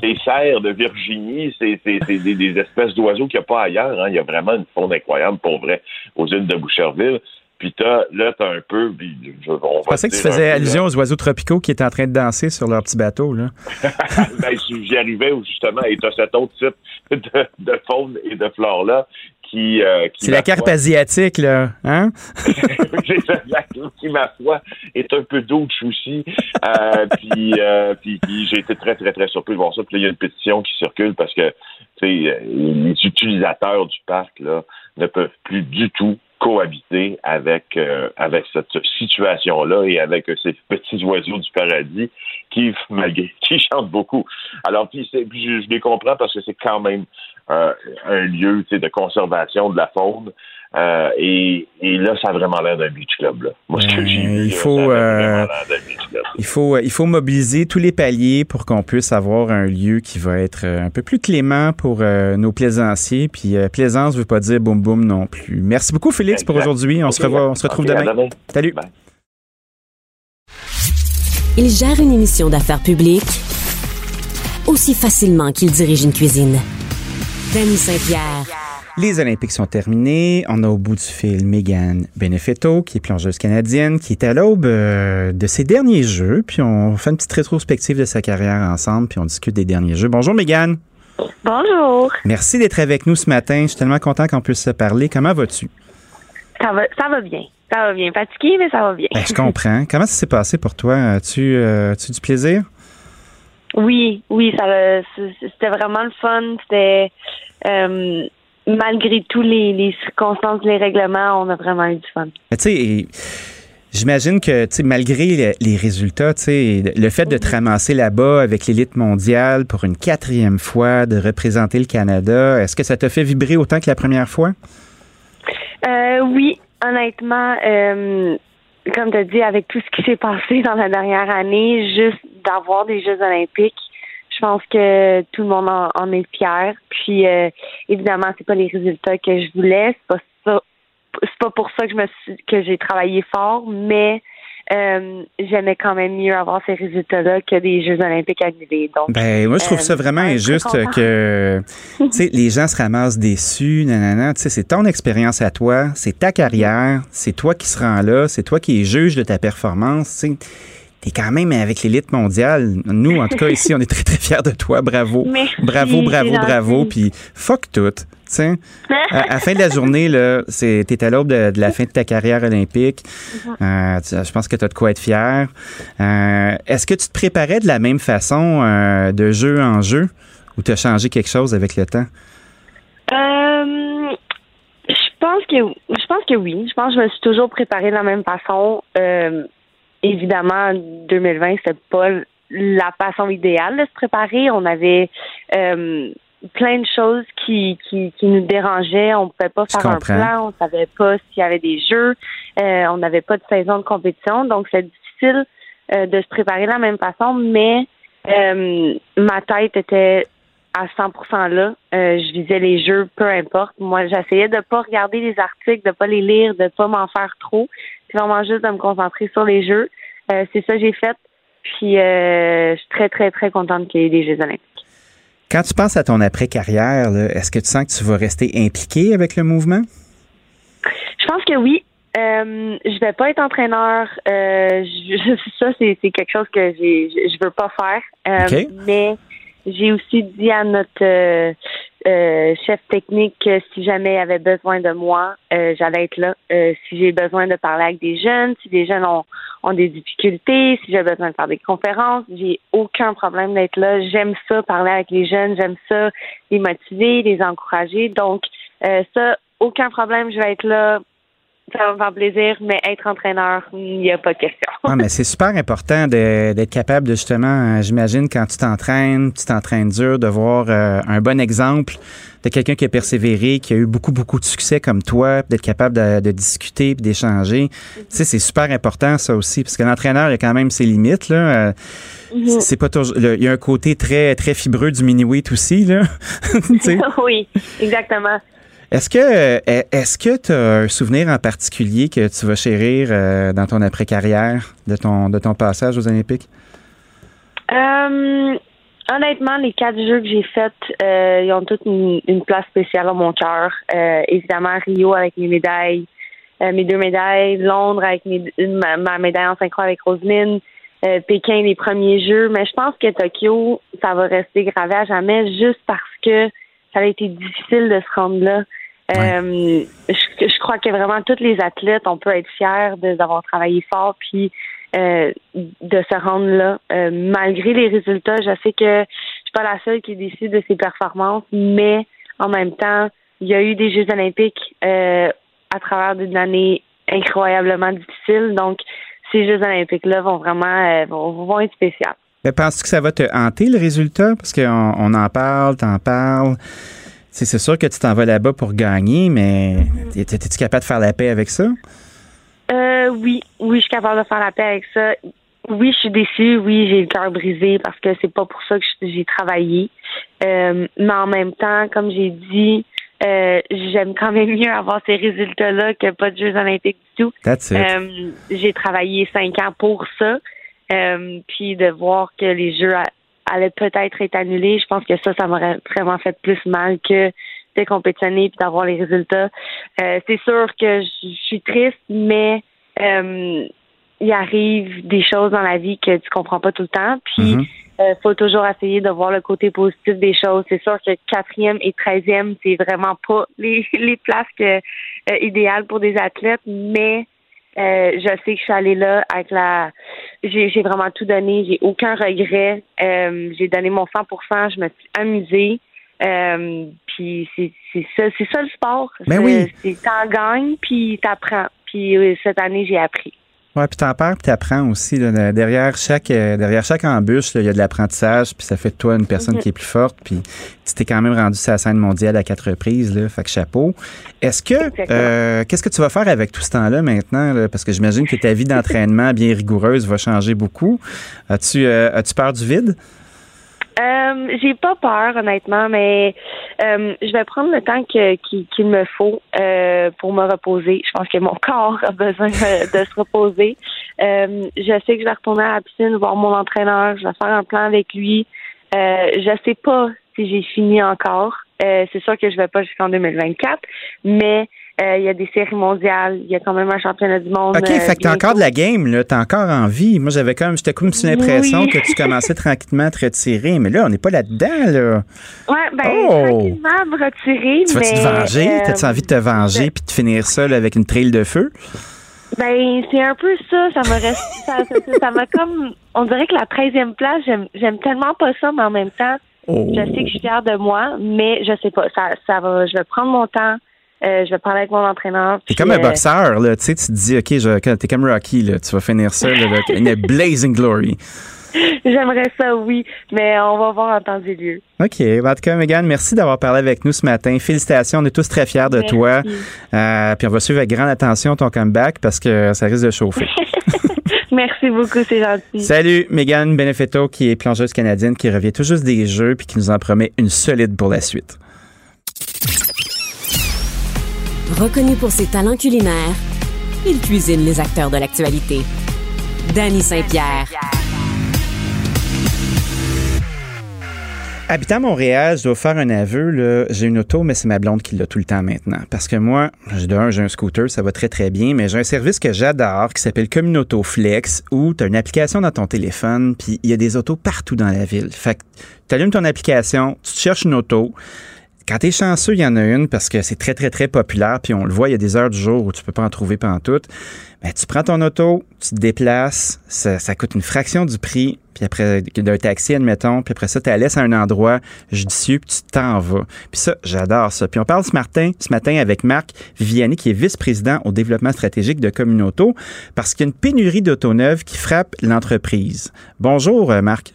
ces cerfs de Virginie, c'est des, espèces d'oiseaux qu'il n'y a pas ailleurs. Hein. Il y a vraiment une faune incroyable pour vrai aux îles de Boucherville. Puis là, t'as un peu. je, pensais que tu faisais allusion aux oiseaux tropicaux qui étaient en train de danser sur leur petit bateau. Là. *laughs* ben, j'y arrivais justement, et t'as cet autre type de, faune et de flore-là qui. Euh, C'est la carpe asiatique, là. Hein? *laughs* qui, ma foi, est un peu douce aussi. Euh, puis, euh, puis, puis j'ai été très, très, très surpris de voir ça. Puis là, il y a une pétition qui circule parce que les utilisateurs du parc là, ne peuvent plus du tout cohabiter avec euh, avec cette situation-là et avec ces petits oiseaux du paradis qui *laughs* qui chantent beaucoup. Alors puis, je, les comprends parce que c'est quand même euh, un lieu de conservation de la faune. Euh, et, là, ça a vraiment l'air d'un beach club. Moi, ce que j'ai il faut, euh, il faut, il faut mobiliser tous les paliers pour qu'on puisse avoir un lieu qui va être euh, un peu plus clément pour nos plaisanciers. Puis plaisance ne veut pas dire boum boum non plus. Merci beaucoup, Félix, pour aujourd'hui. On se revoit, on se retrouve demain. Salut. Il gère une émission d'affaires publiques aussi facilement qu'il dirige une cuisine. Danny Saint-Pierre. Les Olympiques sont terminés. On a au bout du fil Megan Benefetto, qui est plongeuse canadienne, qui est à l'aube euh, de ses derniers jeux. Puis on fait une petite rétrospective de sa carrière ensemble, puis on discute des derniers jeux. Bonjour Megan. Bonjour. Merci d'être avec nous ce matin. Je suis tellement content qu'on puisse se parler. Comment vas-tu? Ça va, ça va bien. Ça va bien. Fatigué, mais ça va bien. Ben, je comprends. Comment ça s'est passé pour toi? As-tu euh, as du plaisir? Oui, oui, ça c'était vraiment le fun. C'était euh, malgré tous les, circonstances, les règlements, on a vraiment eu du fun. Tu sais, J'imagine que, malgré les résultats, le fait de te ramasser là-bas avec l'élite mondiale pour une quatrième fois, de représenter le Canada, est-ce que ça t'a fait vibrer autant que la première fois? Euh, oui, honnêtement, euh, comme tu as dit, avec tout ce qui s'est passé dans la dernière année, juste d'avoir des Jeux olympiques, je pense que tout le monde en, est fier. Puis euh, évidemment, c'est pas les résultats que je voulais, c'est pas ça, c'est pas pour ça que je me que j'ai travaillé fort, mais euh, j'aimais quand même mieux avoir ces résultats-là que des Jeux olympiques annulés. Donc, ben, moi, je trouve ça euh, vraiment injuste que *laughs* les gens se ramassent déçus. Nanana, c'est ton expérience à toi, c'est ta carrière, c'est toi qui se rends là, c'est toi qui es juge de ta performance t'es quand même avec l'élite mondiale. Nous, en tout cas, ici, on est très, très fiers de toi. Bravo. bravo, bravo, bravo. Puis fuck tout. À, à la fin de la journée, là, c'est, t'es à l'aube de, la fin de ta carrière olympique. Euh, je pense que tu as de quoi être fier. Euh, est-ce que tu te préparais de la même façon euh, de jeu en jeu ou tu as changé quelque chose avec le temps? je pense que je pense que oui. Je pense que je me suis toujours préparée de la même façon évidemment, 2020, c'était pas la façon idéale de se préparer. On avait euh, plein de choses qui, qui, qui nous dérangeaient. On pouvait pas faire un plan, on savait pas s'il y avait des jeux, euh, on n'avait pas de saison de compétition, donc c'est difficile euh, de se préparer de la même façon, mais euh, ma tête était à 100% là. je visais les jeux, peu importe. Moi, j'essayais de pas regarder les articles, de pas les lire, de pas m'en faire trop. Vraiment juste de me concentrer sur les jeux. c'est ça que j'ai fait. Puis je suis très, très, très contente qu'il y ait des Jeux olympiques. Quand tu penses à ton après-carrière, est-ce que tu sens que tu vas rester impliqué avec le mouvement? Je pense que oui. Euh, je vais pas être entraîneur. Euh, *laughs* ça, c'est, quelque chose que j'ai, je veux pas faire. Euh, mais j'ai aussi dit à notre euh, euh, chef technique que si jamais il avait besoin de moi, euh, j'allais être là. si j'ai besoin de parler avec des jeunes, si des jeunes ont, ont des difficultés, si j'ai besoin de faire des conférences, j'ai aucun problème d'être là. J'aime ça, parler avec les jeunes, j'aime ça, les motiver, les encourager. Donc, ça, aucun problème, je vais être là ça va me faire plaisir, mais être entraîneur, il n'y a pas de question. ah, mais c'est super important d'être capable de justement, euh, j'imagine, quand tu t'entraînes, tu t'entraînes dur, de voir euh, un bon exemple de quelqu'un qui a persévéré, qui a eu beaucoup, beaucoup de succès comme toi, d'être capable de, discuter puis d'échanger. Tu sais, c'est super important, ça aussi, parce que l'entraîneur, il a quand même ses limites, là. Euh, mhm. C'est pas toujours. Il y a un côté très, très fibreux du mini-weight aussi, là. *laughs* *laughs* oui, exactement. Est-ce que euh, est-ce que tu as un souvenir en particulier que tu vas chérir euh, dans ton après-carrière de ton de ton passage aux Olympiques? Euh, honnêtement, les quatre jeux que j'ai faits, ils ont toutes une, place spéciale dans mon cœur. évidemment, Rio avec mes médailles, mes deux médailles, Londres avec ma, médaille en synchro avec Roselyne, Pékin les premiers jeux. Mais je pense que Tokyo, ça va rester gravé à jamais juste parce que ça a été difficile de se rendre là. Euh, je, crois que vraiment tous les athlètes, on peut être fiers d'avoir travaillé fort puis euh, de se rendre là. Euh, malgré les résultats, je sais que je suis pas la seule qui décide de ses performances, mais en même temps, il y a eu des Jeux olympiques à travers d'une année incroyablement difficile. Donc, ces Jeux olympiques-là vont vraiment vont, être spéciaux. Mais penses-tu que ça va te hanter le résultat? Parce qu'on on en parle, t'en parles. C'est sûr que tu t'en vas là-bas pour gagner, mais es-tu capable de faire la paix avec ça? Euh, oui, oui, je suis capable de faire la paix avec ça. Oui, je suis déçue. Oui, j'ai le cœur brisé parce que c'est pas pour ça que j'ai travaillé. Euh, mais en même temps, comme j'ai dit, euh, j'aime quand même mieux avoir ces résultats-là que pas de Jeux olympiques du tout. j'ai travaillé cinq ans pour ça. puis de voir que les Jeux allait peut-être être annulée, je pense que ça, ça m'aurait vraiment fait plus mal que de compétitionner puis d'avoir les résultats. Euh, c'est sûr que je suis triste, mais euh, il arrive des choses dans la vie que tu comprends pas tout le temps. Puis il mhm. euh, faut toujours essayer de voir le côté positif des choses. C'est sûr que quatrième et treizième, c'est vraiment pas les, *laughs* les places que, idéales pour des athlètes, mais euh, je sais que je suis allée là avec la. J'ai, vraiment tout donné. J'ai aucun regret. Euh, j'ai donné mon 100% Je me suis amusée. Euh, puis c'est, ça, c'est ça le sport. Mais ben oui. T'en gagnes puis t'apprends. Puis cette année j'ai appris. Oui, puis t'en perds, puis t'apprends aussi. derrière chaque euh, derrière chaque embûche, il y a de l'apprentissage, puis ça fait de toi une personne qui est plus forte. Puis tu t'es quand même rendu sur la scène mondiale à quatre reprises, là, fait que chapeau. Est-ce que euh, qu'est-ce que tu vas faire avec tout ce temps-là maintenant? Parce que j'imagine que ta vie *laughs* d'entraînement bien rigoureuse va changer beaucoup. As-tu euh, as-tu peur du vide? Euh, j'ai pas peur, honnêtement, mais euh, je vais prendre le temps qu'il me faut euh, pour me reposer. Je pense que mon *laughs* corps a besoin de, se reposer. je sais que je vais retourner à la piscine, voir mon entraîneur, je vais faire un plan avec lui. je sais pas si j'ai fini encore. c'est sûr que je vais pas jusqu'en 2024, mais euh, il y a des séries mondiales, il y a quand même un championnat du monde. OK, fait que t'as euh, encore de la game, là, t'as encore envie. Moi, j'avais quand même, j'étais comme une l'impression que tu commençais tranquillement à te retirer, mais là, on n'est pas là-dedans, là. Ouais, ben, oh! tranquillement me retirer, tu vas-tu te venger? Euh, T'as-tu envie de te venger puis de finir ça avec une trail de feu? Ben, c'est un peu ça. Ça m'a *laughs* ça, m'a comme. On dirait que la 13e place, j'aime tellement pas ça, mais en même temps, oh. je sais que je suis fière de moi, mais je sais pas. Ça, ça va, je vais prendre mon temps. Euh, je vais parler avec mon entraîneur. T'es comme un boxeur, là. Tu sais, tu te dis, OK, je, t'es comme Rocky, là. Tu vas finir ça, là, une blazing glory. *laughs* J'aimerais ça, oui, mais on va voir en temps et lieu. OK. Ben, en tout cas, Megan, merci d'avoir parlé avec nous ce matin. Félicitations, on est tous très fiers de toi. Euh, puis on va suivre avec grande attention ton comeback parce que ça risque de chauffer. *laughs* Merci beaucoup, c'est gentil. Salut, Megan Benefetto, qui est plongeuse canadienne, qui revient tout juste des Jeux puis qui nous en promet une solide pour la suite. Reconnu pour ses talents culinaires, il cuisine les acteurs de l'actualité. Danny Saint-Pierre. Habitant Montréal, je dois faire un aveu. J'ai une auto, mais c'est ma blonde qui l'a tout le temps maintenant. Parce que moi, d'un, j'ai un scooter, ça va très très bien, mais j'ai un service que j'adore qui s'appelle Communauto Flex où tu as une application dans ton téléphone, puis il y a des autos partout dans la ville. Fait que tu allumes ton application, tu te cherches une auto, quand t'es chanceux, il y en a une parce que c'est très, très, très populaire, puis on le voit, il y a des heures du jour où tu peux pas en trouver pendant tout. Ben, tu prends ton auto, tu te déplaces, ça, coûte une fraction du prix, puis après, d'un taxi, admettons, puis après ça, tu la laisses à un endroit judicieux, puis tu t'en vas. Puis ça, j'adore ça. Puis on parle ce matin, ce matin avec Marc Vianney, qui est vice-président au développement stratégique de Communauto, parce qu'il y a une pénurie d'auto neuves qui frappe l'entreprise. Bonjour, euh, Marc.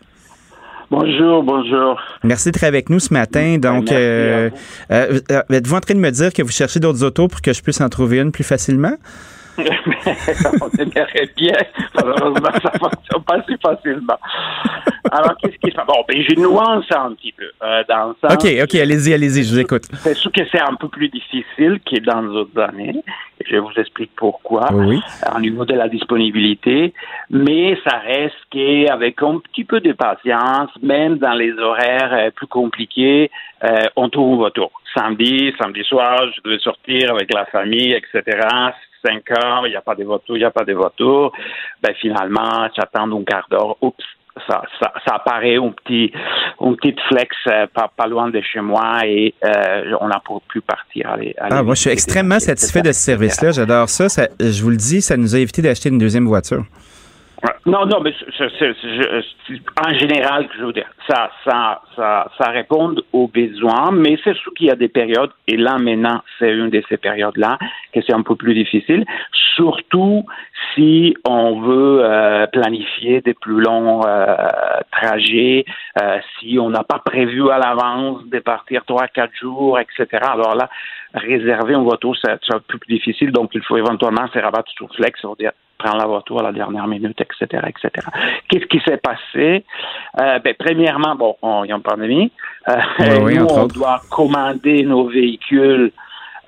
Bonjour, bonjour. Merci d'être avec nous ce matin. Donc, euh, euh, euh, êtes-vous en train de me dire que vous cherchez d'autres autos pour que je puisse en trouver une plus facilement? *laughs* on aimerait bien. Malheureusement, ça ne fonctionne pas si facilement. Alors, qu'est-ce qui se passe? Bon, ben, j'ai nuance un petit peu. Euh, dans le sens OK, OK, allez-y, allez-y, je vous écoute. C'est sûr que c'est un peu plus difficile que dans les autres années. Je vous explique pourquoi. Oui. Au niveau de la disponibilité. Mais ça reste qu'avec un petit peu de patience, même dans les horaires euh, plus compliqués, euh, on trouve voiture. Samedi, samedi soir, je devais sortir avec la famille, etc 5 heures, il n'y a pas de voitures, il n'y a pas de voitures. Ben, finalement, j'attends un quart d'heure. Oups, ça, ça, ça, apparaît un petit, un petit flex euh, pas, pas, loin de chez moi et euh, on a pu partir. Aller, ah, moi, je suis extrêmement satisfait de ce service-là. J'adore ça. ça. Je vous le dis, ça nous a évité d'acheter une deuxième voiture. Non, non, mais en général, je veux dire, ça, ça, ça, ça répond aux besoins, mais c'est sûr qu'il y a des périodes, et là maintenant, c'est une de ces périodes-là, que c'est un peu plus difficile, surtout si on veut euh, planifier des plus longs euh, trajets, euh, si on n'a pas prévu à l'avance de partir trois, quatre jours, etc. Alors là, réserver une voiture, c'est un peu plus difficile, donc il faut éventuellement se rabattre sur Flex, dire prendre la voiture à la dernière minute, etc., etc. Qu'est-ce qui s'est passé? Euh, ben, premièrement, bon, on, il y a une pandémie. Euh, nous, on doit commander nos véhicules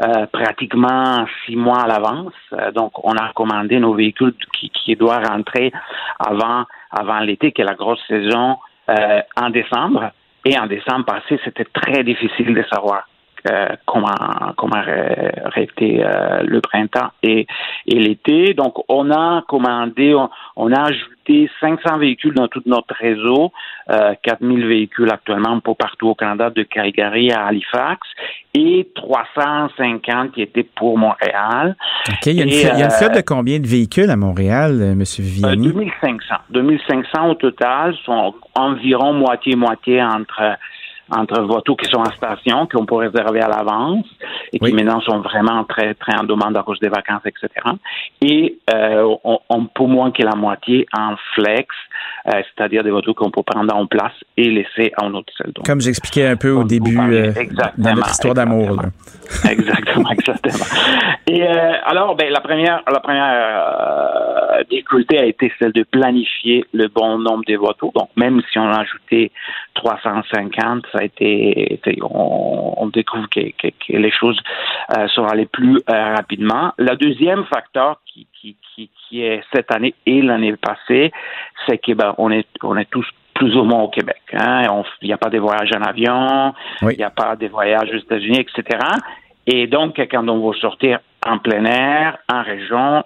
euh, pratiquement six mois à l'avance. Euh, donc, on a commandé nos véhicules qui, qui doivent rentrer avant, avant l'été, qui est la grosse saison, euh, en décembre. Et en décembre passé, c'était très difficile de savoir euh, comment comment arrêter euh, le printemps et, et l'été. Donc on a commandé, on, a ajouté 500 véhicules dans tout notre réseau, euh, 4000 véhicules actuellement pour partout au Canada, de Calgary à Halifax, et 350 qui étaient pour Montréal. OK. Il y a une, il de combien de véhicules à Montréal, M. Viviani? 2500. 2500 au total, sont environ moitié-moitié entre entre voitures qui sont en station, qu'on peut réserver à l'avance et qui maintenant sont vraiment très, très en demande à cause des vacances, etc. Et euh, on, on, peut moins que la moitié en flex, euh, c'est-à-dire des voitures qu'on peut prendre en place et laisser en autre Comme j'expliquais un peu au début euh, dans notre histoire d'amour. Exactement, exactement. Et euh, alors, ben, la première, la première difficulté a été celle de planifier le bon nombre de voitures. Donc, même si on a ajouté 350, ça a été, on, découvre que, les choses euh, sont allées plus euh, rapidement. Le deuxième facteur qui, qui, qui, est cette année et l'année passée, c'est que ben, on est on est tous plus ou moins au Québec. Hein. Il n'y a pas de voyages en avion, il n'y a pas de voyages aux États-Unis, etc. Et donc, quand on veut sortir en plein air, en région,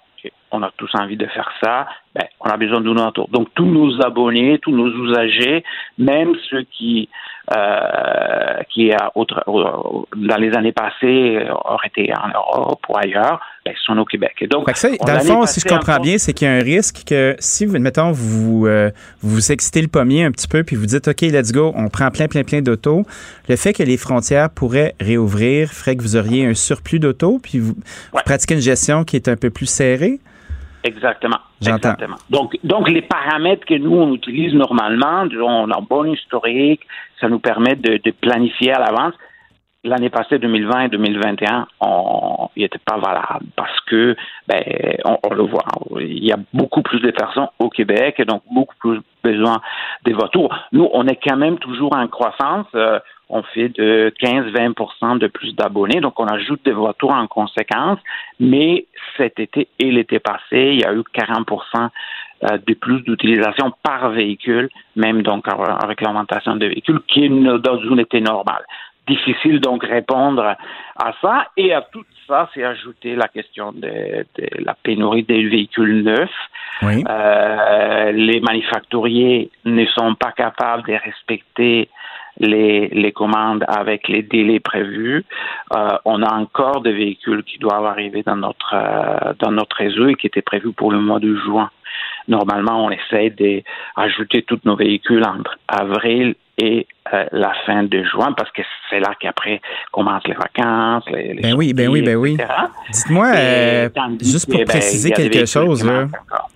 on a tous envie de faire ça, ben, on a besoin d'une auto. Donc tous nos abonnés, tous nos usagers, même ceux qui euh, qui dans les années passées auraient été en Europe ou ailleurs, ben, sont au Québec. Et donc, dans le fond, si je comprends bien, c'est qu'il y a un risque que si, vous, mettons, vous euh, vous excitez le pommier un petit peu, puis vous dites, OK, let's go, on prend plein, plein, plein d'autos, le fait que les frontières pourraient réouvrir ferait que vous auriez un surplus d'autos, puis vous, vous pratiquez une gestion qui est un peu plus serrée? Exactement. Exactement. Donc, donc, les paramètres que nous, on utilise normalement, on a un bon historique, ça nous permet de, de planifier à l'avance l'année passée, 2020 et 2021, on, il n'était pas valable parce que, ben, on, le voit, il y a beaucoup plus de personnes au Québec et donc beaucoup plus besoin des voitures. Nous, on est quand même toujours en croissance. Euh, on fait de 15-20% de plus d'abonnés, donc on ajoute des voitures en conséquence. Mais cet été et l'été passé, il y a eu 40% euh, de plus d'utilisation par véhicule, même donc avec l'augmentation de véhicules, qui est dans une été normale difficile donc répondre à ça. Et à tout ça, c'est ajouter la question de, la pénurie des véhicules neufs. Euh, les manufacturiers ne sont pas capables de respecter les, les commandes avec les délais prévus. Euh, on a encore des véhicules qui doivent arriver dans notre euh, dans notre réseau et qui étaient prévus pour le mois de juin. Normalement, on essaie d'ajouter tous nos véhicules entre avril et euh, la fin de juin parce que c'est là qu'après commencent les vacances. Les, ben oui, ben oui, ben oui. Dites-moi, euh, juste pour ben, préciser quelque chose, là,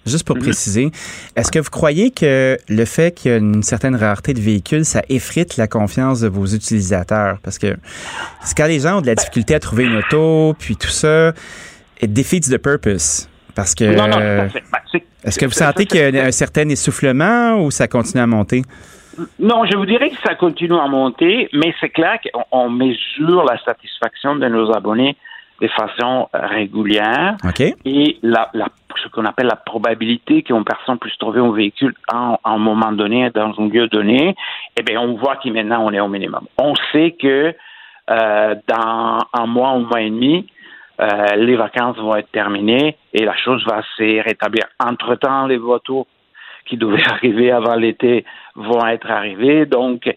juste pour mm-hmm. préciser, est-ce que vous croyez que le fait qu'il y a une certaine rareté de véhicules, ça effrite la confiance de vos utilisateurs? Parce que quand les gens ont de la difficulté à trouver une auto, puis tout ça, it defeats the purpose. Parce que. Non, non, ben, est-ce que vous sentez qu'il y a un certain essoufflement ou ça continue à monter? Non, je vous dirais que ça continue à monter, mais c'est clair qu'on mesure la satisfaction de nos abonnés de façon régulière. Et la, ce qu'on appelle la probabilité qu'une personne puisse trouver un véhicule à un moment donné, dans un lieu donné, eh bien, on voit que maintenant, on est au minimum. On sait que euh, dans un mois, un mois et demi, euh, les vacances vont être terminées et la chose va se rétablir. Entre-temps, les voitures qui devaient *laughs* arriver avant l'été vont être arrivés. Donc,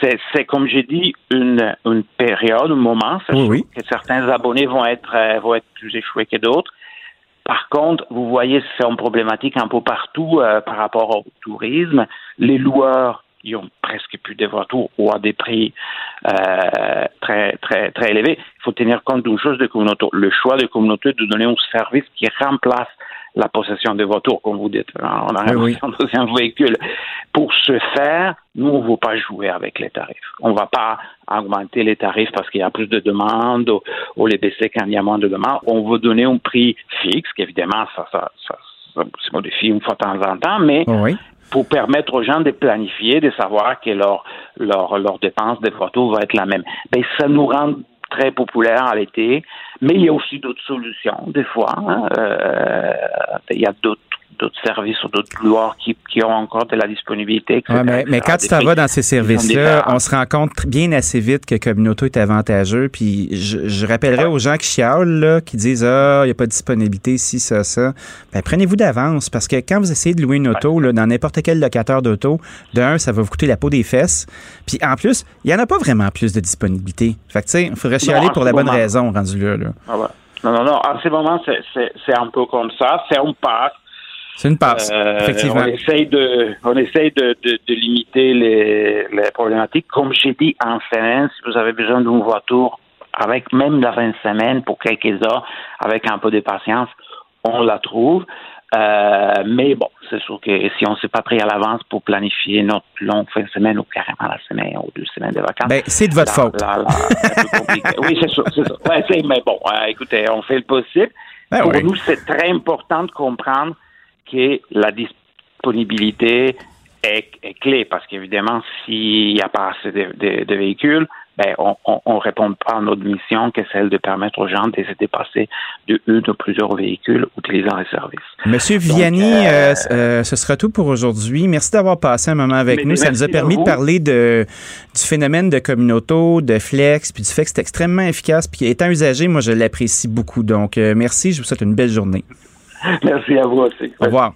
c'est comme j'ai dit une, une période, un moment, oui, que certains abonnés vont être euh, vont être plus échoués que d'autres. Par contre, vous voyez, c'est une problématique un peu partout euh, par rapport au tourisme. Les loueurs ils ont presque plus de voitures ou à des prix euh, très très très élevés. Il faut tenir compte d'une chose de communauté. Le choix de communauté de donner un service qui remplace la possession des voitures, comme vous dites. On a oui, un véhicule. Pour ce faire, nous, on ne veut pas jouer avec les tarifs. On ne va pas augmenter les tarifs parce qu'il y a plus de demandes ou, les baisser quand il y a moins de demandes. On veut donner un prix fixe, qu'évidemment, ça, ça, ça, ça se modifie une fois de temps en temps, mais pour permettre aux gens de planifier, de savoir que leur, leur, leur dépense de voitures va être la même. Ben, ça nous rend très populaire à l'été, mais il y a aussi d'autres solutions, des fois. Hein. Euh, il y a d'autres d'autres services ou d'autres couloirs qui, qui, ont encore de la disponibilité. mais, mais, quand tu t'en vas dans ces services-là, on se rend compte bien assez vite que Communauto est avantageux. Puis je, je rappellerai aux gens qui chialent, là, qui disent Ah, il n'y a pas de disponibilité, si, ça, ça. Ben, prenez-vous d'avance parce que quand vous essayez de louer une auto là, dans n'importe quel locateur d'auto, d'un, ça va vous coûter la peau des fesses. Puis en plus, il n'y en a pas vraiment plus de disponibilité. Fait que, tu sais, il faudrait chialer pour la bonne raison, rendu là. là. Ah ouais. Non, non, non. En ce moment, c'est un peu comme ça. C'est un pas c'est une passe, euh, effectivement. On essaye de, on essaye de, de, de limiter les, les, problématiques. Comme j'ai dit en semaine, si vous avez besoin d'une voiture, avec même la fin de semaine pour quelques heures, avec un peu de patience, on la trouve. Euh, mais bon, c'est sûr que si on ne s'est pas pris à l'avance pour planifier notre longue fin de semaine ou carrément la semaine ou deux semaines de vacances. Ben, c'est de votre faute. oui, c'est sûr, c'est ça. Ouais, mais bon, euh, écoutez, on fait le possible. Ben pour nous, c'est très important de comprendre que la disponibilité est, clé parce qu'évidemment, s'il n'y a pas assez de, véhicules, ben, on ne répond pas à notre mission qui est celle de permettre aux gens de se dépasser de une ou plusieurs véhicules utilisant les services. Monsieur Vianney, euh, euh, euh, ce sera tout pour aujourd'hui. Merci d'avoir passé un moment avec nous. Ça nous a permis de parler de, du phénomène de communauto, de flex, puis du fait que c'est extrêmement efficace. Puis étant usagé, moi, je l'apprécie beaucoup. Donc, merci. Je vous souhaite une belle journée. *laughs* Merci à vous aussi. Au revoir.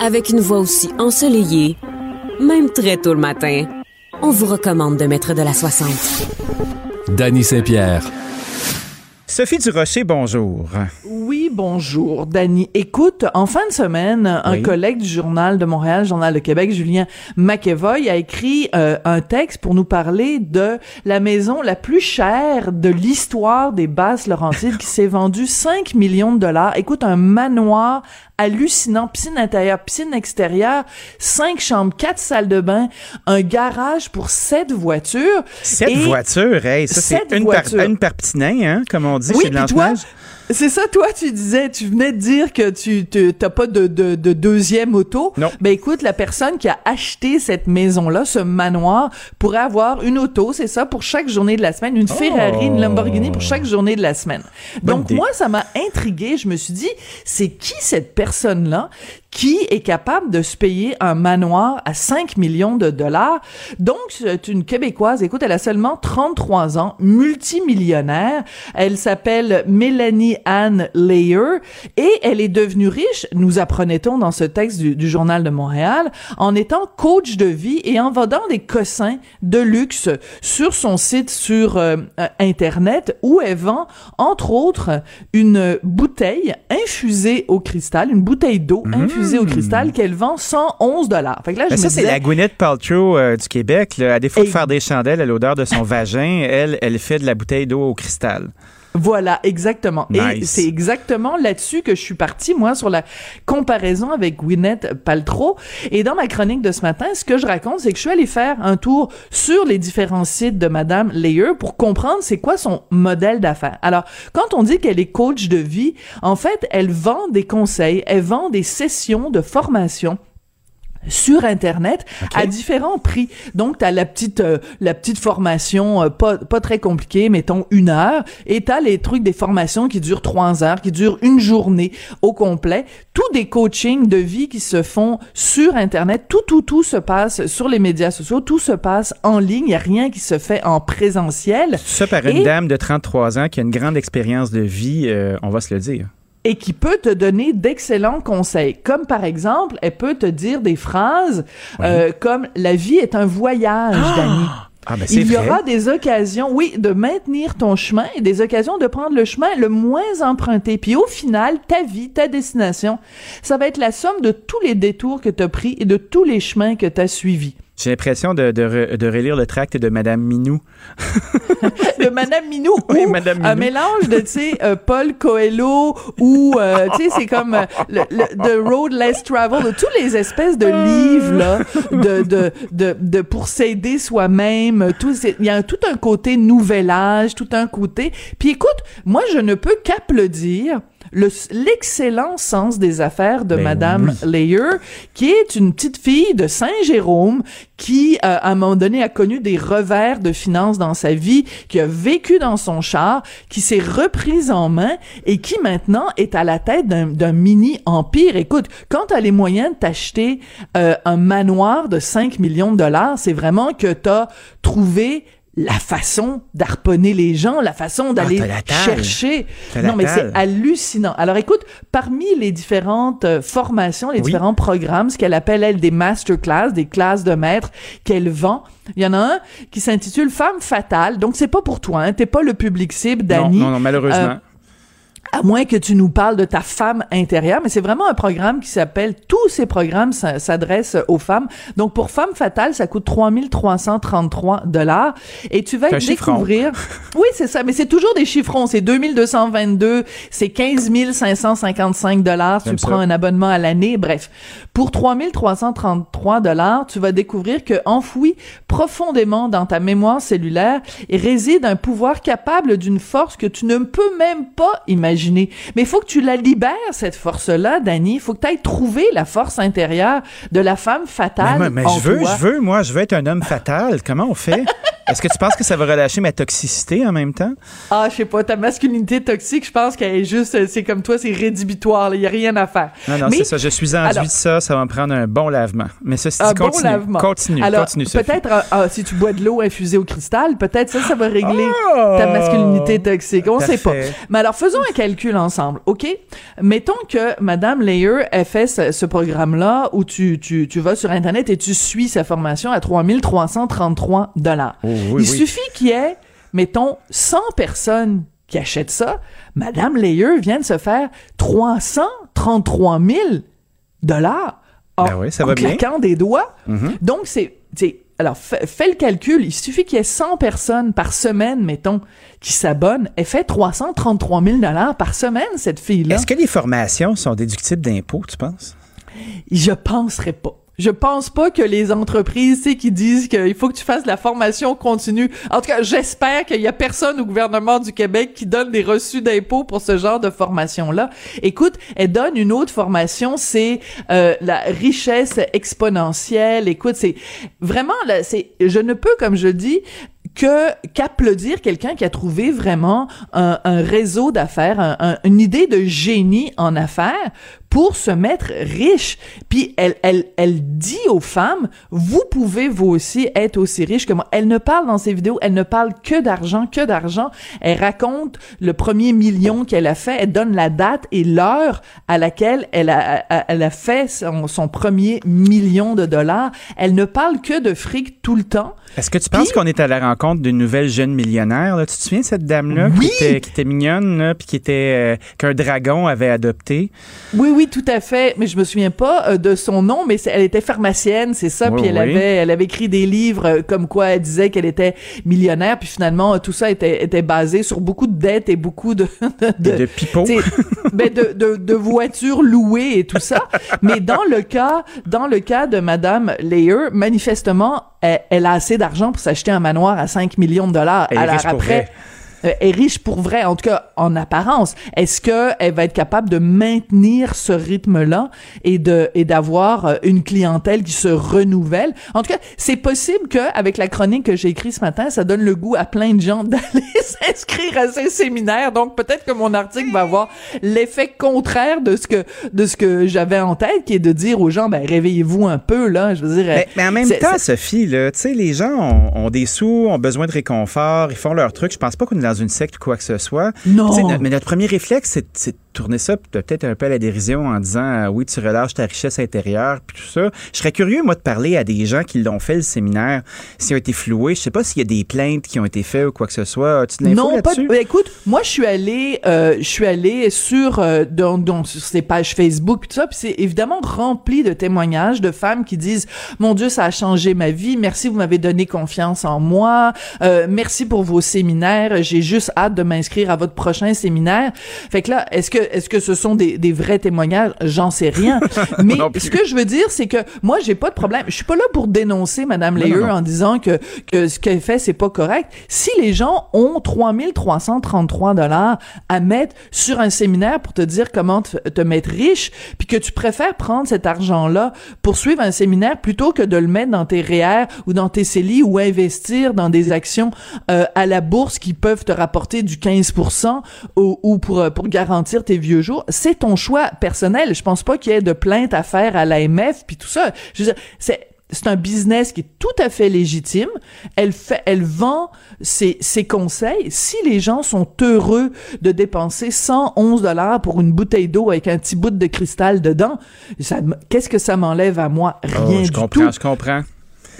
Avec une voix aussi ensoleillée, même très tôt le matin, on vous recommande de mettre de la 60. Danny Saint-Pierre. Sophie Durocher, bonjour. Oui, bonjour, Dani. Écoute, en fin de semaine, un collègue du Journal de Montréal, Journal de Québec, Julien McEvoy, a écrit euh, un texte pour nous parler de la maison la plus chère de l'histoire des Basses Laurentides qui s'est vendue 5 millions de dollars. Écoute, un manoir hallucinant, piscine intérieure, piscine extérieure, cinq chambres, quatre salles de bain, un garage pour sept voitures. Sept voitures, hey, ça c'est une, par, une par hein, comme on dit chez blanche c'est ça, toi, tu disais, tu venais de dire que tu t'as pas de, de, de, deuxième auto. Non. Ben écoute, la personne qui a acheté cette maison-là, ce manoir, pourrait avoir une auto, c'est ça, pour chaque journée de la semaine, une Ferrari, une Lamborghini pour chaque journée de la semaine. Donc moi, ça m'a intrigué. Je me suis dit, c'est qui cette personne-là? Qui est capable de se payer un manoir à 5 millions de dollars. Donc, c'est une Québécoise. Écoute, elle a seulement 33 ans, multimillionnaire. Elle s'appelle Mélanie Anne Layer et elle est devenue riche, nous apprenait-on dans ce texte du, Journal de Montréal, en étant coach de vie et en vendant des cossins de luxe sur son site sur euh, Internet où elle vend, entre autres, une bouteille infusée au cristal, une bouteille d'eau mmh. infusée au cristal hmm. qu'elle vend 111 dollars. Fait ça, c'est la Gwyneth Paltrow euh, du Québec. À défaut de faire des chandelles à l'odeur de son vagin, elle, elle fait de la bouteille d'eau au cristal. Voilà, exactement. Et c'est exactement là-dessus que je suis partie, moi, sur la comparaison avec Gwyneth Paltrow. Et dans ma chronique de ce matin, ce que je raconte, c'est que je suis allée faire un tour sur les différents sites de Madame Layer pour comprendre c'est quoi son modèle d'affaires. Alors, quand on dit qu'elle est coach de vie, en fait, elle vend des conseils, elle vend des sessions de formation sur internet à différents prix. Donc tu as la petite euh, la petite formation euh, pas pas très compliquée, mettons une heure et tu as les trucs des formations qui durent trois heures, qui durent une journée au complet, tous des coachings de vie qui se font sur internet, tout tout tout se passe sur les médias sociaux, tout se passe en ligne, il y a rien qui se fait en présentiel. Ça par une dame de 33 ans qui a une grande expérience de vie, euh, on va se le dire et qui peut te donner d'excellents conseils. Comme par exemple, elle peut te dire des phrases euh, comme la vie est un voyage, ah! Dani. Ah ben Il y aura des occasions, oui, de maintenir ton chemin et des occasions de prendre le chemin le moins emprunté. Puis au final, ta vie, ta destination, ça va être la somme de tous les détours que tu as pris et de tous les chemins que tu as suivis. J'ai l'impression de, de, de, relire le tract de Madame Minou. *laughs* de Madame Minou. Oui, Madame Minou. Un mélange de, tu sais, euh, Paul Coelho ou, euh, tu sais, c'est comme euh, le, The Road Less Travel, de tous les espèces de livres, là, de, de, de, de pour s'aider soi-même. Il y a tout un côté nouvel âge, tout un côté. Puis écoute, moi, je ne peux qu'applaudir l'excellent sens des affaires de ben Madame Layer, qui est une petite fille de Saint-Jérôme qui, euh, à un moment donné, a connu des revers de finances dans sa vie, qui a vécu dans son char, qui s'est reprise en main et qui maintenant est à la tête d'un mini empire. Écoute, quand tu as les moyens de t'acheter euh, un manoir de 5 millions de dollars, c'est vraiment que tu as trouvé la façon d'harponner les gens, la façon ah, d'aller chercher. Non, mais c'est hallucinant. Alors écoute, parmi les différentes euh, formations, les différents programmes, ce qu'elle appelle, elle, des masterclass, des classes de maîtres qu'elle vend, il y en a un qui s'intitule Femme fatale. Donc c'est pas pour toi, hein, t'es pas le public cible, Dani. Non, non, malheureusement. Euh, à moins que tu nous parles de ta femme intérieure, mais c'est vraiment un programme qui s'appelle, tous ces programmes s'adressent aux femmes. Donc, pour Femme Fatale, ça coûte 3333 dollars et tu vas découvrir. *laughs* oui, c'est ça, mais c'est toujours des chiffrons. C'est 2222, c'est 15 555 dollars. Tu prends un abonnement à l'année. Bref. Pour 3333 dollars, tu vas découvrir que enfoui profondément dans ta mémoire cellulaire réside un pouvoir capable d'une force que tu ne peux même pas imaginer mais il faut que tu la libères, cette force-là, Dani. Il faut que tu ailles trouver la force intérieure de la femme fatale. Mais, je veux, je veux, moi, je veux être un homme fatal. Comment on fait? *laughs* Est-ce que tu penses que ça va relâcher ma toxicité en même temps? Ah, je sais pas. Ta masculinité toxique, je pense qu'elle est juste, c'est comme toi, c'est rédhibitoire. Il y a rien à faire. Non, non, c'est ça. Je suis enduit de ça. Ça va me prendre un bon lavement. Mais ça, c'est continue, bon lavement. continue, Alors, continue, Peut-être, ah, ah, si tu bois de l'eau infusée au cristal, peut-être ça, ça va régler oh! ta masculinité toxique. On sait pas. Mais alors, faisons un calcul ensemble, OK? Mettons que Madame Layer ait fait ce, programme-là où tu, tu, tu vas sur Internet et tu suis sa formation à 3333 dollars. Oh, Il suffit qu'il y ait, mettons, 100 personnes qui achètent ça. Madame Layer vient de se faire 333 000 dollars en ben oui, ça va claquant des doigts. Mhm. Donc, c'est... Alors, fais, le calcul. Il suffit qu'il y ait 100 personnes par semaine, mettons, qui s'abonnent. Elle fait 333 000 par semaine, cette fille-là. Est-ce que les formations sont déductibles d'impôts, tu penses? Je penserais pas. Je pense pas que les entreprises, tu qui disent qu'il faut que tu fasses de la formation continue. En tout cas, j'espère qu'il y a personne au gouvernement du Québec qui donne des reçus d'impôts pour ce genre de formation-là. Écoute, elle donne une autre formation, c'est euh, la richesse exponentielle. Écoute, c'est vraiment c'est, je ne peux, comme je dis, que qu'applaudir quelqu'un qui a trouvé vraiment un, réseau d'affaires, une idée de génie en affaires pour se mettre riche. Puis elle, elle, elle dit aux femmes, vous pouvez vous aussi être aussi riche que moi. Elle ne parle dans ses vidéos, elle ne parle que d'argent, que d'argent. Elle raconte le premier million qu'elle a fait, elle donne la date et l'heure à laquelle elle a, elle a fait son, son, premier million de dollars. Elle ne parle que de fric tout le temps. Est-ce que tu penses qu'on est à la rencontre d'une nouvelle jeune millionnaire? Là? Tu te souviens de cette dame-là qui, était, qui était mignonne, puis qui était euh, qu'un dragon avait adopté? Oui, oui, tout à fait. Mais je me souviens pas euh, de son nom, mais elle était pharmacienne, c'est ça. puis elle avait, elle avait écrit des livres euh, comme quoi elle disait qu'elle était millionnaire. Puis finalement, tout ça était, était basé sur beaucoup de dettes et beaucoup de *laughs* de, de, ben de, de, de, voitures louées et tout ça. mais dans le cas, dans le cas de Madame Layer, manifestement, elle, elle a assez d'argent pour s'acheter un manoir à 5 millions de dollars. Alors après, euh, est riche pour vrai, en tout cas en apparence. Est-ce que elle va être capable de maintenir ce rythme-là et de et d'avoir euh, une clientèle qui se renouvelle? En tout cas, c'est possible que avec la chronique que j'ai écrite ce matin, ça donne le goût à plein de gens d'aller *laughs* s'inscrire à ces séminaires. Donc peut-être que mon article va avoir l'effet contraire de ce que de ce que j'avais en tête, qui est de dire aux gens ben réveillez-vous un peu là. Je veux dire. Mais, mais en même temps, Sophie, là, tu sais, les gens ont, ont, des sous, ont besoin de réconfort, ils font leur truc. Je pense pas qu'on dans une secte ou quoi que ce soit. Non. mais notre premier réflexe, c'est tourner ça peut-être un peu à la dérision en disant euh, oui, tu relâches ta richesse intérieure, puis tout ça. Je serais curieux, moi, de parler à des gens qui l'ont fait, le séminaire, s'ils ont été floués. Je sais pas s'il y a des plaintes qui ont été faites ou quoi que ce soit. De l'info Non, pas Écoute, moi, je suis allé, euh, je suis allé sur, euh, dans, sur ces pages Facebook, puis tout ça, puis c'est évidemment rempli de témoignages de femmes qui disent Mon Dieu, ça a changé ma vie. Merci, vous m'avez donné confiance en moi. Euh, merci pour vos séminaires. J'ai juste hâte de m'inscrire à votre prochain séminaire. Fait que là, est-ce que est-ce que ce sont des, des vrais témoignages? J'en sais rien. *laughs* Mais ce que je veux dire, c'est que moi, j'ai pas de problème. Je suis pas là pour dénoncer Madame Layer en disant que que ce qu'elle fait c'est pas correct. Si les gens ont 3333 dollars à mettre sur un séminaire pour te dire comment te, te mettre riche, puis que tu préfères prendre cet argent-là pour suivre un séminaire plutôt que de le mettre dans tes REER ou dans tes CELI ou investir dans des actions euh, à la bourse qui peuvent te rapporter du 15% ou, ou pour pour garantir tes vieux jours c'est ton choix personnel. Je pense pas qu'il y ait de plainte à faire à l'AMF puis tout ça. Je veux dire, c'est c'est un business qui est tout à fait légitime. Elle fait, elle vend ses, ses conseils. Si les gens sont heureux de dépenser 111 dollars pour une bouteille d'eau avec un petit bout de cristal dedans, qu'est-ce que ça m'enlève à moi? Rien oh, je du comprends, tout. Je comprends.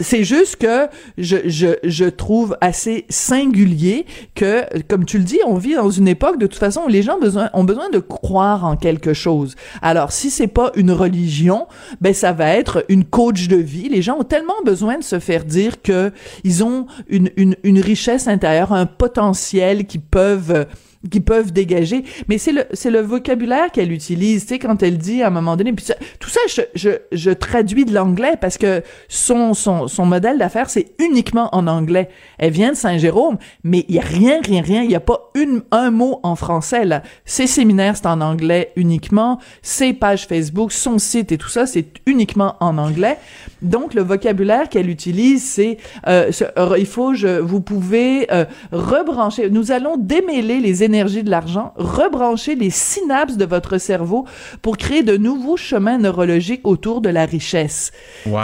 C'est juste que je, je, je trouve assez singulier que, comme tu le dis, on vit dans une époque de toute façon où les gens besoin, ont besoin de croire en quelque chose. Alors, si c'est pas une religion, ben ça va être une coach de vie. Les gens ont tellement besoin de se faire dire que ils ont une, une, une richesse intérieure, un potentiel qui peuvent qui peuvent dégager. Mais c'est le, c'est le vocabulaire qu'elle utilise, tu sais, quand elle dit à un moment donné. Puis tout ça, je, je, je traduis de l'anglais parce que son, son, son modèle d'affaires, c'est uniquement en anglais. Elle vient de Saint-Jérôme, mais il y a rien, rien, rien. Il y a pas une, un mot en français, là. Ses séminaires, c'est en anglais uniquement. Ses pages Facebook, son site et tout ça, c'est uniquement en anglais. Donc, le vocabulaire qu'elle utilise, c'est, euh, il faut, je, vous pouvez euh, rebrancher. Nous allons démêler les de l'argent, rebrancher les synapses de votre cerveau pour créer de nouveaux chemins neurologiques autour de la richesse.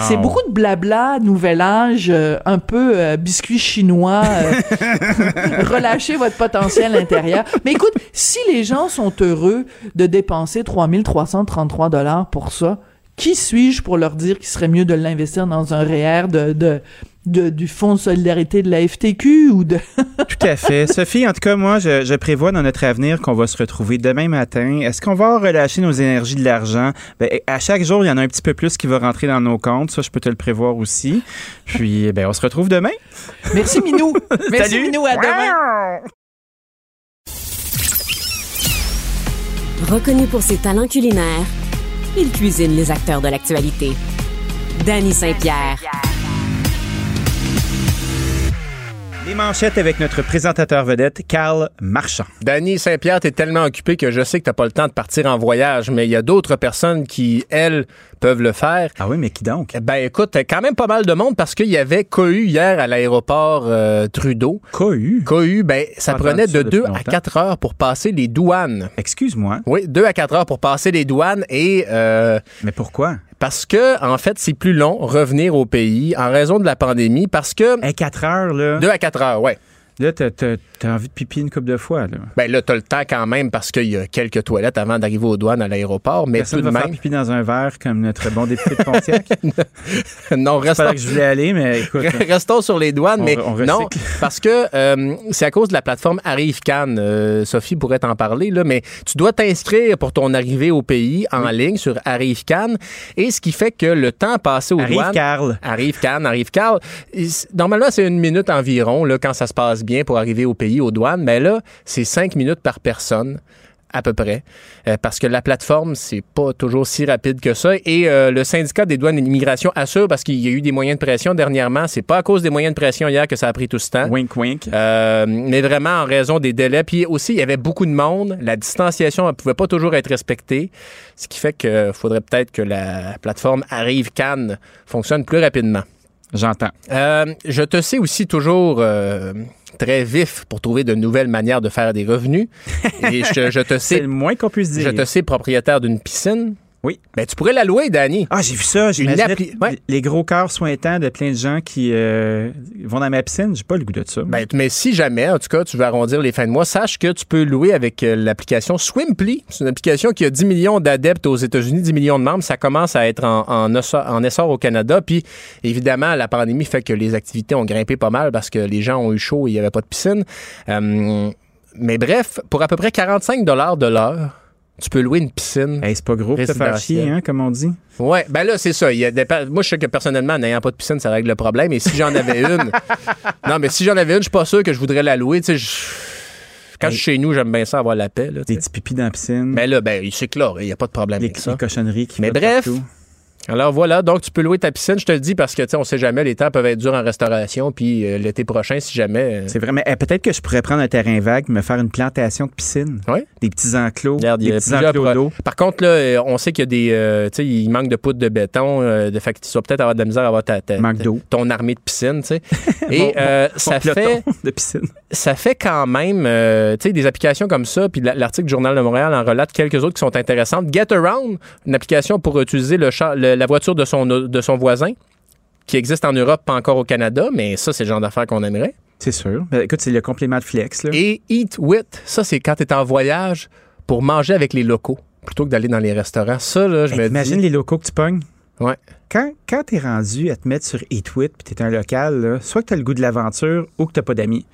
C'est beaucoup de blabla, nouvel âge, euh, un peu euh, biscuit chinois, euh, *laughs* relâchez votre potentiel intérieur. Mais écoute, si les gens sont heureux de dépenser 3333 dollars pour ça, qui suis-je pour leur dire qu'il serait mieux de l'investir dans un REER de, de du Fonds de solidarité de la FTQ ou de... *laughs* Tout à fait. Sophie, en tout cas, moi, je, prévois dans notre avenir qu'on va se retrouver demain matin. Est-ce qu'on va relâcher nos énergies de l'argent? Ben, à chaque jour, il y en a un petit peu plus qui va rentrer dans nos comptes. Ça, je peux te le prévoir aussi. Puis, ben, on se retrouve demain. Merci, Minou. *laughs* Merci, Minou. À demain. Reconnu pour ses talents culinaires, il cuisine les acteurs de l'actualité. Danny Saint-Pierre. Les manchettes avec notre présentateur vedette, Carl Marchand. Danny Saint-Pierre, t'es tellement occupé que je sais que t'as pas le temps de partir en voyage, mais il y a d'autres personnes qui, elles, peuvent le faire. Ah oui, mais qui donc? Ben écoute, quand même pas mal de monde parce qu'il y avait cohu hier à l'aéroport euh, Trudeau. Cohu? Cohu, ben ça prenait de 2 à 4 heures pour passer les douanes. Excuse-moi. Oui, 2 à 4 heures pour passer les douanes et... Euh, mais pourquoi? Parce que, en fait, c'est plus long revenir au pays en raison de la pandémie parce que. À 4 heures, là. 2 à 4 heures, ouais. Là, t'as as, envie de pipi une coupe de fois. Là. Ben là, t'as le temps quand même parce qu'il y a quelques toilettes avant d'arriver aux douanes à l'aéroport. Mais Personne de va même... faire pipi dans un verre comme notre bon député de Pontiac. *laughs* non, restons... Pas que je voulais aller, mais écoute. *laughs* restons sur les douanes, mais non, *laughs* parce que euh, c'est à cause de la plateforme Arrive Cannes. Euh, Sophie pourrait t'en parler, là, mais tu dois t'inscrire pour ton arrivée au pays en ligne sur Arrive Cannes. Et ce qui fait que le temps passé aux Arrive douanes... Carl. Arrive Cannes, Arrive Carl. Normalement, c'est une minute environ là, quand ça se passe bien pour arriver au pays aux douanes, mais là, c'est cinq minutes par personne à peu près, euh, parce que la plateforme, c'est pas toujours si rapide que ça. Et euh, le syndicat des douanes et l'immigration assure, parce qu'il y a eu des moyens de pression dernièrement, c'est pas à cause des moyens de pression hier que ça a pris tout ce temps. Wink, wink. Euh, mais vraiment en raison des délais. Puis aussi, il y avait beaucoup de monde. La distanciation ne pouvait pas toujours être respectée, ce qui fait qu'il faudrait peut-être que la plateforme Arrive Cannes fonctionne plus rapidement. J'entends. je te sais aussi toujours très vif pour trouver de nouvelles manières de faire des revenus. Et je, te *laughs* sais. C'est le moins qu'on puisse dire. Je te sais propriétaire d'une piscine. Oui. Ben, tu pourrais la louer, Danny. Ah, j'ai vu ça. J'ai appli... Les gros cœurs sointants de plein de gens qui euh, vont dans ma piscine. J'ai pas le goût de ça. Ben, mais si jamais, en tout cas, tu veux arrondir les fins de mois, sache que tu peux louer avec euh, l'application Swimply. C'est une application qui a 10 millions d'adeptes aux États-Unis, 10 millions de membres. Ça commence à être en, en, essor, au Canada. Puis, évidemment, la pandémie fait que les activités ont grimpé pas mal parce que les gens ont eu chaud et il n'y avait pas de piscine. Euh, mais bref, pour à peu près 45 de l'heure, tu peux louer une piscine. c'est pas gros pour te faire chier, hein, comme on dit. Ouais, ben là, c'est ça. Il y a Moi, je sais que personnellement, n'ayant pas de piscine, ça règle le problème. Et si j'en avais *laughs* une. non, mais si j'en avais une, je suis pas sûr que je voudrais la louer. Tu sais, Quand je suis chez nous, j'aime bien ça avoir la paix. Là, Des petits pipis dans la piscine. Mais là, ben, c'est clair, il n'y a pas de problème les, avec ça. Les cochonneries qui Mais bref, alors voilà, donc tu peux louer ta piscine. Je te le dis parce que, tu sais, on sait jamais, les temps peuvent être durs en restauration. Puis euh, l'été prochain, si jamais. Euh, c'est vraiment. Eh, peut-être que je pourrais prendre un terrain vague, me faire une plantation de piscine. Oui. Des petits enclos. des petits enclos d'eau. Par contre, là, euh, on sait qu'il y a des. tu sais, il manque de poudre de béton. de fait que tu vas peut-être avoir de la misère à avoir ta, ton armée de piscine, tu sais. *laughs* Et ça fait. *laughs* de piscine. Ça fait quand même, tu sais, des applications comme ça. Puis l'article du Journal de Montréal en relate quelques autres qui sont intéressantes. Get Around, une application pour utiliser le, la voiture de son de son voisin, qui existe en Europe, pas encore au Canada, mais ça, c'est le genre d'affaires qu'on aimerait. C'est sûr. Ben, écoute, c'est le complément de flex. Et Eat With, ça, c'est quand tu es en voyage pour manger avec les locaux plutôt que d'aller dans les restaurants. Ça, là, je me Imagine les locaux que tu pognes. Ouais. Quand, quand tu es rendu à te mettre sur Eat With puis tu es un local, soit que tu as le goût de l'aventure ou que tu pas d'amis.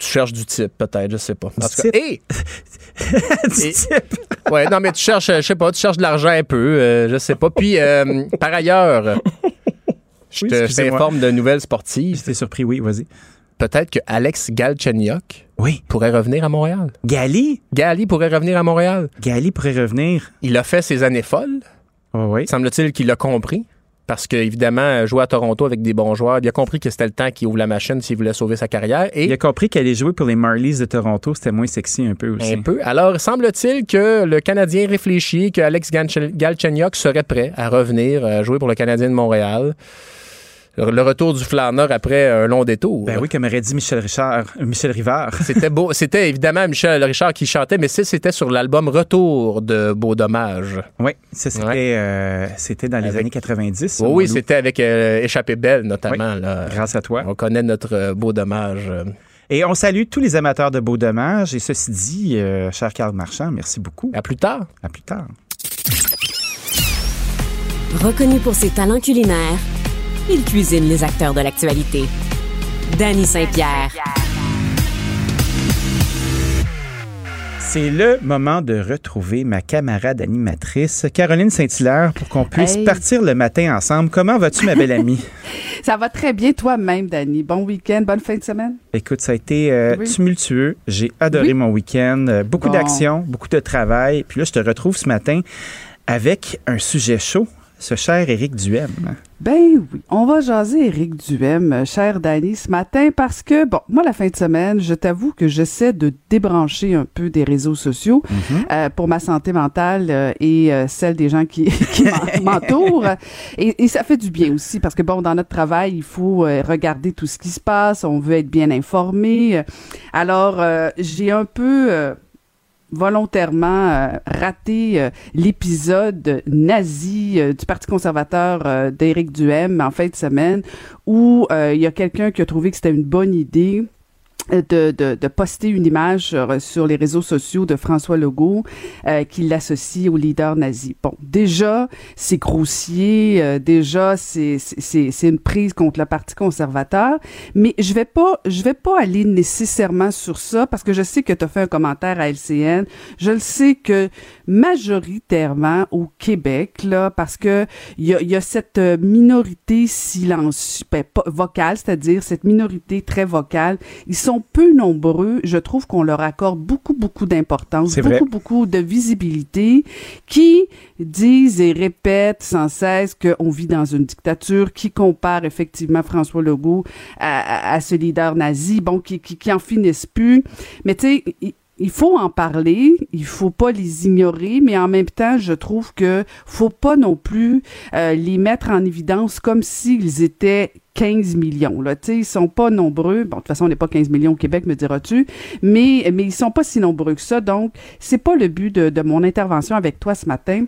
Tu cherches du type, peut-être, je sais pas. Du type? *laughs* du type? *laughs* ouais, non, mais tu cherches, je sais pas, tu cherches de l'argent un peu, euh, je sais pas. Puis, euh, par ailleurs, je te t'informe de nouvelles sportives. J'étais surpris, oui, vas-y. Peut-être que Alex Galchenyuk oui. pourrait revenir à Montréal. Gali? Gali pourrait revenir à Montréal. Gali pourrait revenir. Il a fait ses années folles. Oh, oui. Semble-t-il qu'il l'a compris parce qu'évidemment, jouer à Toronto avec des bons joueurs, il a compris que c'était le temps qu'il ouvre la machine s'il voulait sauver sa carrière. Et il a compris qu'aller jouer pour les Marlies de Toronto, c'était moins sexy un peu aussi. Un peu. Alors, semble-t-il que le Canadien réfléchit que Alex Galchenyuk serait prêt à revenir euh, jouer pour le Canadien de Montréal le retour du flâneur après un long détour. Ben oui, comme aurait dit Michel Richard, Michel Rivard. *laughs* C'était beau. C'était évidemment Michel Richard qui chantait, mais c'était sur l'album Retour de Beau Dommage. Oui, ça c'était euh, c'était dans les années 90. oui, c'était avec euh, Échappée Belle notamment. grâce à toi. On connaît notre euh, Beau Dommage. Et on salue tous les amateurs de Beau Dommage. Et ceci dit, cher Carl Marchand, merci beaucoup. À plus tard. À plus tard. Reconnu pour ses talents culinaires il cuisine les acteurs de l'actualité. Danny Saint-Pierre. C'est le moment de retrouver ma camarade animatrice, Caroline Saint-Hilaire, pour qu'on puisse partir le matin ensemble. Comment vas-tu, ma belle amie? *laughs* ça va très bien toi-même, Dani. Bon week-end, bonne fin de semaine? Écoute, ça a été euh, tumultueux. J'ai adoré mon week-end. Euh, beaucoup d'action, beaucoup de travail. Puis là, je te retrouve ce matin avec un sujet chaud ce cher Éric Duhem. Ben oui, on va jaser Éric Duhem, euh, cher Danny, ce matin parce que, bon, moi, la fin de semaine, je t'avoue que j'essaie de débrancher un peu des réseaux sociaux mhm. euh, pour ma santé mentale euh, et celle des gens qui, *laughs* qui m'entourent. Et, et, ça fait du bien aussi parce que, bon, dans notre travail, il faut regarder tout ce qui se passe, on veut être bien informé. Alors, j'ai un peu volontairement euh, raté euh, l'épisode nazi euh, du Parti conservateur d'Éric Duhem en fin de semaine où il y a quelqu'un qui a trouvé que c'était une bonne idée de, de, de, poster une image sur, sur, les réseaux sociaux de François Legault euh, qui l'associe au leader nazi. Bon, déjà, c'est grossier, euh, déjà, c'est une prise contre le Parti conservateur, mais je vais pas je vais pas aller nécessairement sur ça parce que je sais que tu as fait un commentaire à LCN. Je le sais que majoritairement au Québec, là, parce que il y a, y a, cette minorité silencieuse, ben, vocale, c'est-à-dire cette minorité très vocale, ils sont peu nombreux, je trouve qu'on leur accorde beaucoup, beaucoup d'importance, beaucoup, beaucoup de visibilité, qui disent et répètent sans cesse qu'on vit dans une dictature, qui compare effectivement François Legault à, à, ce leader nazi, bon, qui, qui, qui en finissent plus. Mais tu sais, il faut en parler, il faut pas les ignorer, mais en même temps, je trouve que faut pas non plus euh, les mettre en évidence comme s'ils étaient 15 millions. Là. ils sont pas nombreux. Bon, de toute façon, on n'est pas 15 millions au Québec, me diras-tu, mais, mais ils sont pas si nombreux que ça. Donc, c'est pas le but de, de mon intervention avec toi ce matin.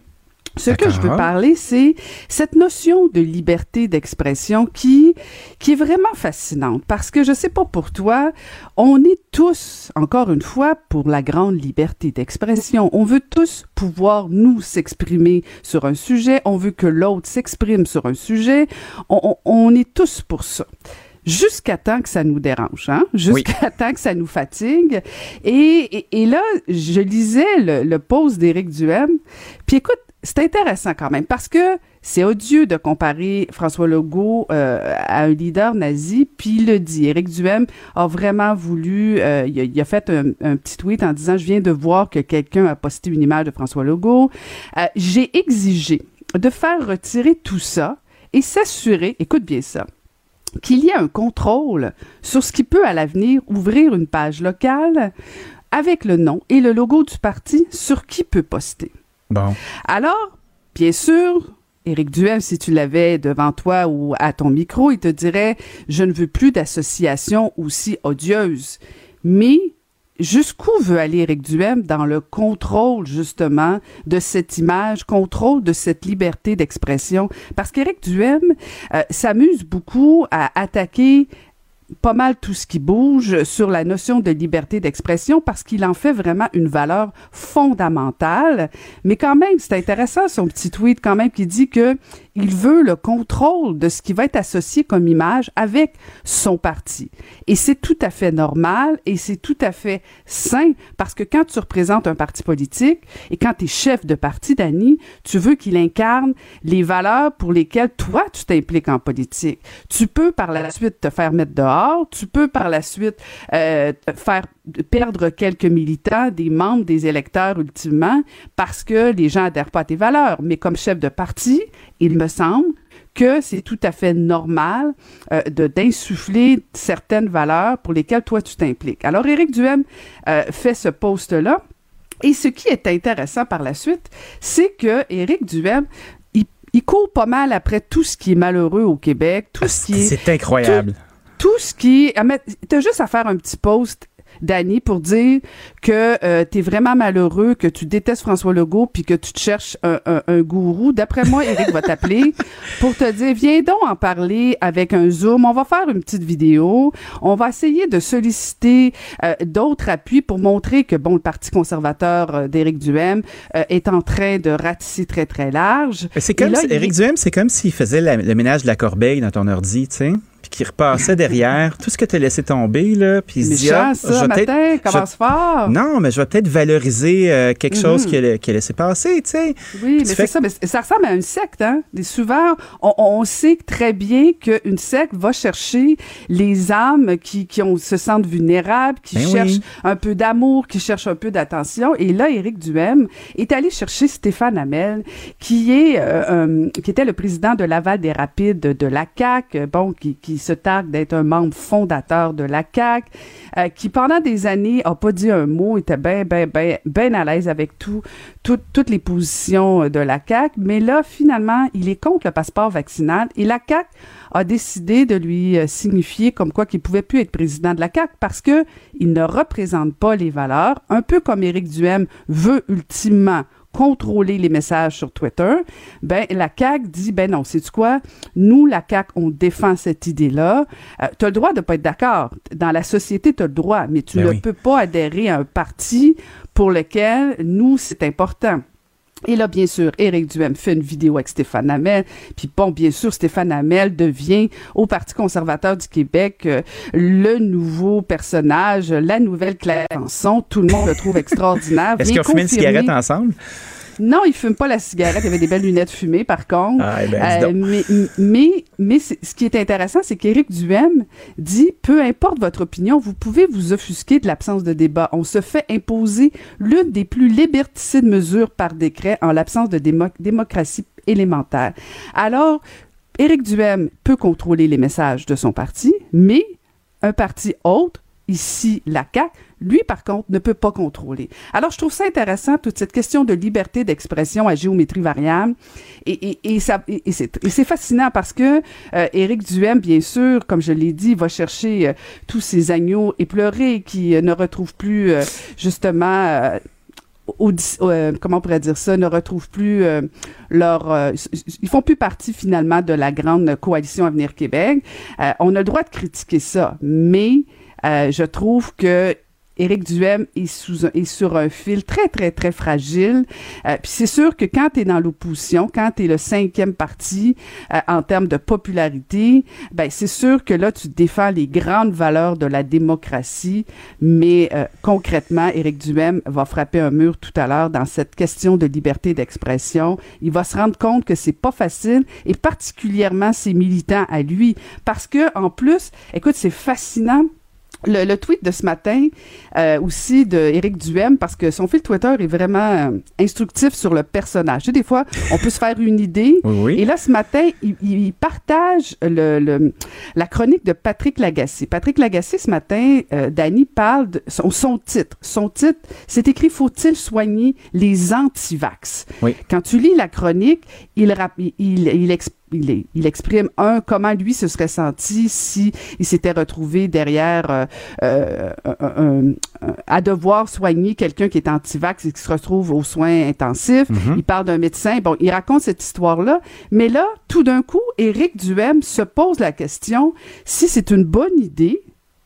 Ce que je veux parler, c'est cette notion de liberté d'expression qui, qui est vraiment fascinante parce que je sais pas pour toi, on est tous, encore une fois, pour la grande liberté d'expression. On veut tous pouvoir nous s'exprimer sur un sujet. On veut que l'autre s'exprime sur un sujet. On, on, est tous pour ça jusqu'à temps que ça nous dérange, hein? jusqu'à *laughs* temps que ça nous fatigue. Et, et, là, je lisais le, le post d'Éric Duhem, puis écoute, c'est intéressant quand même parce que c'est odieux de comparer François Legault euh, à un leader nazi, puis il le dit. Éric Duhem a vraiment voulu, euh, il, a, fait un, petit tweet en disant, je viens de voir que quelqu'un a posté une image de François Legault. Euh, j'ai exigé de faire retirer tout ça et s'assurer, écoute bien ça, qu'il y ait un contrôle sur ce qui peut à l'avenir ouvrir une page locale avec le nom et le logo du parti sur qui peut poster. Alors, bien sûr, Éric Duhem, si tu l'avais devant toi ou à ton micro, il te dirait Je ne veux plus d'associations aussi odieuses. Mais jusqu'où veut aller Éric Duhem dans le contrôle, justement, de cette image, contrôle de cette liberté d'expression? Parce qu'Éric Duhem euh, s'amuse beaucoup à attaquer pas mal tout ce qui bouge sur la notion de liberté d'expression parce qu'il en fait vraiment une valeur fondamentale. Mais quand même, c'est intéressant son petit tweet quand même qui dit que il veut le contrôle de ce qui va être associé comme image avec son parti. Et c'est tout à fait normal et c'est tout à fait sain parce que quand tu représentes un parti politique et quand tu es chef de parti, Dani, tu veux qu'il incarne les valeurs pour lesquelles toi, tu t'impliques en politique. Tu peux par la suite te faire mettre dehors, tu peux par la suite euh, faire perdre quelques militants, des membres, des électeurs ultimement, parce que les gens adhèrent pas à tes valeurs. Mais comme chef de parti, il me semble que c'est tout à fait normal euh, de d'insuffler certaines valeurs pour lesquelles toi tu t'impliques. Alors Éric Duhem euh, fait ce poste-là. Et ce qui est intéressant par la suite, c'est que Éric Duhem il, court pas mal après tout ce qui est malheureux au Québec, tout ce qui est... C'est incroyable. Tout, tout ce qui... Ah, tu as juste à faire un petit post Dani, pour dire que euh, tu es vraiment malheureux, que tu détestes François Legault, puis que tu te cherches un, un, gourou. D'après moi, Eric va t'appeler *laughs* pour te dire, viens donc en parler avec un Zoom. On va faire une petite vidéo. On va essayer de solliciter euh, d'autres appuis pour montrer que, bon, le Parti conservateur euh, d'Éric Duhem euh, est en train de ratisser très, très large. C'est comme si, Éric Duhem, c'est comme s'il faisait le ménage de la corbeille dans ton ordi, tu sais qui repassait derrière tout ce que tu as laissé tomber, là, puis il se dit, ah, ça, matin, commence fort. Non, mais je vais peut-être valoriser euh, quelque mhm. chose qui a, laissé passer, tu sais. Oui, mais c'est ça, mais ça ressemble à une secte, hein. souvent, on, on, sait très bien qu'une secte va chercher les âmes qui, qui ont, se sentent vulnérables, qui ben cherchent un peu d'amour, qui cherchent un peu d'attention. Et là, Éric Duhem est allé chercher Stéphane Hamel, qui est, euh, qui était le président de Laval des Rapides de la CAQ, bon, qui, qui se targue d'être un membre fondateur de la CAQ, euh, qui pendant des années a pas dit un mot, était bien, bien, bien, bien à l'aise avec tout, toutes les positions de la CAQ, mais là, finalement, il est contre le passeport vaccinal et la CAQ a décidé de lui euh, signifier comme quoi qu'il pouvait plus être président de la CAQ parce que il ne représente pas les valeurs, un peu comme Éric Duhem veut ultimement contrôler les messages sur Twitter, ben la CAQ dit ben non, c'est quoi? Nous la CAQ on défend cette idée-là. Euh, tu as le droit de pas être d'accord. Dans la société, tu as le droit, mais tu ben ne peux pas adhérer à un parti pour lequel nous c'est important. Et là, bien sûr, Éric Duhem fait une vidéo avec Stéphane Hamel. Puis bon, bien sûr, Stéphane Hamel devient au Parti conservateur du Québec euh, le nouveau personnage, la nouvelle Claire. Tout le monde le trouve *laughs* extraordinaire. Est-ce qu'ils ont fumé une cigarette ensemble? Non, il fume pas la cigarette. Il avait des belles lunettes fumées, par contre. Ah, eh ben, euh, mais mais, mais ce qui est intéressant, c'est qu'Éric Duhem dit peu importe votre opinion, vous pouvez vous offusquer de l'absence de débat. On se fait imposer l'une des plus liberticides mesures par décret en l'absence de démocratie élémentaire. Alors, Éric Duhem peut contrôler les messages de son parti, mais un parti autre, ici la CAQ, lui, par contre, ne peut pas contrôler. Alors, je trouve ça intéressant, toute cette question de liberté d'expression à géométrie variable. Et, c'est fascinant parce que euh, Éric Duhem, bien sûr, comme je l'ai dit, va chercher euh, tous ces agneaux éplorés qui euh, ne retrouvent plus, euh, justement, comment on pourrait dire ça, ne retrouvent plus leur, ils font plus partie finalement de la grande coalition Avenir Québec. on a le droit de critiquer ça, mais je trouve que Éric Duhem est, est sur un fil très, très, très fragile. Euh, puis c'est sûr que quand tu es dans l'opposition, quand tu es le cinquième parti euh, en termes de popularité, ben c'est sûr que là, tu défends les grandes valeurs de la démocratie, mais euh, concrètement, Éric Duhem va frapper un mur tout à l'heure dans cette question de liberté d'expression. Il va se rendre compte que c'est pas facile, et particulièrement ses militants à lui, parce que en plus, écoute, c'est fascinant le, tweet de ce matin euh, aussi de Éric Duhem parce que son fil Twitter est vraiment euh, instructif sur le personnage. Tu sais, des fois, on peut se faire une idée. Et là, ce matin, il, partage le, la chronique de Patrick Lagacé. Patrick Lagacé, ce matin, euh, Danny parle de son, son titre. Son titre, c'est écrit Faut-il soigner les antivax? Oui. Quand tu lis la chronique, il, il, il, il explique il, il, exprime un comment lui se serait senti si il s'était retrouvé derrière euh, euh, à devoir soigner quelqu'un qui est anti-vax et qui se retrouve aux soins intensifs. Mm-hmm. Il parle d'un médecin. Bon, il raconte cette histoire-là. Mais là, tout d'un coup, Éric Duhem se pose la question si c'est une bonne idée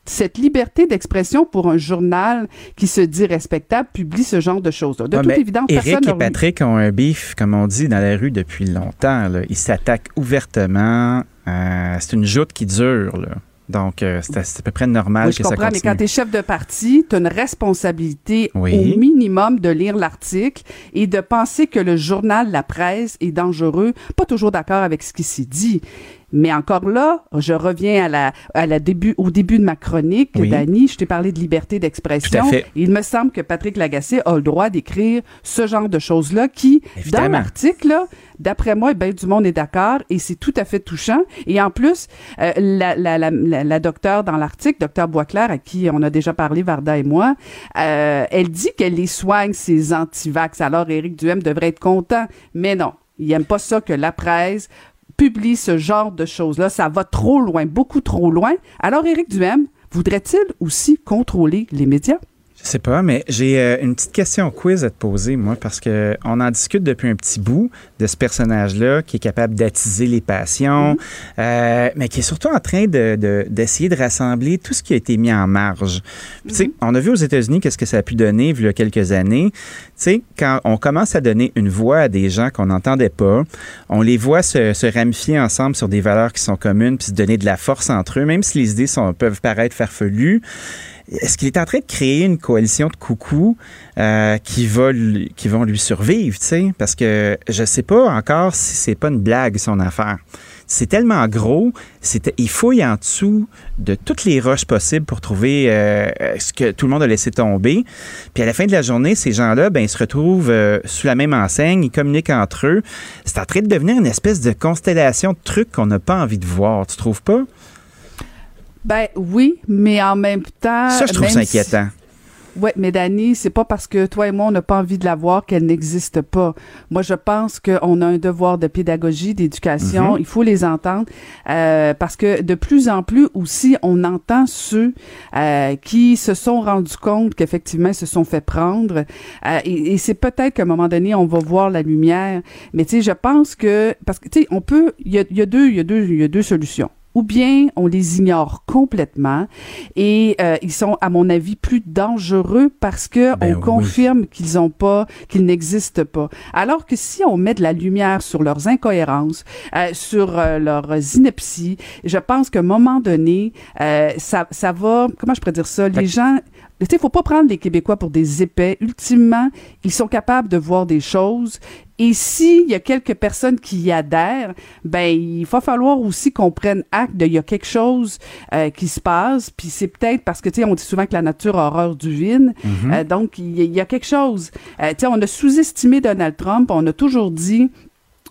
cette liberté d'expression pour un journal qui se dit respectable publie ce genre de choses-là. De toute évidence, Éric et Patrick ont un bif, comme on dit dans la rue depuis longtemps. Là. Ils s'attaquent ouvertement. Euh, c'est une joute qui dure. Là. Donc, euh, c'est à peu près normal que ça comprends, mais quand tu es chef de parti, tu as une responsabilité au minimum de lire l'article et de penser que le journal La Presse est dangereux, pas toujours d'accord avec ce qui s'est dit. Mais encore là, je reviens à la, à la début, au début de ma chronique, Dani, je t'ai parlé de liberté d'expression. Il me semble que Patrick Lagacé a le droit d'écrire ce genre de choses-là qui, dans l'article, d'après moi, ben, du monde est d'accord et c'est tout à fait touchant. Et en plus, euh, la, la, la, la, docteure dans l'article, docteur Boisclair, à qui on a déjà parlé, Varda et moi, euh, elle dit qu'elle les soigne, ces antivax. Alors, Éric Duhem devrait être content. Mais non, il aime pas ça que la presse publie ce genre de choses-là. Ça va trop loin, beaucoup trop loin. Alors, Éric Duhem, voudrait-il aussi contrôler les médias? Je sais pas, mais j'ai euh, une petite question quiz à te poser, moi, parce que on en discute depuis un petit bout de ce personnage-là qui est capable d'attiser les passions, mhm. euh, mais qui est surtout en train d'essayer de, rassembler tout ce qui a été mis en marge. Tu sais, mhm. on a vu aux États-Unis qu'est-ce que ça a pu donner il y a quelques années. Tu sais, quand on commence à donner une voix à des gens qu'on n'entendait pas, on les voit se, se, ramifier ensemble sur des valeurs qui sont communes, puis se donner de la force entre eux, même si les idées sont, peuvent paraître farfelues. Est-ce qu'il est en train de créer une coalition de coucous euh, qui, va qui vont lui survivre, tu sais? Parce que je sais pas encore si c'est pas une blague, son affaire. C'est tellement gros, il fouille en dessous de toutes les roches possibles pour trouver euh, ce que tout le monde a laissé tomber. Puis à la fin de la journée, ces gens-là, ben, ils se retrouvent euh, sous la même enseigne, ils communiquent entre eux. C'est en train de devenir une espèce de constellation de trucs qu'on n'a pas envie de voir, tu trouves pas? Ben oui, mais en même temps. Ça, je trouve ça inquiétant. Oui, mais Dani, c'est pas parce que toi et moi, on n'a pas envie de la voir qu'elle n'existe pas. Moi, je pense qu'on a un devoir de pédagogie, d'éducation. Mhm. Il faut les entendre euh, parce que de plus en plus aussi, on entend ceux euh, qui se sont rendus compte qu'effectivement, ils se sont fait prendre. Euh, et, et c'est peut-être qu'à un moment donné, on va voir la lumière. Mais tu sais, je pense que parce que tu sais, on peut. Il y a, y a deux, il y a deux, il y a deux solutions ou bien on les ignore complètement et euh, ils sont à mon avis plus dangereux parce que ben on confirme qu'ils ont pas qu'ils n'existent pas alors que si on met de la lumière sur leurs incohérences euh, sur euh, leurs inepties je pense qu'à un moment donné ça ça va comment je pourrais dire ça? Les gens il ne faut pas prendre les Québécois pour des épais. Ultimement, ils sont capables de voir des choses. Et s'il y a quelques personnes qui y adhèrent, ben il va falloir aussi qu'on prenne acte de il y a quelque chose euh, qui se passe. Puis c'est peut-être parce que tu sais on dit souvent que la nature a horreur du vide. Mm-hmm. Euh, donc il y, a quelque chose. Euh, tu sais on a sous-estimé Donald Trump. On a toujours dit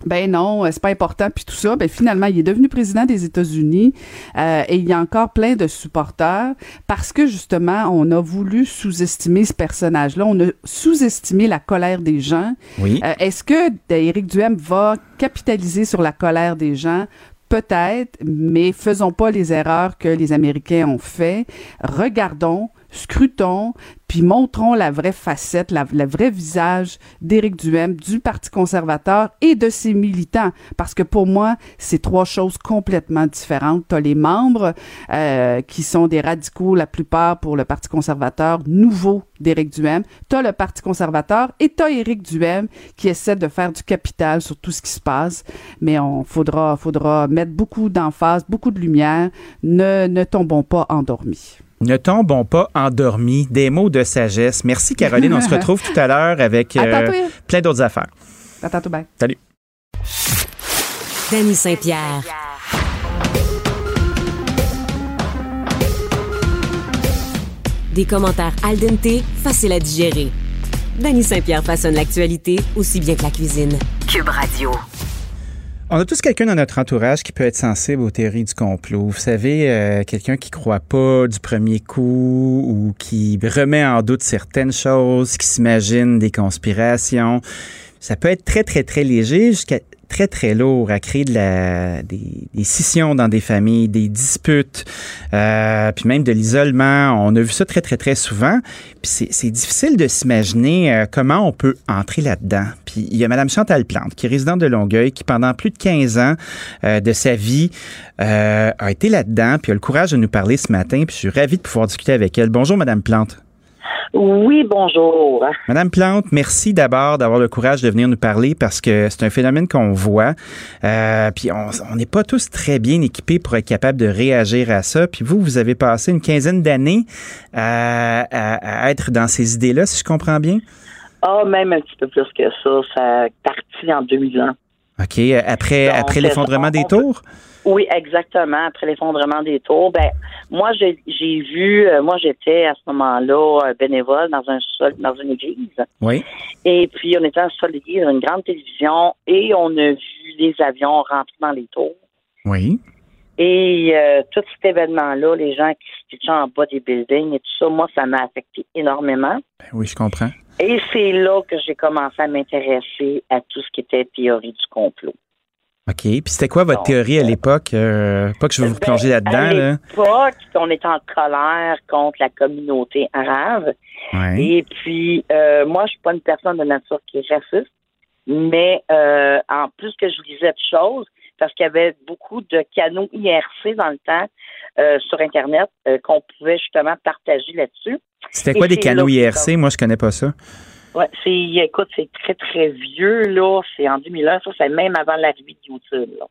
ben non, euh, c'est pas important puis tout ça. Ben finalement, il est devenu président des États-Unis euh, et il y a encore plein de supporters parce que justement, on a voulu sous-estimer ce personnage-là. On a sous-estimé la colère des gens. Oui. Euh, est-ce que Éric Duhem va capitaliser sur la colère des gens? Peut-être, mais faisons pas les erreurs que les Américains ont fait. Regardons scrutons, puis montrons la vraie facette, la, le vrai visage d'Éric Duhem, du Parti conservateur et de ses militants. Parce que pour moi, c'est trois choses complètement différentes. Tu as les membres euh, qui sont des radicaux, la plupart pour le Parti conservateur, nouveau d'Éric Duhem. Tu as le Parti conservateur et tu as Éric Duhem qui essaie de faire du capital sur tout ce qui se passe. Mais on faudra, faudra mettre beaucoup d'emphase, beaucoup de lumière. Ne, ne tombons pas endormis. Ne tombons pas endormis. Des mots de sagesse. Merci, Caroline. On se *laughs* retrouve tout à l'heure avec euh, plein d'autres affaires. À tantôt, bye. Salut. Danny Saint-Pierre. Des commentaires al dente, faciles à digérer. Danny Saint-Pierre façonne l'actualité aussi bien que la cuisine. Cube Radio. On a tous quelqu'un dans notre entourage qui peut être sensible aux théories du complot. Vous savez, euh, quelqu'un qui croit pas du premier coup ou qui remet en doute certaines choses, qui s'imagine des conspirations. Ça peut être très, très, très léger jusqu'à très, très lourd à créer de la, des, des scissions dans des familles, des disputes, euh, puis même de l'isolement. On a vu ça très, très, très souvent. Puis c'est difficile de s'imaginer euh, comment on peut entrer là-dedans. Puis il y a Mme Chantal Plante, qui est résidente de Longueuil, qui pendant plus de 15 ans euh, de sa vie euh, a été là-dedans, puis a le courage de nous parler ce matin. Puis je suis ravi de pouvoir discuter avec elle. Bonjour, Mme Plante. Oui, bonjour. Madame Plante, merci d'abord d'avoir le courage de venir nous parler parce que c'est un phénomène qu'on voit. Euh, puis on n'est pas tous très bien équipés pour être capable de réagir à ça. Puis vous, vous avez passé une quinzaine d'années à, être dans ces idées-là, si je comprends bien? Ah, même un petit peu plus que ça. Ça a parti en 2000 ans. OK. Après, après l'effondrement des tours? Oui, exactement. Après l'effondrement des tours, ben moi j'ai vu, euh, moi j'étais à ce moment-là euh, bénévole dans un sol, dans une église. Oui. Et puis on était en sol d'église, une grande télévision, et on a vu les avions rentrer dans les tours. Oui. Et euh, tout cet événement-là, les gens qui se en bas des buildings et tout ça, moi ça m'a affecté énormément. Ben oui, je comprends. Et c'est là que j'ai commencé à m'intéresser à tout ce qui était théorie du complot. OK. Puis c'était quoi votre théorie à l'époque? pas que je veux vous plonger ben, là-dedans. À l'époque, on est en colère contre la communauté arabe. Et puis, moi, je suis pas une personne de nature qui est raciste. Mais en plus que je lisais de choses, parce qu'il y avait beaucoup de canaux IRC dans le temps euh, sur Internet euh, qu'on pouvait justement partager là-dessus. C'était quoi des canaux IRC? Moi, je connais pas ça. Ouais, c'est, écoute, c'est très, très vieux, là. C'est en 2001. Ça, c'est même avant l'arrivée de YouTube, là.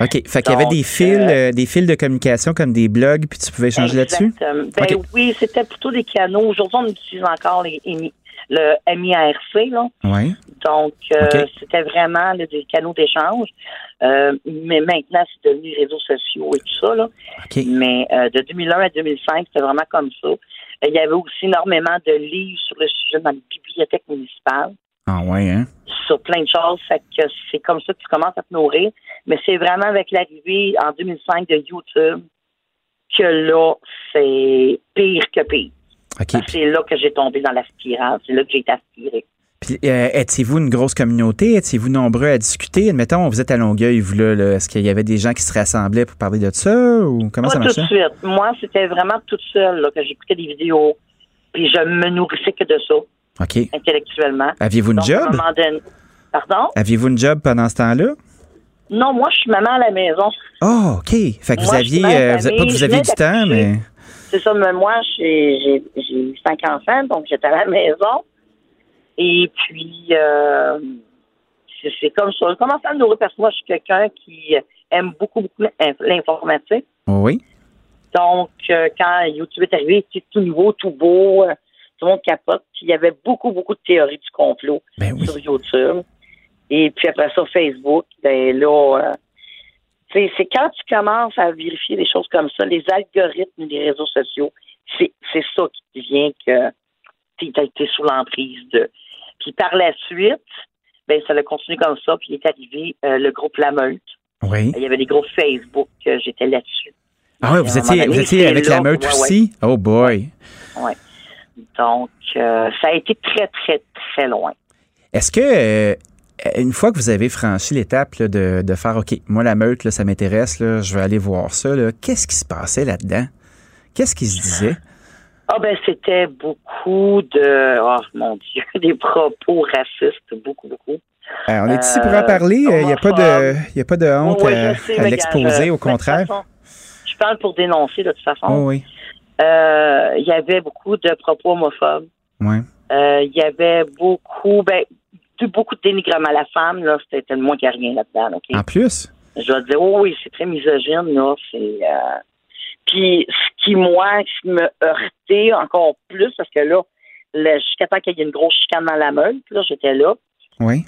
OK. Fait qu'il y avait des fils, euh, des fils de communication comme des blogs, puis tu pouvais échanger là-dessus? Ben oui, c'était plutôt des canaux. Aujourd'hui, on utilise encore les, le MIRC. Là. Oui. Donc, euh, c'était vraiment des canaux d'échange. Euh, mais maintenant, c'est devenu réseaux sociaux et tout ça. Là. Mais euh, de 2001 à 2005, c'était vraiment comme ça. Il y avait aussi énormément de livres sur le sujet dans les bibliothèques municipales. Ah ouais, hein? Sur plein de choses. Fait que c'est comme ça que tu commences à te nourrir. Mais c'est vraiment avec l'arrivée en 2005 de YouTube que là, c'est pire que pire. C'est là que j'ai tombé dans la spirale. C'est là que j'ai été aspiré. Puis, euh, étiez-vous une grosse communauté? Étiez-vous nombreux à discuter? Admettons, vous êtes à Longueuil, vous là, est-ce qu'il y avait des gens qui se rassemblaient pour parler de ça ou comment ça marchait? tout de suite. Moi, c'était vraiment toute seule là, que j'écoutais des vidéos, puis je me nourrissais que de ça. OK. Intellectuellement. Aviez-vous une job? Pardon? Aviez-vous une job pendant ce temps-là? Non, moi, je suis maman à la maison. Oh, OK. Fait que vous aviez, euh, pas que vous aviez du temps, mais c'est ça, mais moi, j'ai cinq enfants, donc j'étais à la maison. Et puis, euh, c'est comme ça. Je commence à me nourrir parce que moi, je suis quelqu'un qui aime beaucoup, beaucoup l'informatique. Oui. Donc, euh, quand YouTube est arrivé, c'était tout nouveau, tout beau, euh, tout le monde capote. Puis, il y avait beaucoup, beaucoup de théories du complot ben sur YouTube. Et puis après ça, Facebook, ben là, c'est quand tu commences à vérifier des choses comme ça, les algorithmes des réseaux sociaux, c'est ça qui devient que tu as été sous l'emprise de. Puis par la suite, ben ça a continué comme ça, puis il est arrivé euh, le groupe La Meute. Oui. Il y avait des groupes Facebook, j'étais là-dessus. Ah oui, vous étiez, vous étiez avec La Meute aussi? Oh boy! Oui. Donc, euh, ça a été très, très, très loin. Est-ce que euh, euh, une fois que vous avez franchi l'étape de, de, faire OK, moi la meute, là, ça m'intéresse, je vais aller voir ça, qu'est-ce qui se passait là-dedans? Qu'est-ce qui se disait? Ah ben c'était beaucoup de oh mon Dieu, *laughs* des propos racistes, beaucoup, beaucoup. Euh, on est ici pour en parler. Il n'y a, pas de, a pas de honte à, l'exposer, au contraire. je parle pour dénoncer de toute façon. Oh, oui. Euh, il y avait beaucoup de propos homophobes. Oui. Il y avait beaucoup, ben, beaucoup de dénigrement à la femme, là, c'était moins qu'il n'y a rien là-dedans. En plus? Je vais dire, oh oui, c'est très misogyne, là. C'est. Puis, ce qui, moi, qui me heurtait encore plus, parce que là, jusqu'à temps qu'il y ait une grosse chicane dans la meule, là, j'étais là. Oui.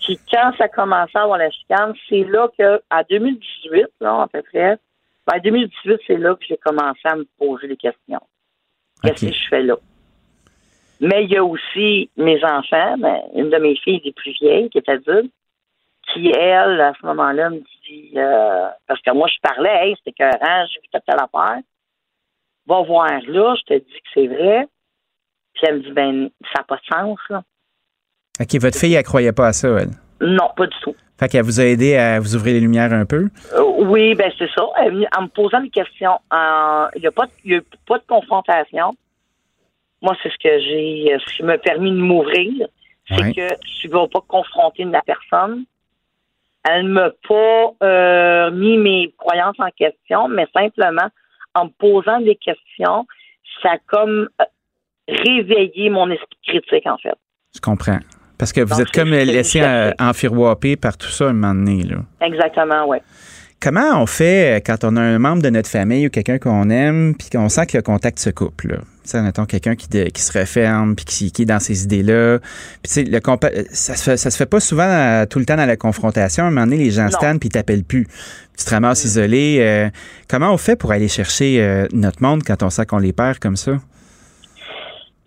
Puis, quand ça commençait à avoir la chicane, c'est là que, à 2018, là, à peu près, ben, 2018, c'est là que j'ai commencé à me poser des questions. Qu'est-ce que je fais là? Mais il y a aussi mes enfants, ben, une de mes filles des plus vieilles, qui est adulte, qui, elle, à ce moment-là, me dit, euh, parce que moi, je parlais, hey, c'était écœurant, j'ai vu telle affaire. Va voir là, je te dis que c'est vrai. Puis elle me dit, ben, ça n'a pas de sens, là. OK, votre fille, elle croyait pas à ça, elle? Non, pas du tout. Fait qu'elle vous a aidé à vous ouvrir les lumières un peu? Euh, oui, ben c'est ça. en me posant des questions. Il n'y a, pas de confrontation. Moi, c'est ce que j'ai, euh, ce qui m'a permis de m'ouvrir, c'est que tu ne vas pas confronter la personne. Elle ne m'a pas euh, mis mes croyances en question, mais simplement en me posant des questions, ça a comme euh, réveillé mon esprit critique, en fait. Je comprends. Parce que vous êtes comme laissé enfiroiper par tout ça un moment donné. Là. Exactement, oui. Comment on fait quand on a un membre de notre famille ou quelqu'un qu'on aime, puis qu'on sent que le contact se coupe? Là? sais, mettons quelqu'un qui, qui se referme puis qui, qui est dans ses idées-là. Puis tu sais, le ça se fait, ça se fait pas souvent euh, tout le temps dans la confrontation. À un moment donné, les gens se puis ils t'appellent plus. Tu te ramasses mm. isolé. Euh, comment on fait pour aller chercher euh, notre monde quand on sent qu'on les perd comme ça?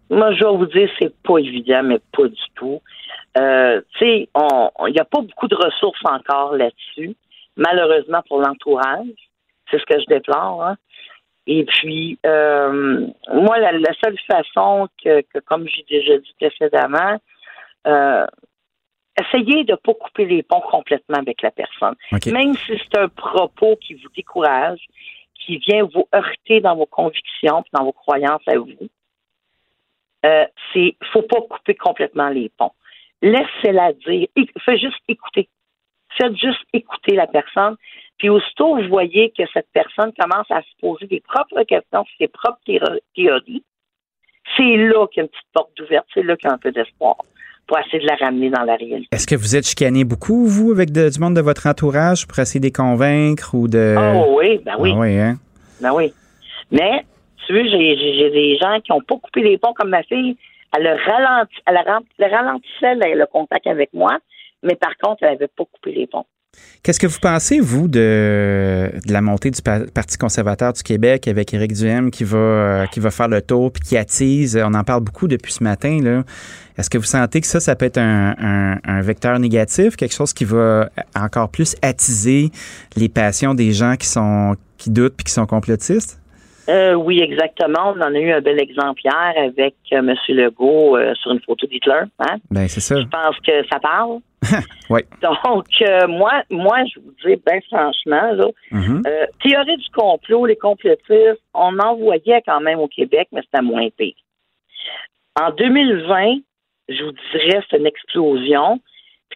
Moi, je vais vous dire, c'est pas évident, mais pas du tout. tu sais, il n'y a pas beaucoup de ressources encore là-dessus, malheureusement pour l'entourage. C'est ce que je déplore. Hein. Et puis, euh, moi, la, seule façon que, comme j'ai déjà dit précédemment, euh, essayez de ne pas couper les ponts complètement avec la personne. Même si c'est un propos qui vous décourage, qui vient vous heurter dans vos convictions, dans vos croyances à vous, euh, c'est faut pas couper complètement les ponts. Laissez-la dire. Faites juste écouter. Faites juste écouter la personne. Puis aussitôt vous voyez que cette personne commence à se poser des propres questions, ses propres théories, c'est là qu'il y a une petite porte ouverte, c'est là qu'il y a un peu d'espoir pour essayer de la ramener dans la réalité. Est-ce que vous êtes chicané beaucoup, vous, avec du monde de votre entourage pour essayer de les convaincre ou de. Oh oui, ben oui. Ah oui, hein? Ben oui. Mais, tu vois, j'ai des gens qui n'ont pas coupé les ponts comme ma fille. Elle, ralenti, elle, ralentissait le, contact avec moi, mais par contre, elle n'avait pas coupé les ponts. Qu'est-ce que vous pensez, vous, de, la montée du Parti conservateur du Québec avec Éric Duhem qui va, euh, qui va faire le tour puis qui attise? On en parle beaucoup depuis ce matin. Est-ce que vous sentez que ça, ça peut être un, un, vecteur négatif, quelque chose qui va encore plus attiser les passions des gens qui sont qui doutent puis qui sont complotistes? Euh, oui, exactement. On en a eu un bel exemplaire avec euh, M. Legault euh, sur une photo d'Hitler. Hein? Ben, c'est ça. Je pense que ça parle. *laughs* oui. Donc, moi, moi, je vous dis, bien franchement, là, mm-hmm. théorie du complot, les complotistes, on en voyait quand même au Québec, mais c'était moins pire. En 2020, je vous dirais, c'est une explosion.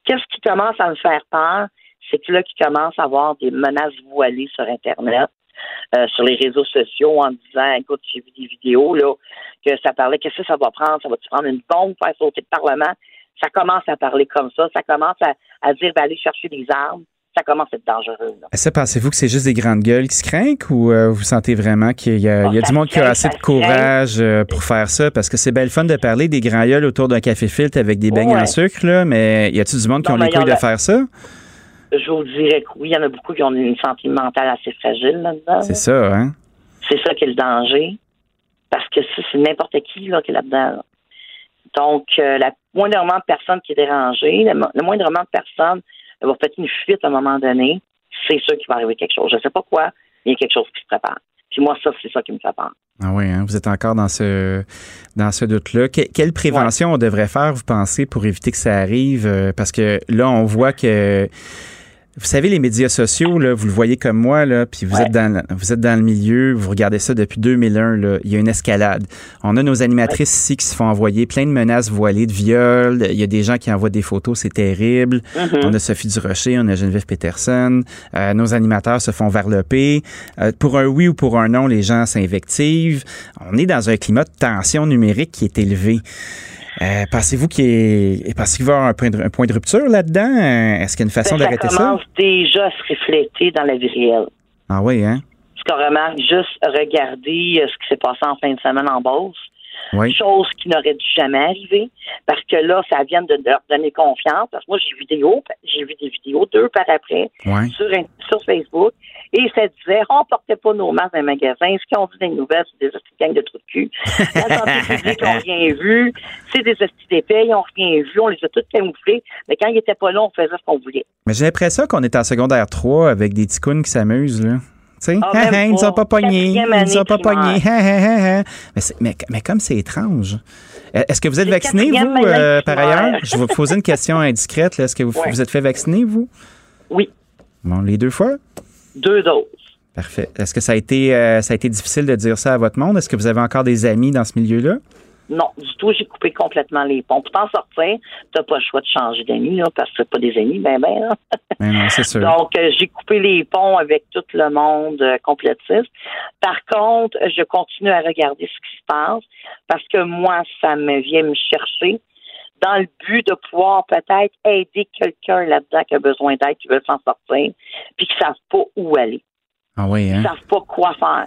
Qu'est-ce qui commence à me faire peur? C'est que là, qui commence à avoir des menaces voilées sur Internet. Euh, sur les réseaux sociaux en disant écoute, j'ai vu des vidéos là, que ça parlait, qu'est-ce que ça va prendre? Ça va-tu prendre une bombe pour faire sauter le Parlement? Ça commence à parler comme ça, ça commence à, dire d'aller chercher des armes. Ça commence à être dangereux. Ça, pensez-vous que c'est juste des grandes gueules qui se craignent ou euh, vous sentez vraiment qu'il y a, du monde qui a assez de courage euh, pour faire ça? Parce que c'est belle fun de parler des grands gueules autour d'un café filtre avec des beignes en sucre, là, mais y a-tu du monde qui ont les couilles de faire ça? Je vous dirais que oui, il y en a beaucoup qui ont une santé mentale assez fragile là-dedans. C'est ça, hein? C'est ça qui est le danger. Parce que c'est n'importe qui là, qui est là-dedans. Donc, euh, la moindrement de personne qui est dérangée, le, moindrement de personne va faire une fuite à un moment donné, c'est sûr qu'il va arriver quelque chose. Je ne sais pas quoi, mais il y a quelque chose qui se prépare. Puis moi, ça, c'est ça qui me fait peur. Ah oui, hein? vous êtes encore dans ce dans ce doute-là. quelle prévention on devrait faire, vous pensez, pour éviter que ça arrive? Euh, parce que là, on voit que vous savez, les médias sociaux, là, vous le voyez comme moi, là, puis vous êtes dans vous êtes dans le milieu, vous regardez ça depuis 2001, là, il y a une escalade. On a nos animatrices ici qui se font envoyer plein de menaces voilées de viol. Il y a des gens qui envoient des photos, c'est terrible. Mm-hmm. On a Sophie Durocher, on a Geneviève Peterson. Euh, nos animateurs se font varloper. Euh, pour un oui ou pour un non, les gens s'invectivent. On est dans un climat de tension numérique qui est élevé. Euh, pensez-vous qu'il y va y avoir un point de, rupture là-dedans? Est-ce qu'il y a une façon ben, d'arrêter ça? Ça commence déjà à se refléter dans la vie réelle. Ah oui, hein? Parce qu'on remarque juste regarder euh, ce qui s'est passé en fin de semaine en Beauce. Chose qui n'aurait dû jamais arriver. Parce que là, ça vient de leur donner confiance. Parce que moi, j'ai vu des vidéos, j'ai vu des vidéos deux par après sur, sur Facebook. Et ça disait, on portait pas nos masques dans les magasins. Ce qu'ils ont vu dans les nouvelles, c'est des hosties de trous de cul. La santé *laughs* publique n'a rien vu. C'est des hosties d'épais, ils n'ont rien vu. On les a tous camouflés. Mais quand ils n'étaient pas là, on faisait ce qu'on voulait. Mais j'ai l'impression qu'on est en secondaire 3 avec des ticounes qui s'amusent, là. Tu sais, ah, ils ne sont pas pognés. Ils ne sont pas pognés. mais, mais, comme c'est étrange. Est-ce que vous êtes vacciné, vous, euh, par ailleurs? Je vais vous poser une question *laughs* indiscrète. Est-ce que vous vous êtes fait vacciner, vous? Oui. Bon, les deux fois? Deux doses. Parfait. Est-ce que ça a été euh, ça a été difficile de dire ça à votre monde? Est-ce que vous avez encore des amis dans ce milieu-là? Non, du tout. J'ai coupé complètement les ponts. Pour t'en sortir, t'as pas le choix de changer d'amis, parce que c'est pas des amis, ben ben. *laughs* ben non, c'est sûr. Donc, euh, j'ai coupé les ponts avec tout le monde euh, complétiste. Par contre, je continue à regarder ce qui se passe parce que moi, ça me vient me chercher dans le but de pouvoir peut-être aider quelqu'un là-dedans qui a besoin d'aide, qui veut s'en sortir, puis qui ne savent pas où aller. Ah oui, hein? Ils ne savent pas quoi faire.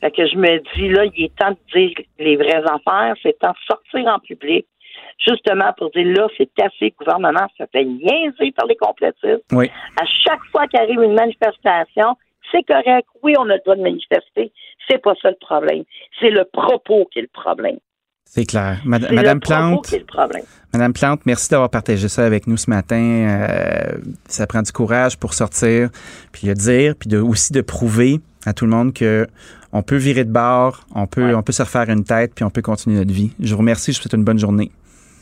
Fait que je me dis, là, il est temps de dire les vraies affaires, c'est temps de sortir en public, justement pour dire, là, c'est assez, le gouvernement se fait niaiser par les complétistes. Oui. À chaque fois qu'arrive une manifestation, c'est correct, oui, on a le droit de manifester, c'est pas ça le problème. C'est le propos qui est le problème. C'est clair. Madame Plante. Madame Plante, merci d'avoir partagé ça avec nous ce matin. Euh, ça prend du courage pour sortir, puis le dire, puis de, aussi de prouver à tout le monde que on peut virer de bord, on peut, on peut se refaire une tête, puis on peut continuer notre vie. Je vous remercie. Je vous souhaite une bonne journée.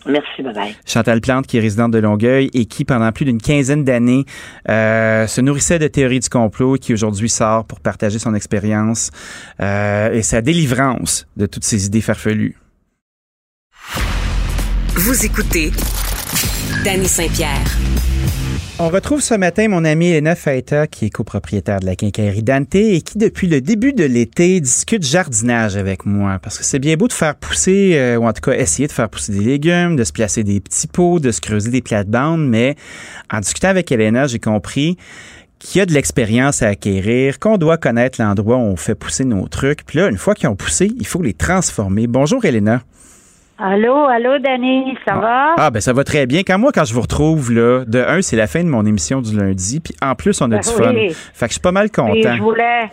Merci, bye bye. Chantal Plante, qui est résidente de Longueuil et qui, pendant plus d'une quinzaine d'années, euh, se nourrissait de théories du complot et qui aujourd'hui sort pour partager son expérience euh, et sa délivrance de toutes ces idées farfelues. Vous écoutez Danny Saint-Pierre. On retrouve ce matin mon ami Elena Faita, qui est copropriétaire de la quincaillerie Dante et qui, depuis le début de l'été, discute jardinage avec moi. Parce que c'est bien beau de faire pousser, euh, ou en tout cas essayer de faire pousser des légumes, de se placer des petits pots, de se creuser des plates-bandes, mais en discutant avec Elena, j'ai compris qu'il y a de l'expérience à acquérir, qu'on doit connaître l'endroit où on fait pousser nos trucs. Puis là, une fois qu'ils ont poussé, il faut les transformer. Bonjour Elena. Allô, allô, Danny, ça va? Ah, ben ça va très bien. Quand moi, quand je vous retrouve, là, de un, c'est la fin de mon émission du lundi, puis en plus, on a Ben du fun. Fait que je suis pas mal content. je voulais,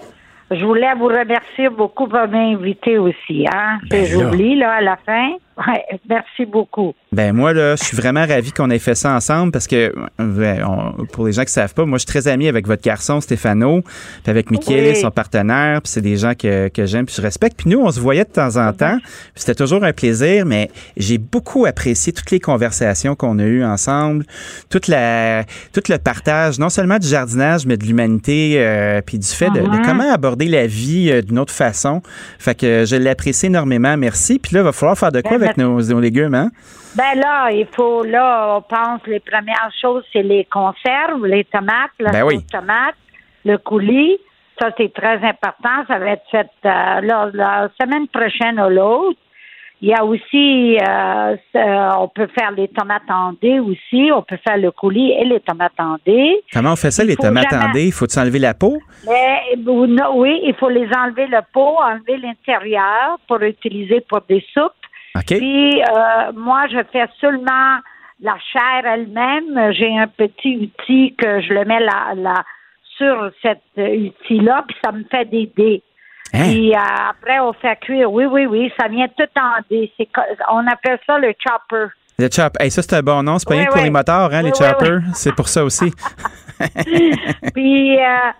je voulais vous remercier beaucoup pour m'inviter aussi, hein? Ben J'oublie, là, à la fin. Ouais, merci beaucoup. Ben moi là, je suis vraiment ravi qu'on ait fait ça ensemble parce que ouais, on- pour les gens qui savent pas, moi je suis très ami avec votre garçon Stéphano, puis avec Michael, Oui. son partenaire, puis c'est des gens que, que j'aime puis je respecte. Puis nous on se voyait de temps en temps, puis c'était toujours un plaisir, mais j'ai beaucoup apprécié toutes les conversations qu'on a eues ensemble, toute la tout le partage non seulement du jardinage mais de l'humanité euh, puis du fait de, de Mhm. comment aborder la vie euh, d'une autre façon. Fait que je l'apprécie énormément, merci. Puis là il va falloir faire de quoi Ben, avec nos, nos légumes hein? Ben là, il faut, là, on pense, les premières choses, c'est les conserves, les tomates, la Ben oui. tomate, le coulis. Ça, c'est très important. Ça va être fait euh, là, la semaine prochaine ou l'autre. Il y a aussi, euh, ça, on peut faire les tomates en dés aussi. On peut faire le coulis et les tomates en dés. Comment on fait ça, Il les faut tomates jamais- en dés? Faut-tu enlever la peau? Mais, oui, il faut les enlever le pot, enlever l'intérieur pour utiliser pour des soupes. OK. Puis euh, moi, je fais seulement la chair elle-même. J'ai un petit outil que je le mets là, là sur cet outil-là, puis ça me fait des dés. Hein? Puis euh, après, on fait cuire. Oui, oui, oui, ça vient tout en dés. On appelle ça le chopper. Le chop. Hey, ça, c'est un bon nom. C'est pas Oui, rien que pour les moteurs, hein, les Oui, choppers. C'est pour ça aussi. *laughs* *laughs* puis euh,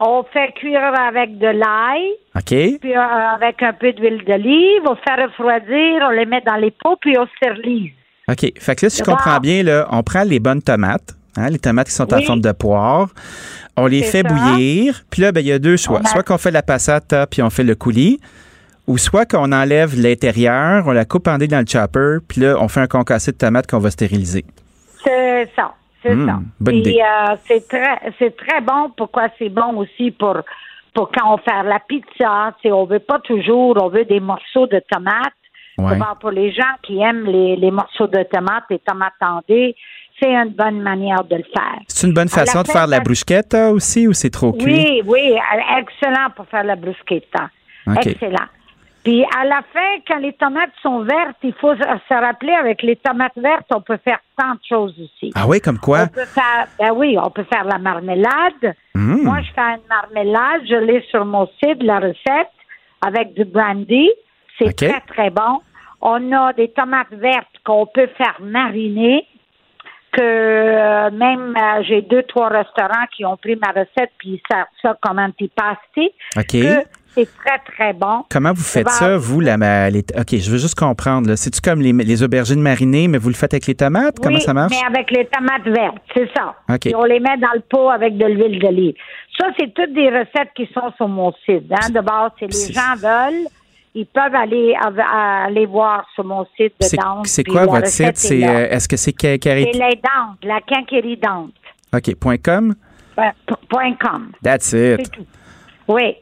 on fait cuire avec de l'ail. OK. Puis euh, avec un peu d'huile d'olive, on fait refroidir, on les met dans les pots, puis on stérilise. OK. Fait que là, si je comprends bien, là, on prend les bonnes tomates, hein, les tomates qui sont en Oui. forme de poire. On les fait ça. bouillir. Puis là, ben, il y a deux choix. On Soit qu'on fait la passata, puis on fait le coulis. Ou soit qu'on enlève l'intérieur, on la coupe en dés dans le chopper, puis là, on fait un concassé de tomates qu'on va stériliser. C'est ça, c'est Hmm, ça. bonne Puis idée. euh, c'est très, c'est très bon. Pourquoi c'est bon aussi pour pour quand on fait la pizza, on veut pas toujours, on veut des morceaux de tomates. Ouais. Pour les gens qui aiment les, les morceaux de tomates, les tomates en dés, c'est une bonne manière de le faire. C'est une bonne façon de faire de la bruschetta aussi ou c'est trop cuit? Oui, oui, excellent pour faire la bruschetta. Excellent. Puis à la fin, quand les tomates sont vertes, il faut se rappeler avec les tomates vertes, on peut faire tant de choses aussi. Ah oui, comme quoi? On peut faire, ben oui, on peut faire la marmelade. Mm. Moi, je fais une marmelade, je l'ai sur mon site, la recette, avec du brandy. C'est très, très bon. On a des tomates vertes qu'on peut faire mariner, que euh, même euh, j'ai deux, trois restaurants qui ont pris ma recette puis ils servent ça comme antipasti. OK. Que c'est très, très bon. Comment vous faites ça, vous, la les- OK, je veux juste comprendre. C'est-tu comme les, les aubergines marinées, mais vous le faites avec les tomates? Comment Oui, ça marche? mais avec les tomates vertes, c'est ça. OK. Et on les met dans le pot avec de l'huile d'olive. Ça, c'est toutes des recettes qui sont sur mon site. Hein. De base, si les gens veulent, ils peuvent aller, aller voir sur mon site de C'est c'est quoi votre site? C'est, est euh, est-ce que c'est ca- C'est les dentes, la quinquérie dente. OK, point .com? Point com. That's it. C'est tout. Oui.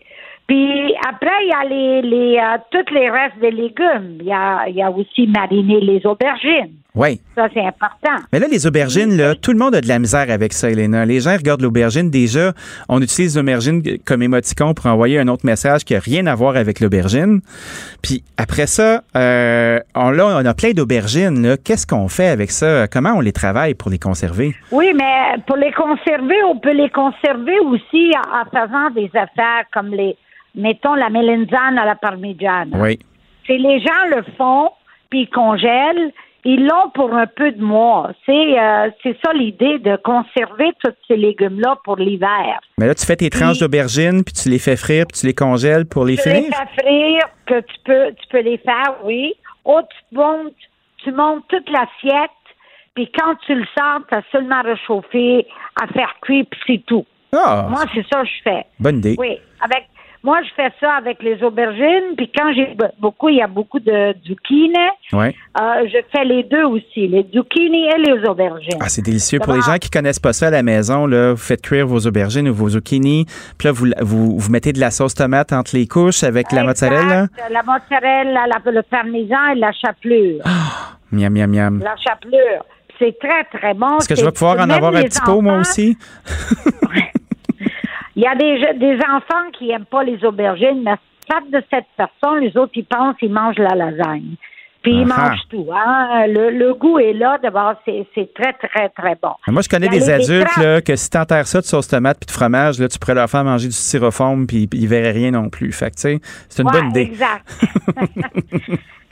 Puis après, il y a les, les euh, tous les restes des légumes. Il y a, il y a aussi mariner les aubergines. Oui. Ça, c'est important. Mais là, les aubergines, là, tout le monde a de la misère avec ça, Elena. Les gens regardent l'aubergine. Déjà, on utilise l'aubergine comme émoticon pour envoyer un autre message qui n'a rien à voir avec l'aubergine. Puis après ça, euh, on, là, on a plein d'aubergines. là. Qu'est-ce qu'on fait avec ça? Comment on les travaille pour les conserver? Oui, mais pour les conserver, on peut les conserver aussi en faisant des affaires comme les, mettons, la melanzane à la parmigiana. Oui. C'est les gens le font, puis ils congèlent. Ils l'ont pour un peu de mois. C'est euh, c'est ça l'idée de conserver tous ces légumes-là pour l'hiver. Mais là, tu fais tes tranches d'aubergines, puis tu les fais frire, puis tu les congèles pour les Tu les finir? fais frire, que tu peux, tu peux les faire, oui. Ou tu montes tu montes toute l'assiette, puis quand tu le sors, tu as seulement réchauffé à faire cuire, puis c'est tout. Ah. Moi, c'est ça que je fais. Bonne idée. Oui, avec moi, je fais ça avec les aubergines, puis quand j'ai beaucoup, il y a beaucoup de zucchini. Ouais. Euh, je fais les deux aussi, les zucchini et les aubergines. Ah, c'est délicieux. Pour les gens qui connaissent pas ça à la maison, là, vous faites cuire vos aubergines ou vos zucchini, puis là, vous, vous, vous mettez de la sauce tomate entre les couches avec la mozzarella. La mozzarella, la, le parmesan et la chapelure. Ah, miam, miam, miam. La chapelure. C'est très, très bon. Est-ce que je vais pouvoir en avoir un petit pot, moi aussi? *laughs* Il y a des, des enfants qui aiment pas les aubergines, mais quatre de cette personne, les autres, ils pensent qu'ils mangent la lasagne. Puis ils mangent tout. Hein? Le, goût est là. D'abord, c'est très, très, très bon. Moi, je connais des adultes là, que si t'enterres ça de sauce tomate puis de fromage, là, tu pourrais leur faire manger du styrofoam puis ils verraient rien non plus. Fait que, c'est une bonne idée. Exact. *laughs*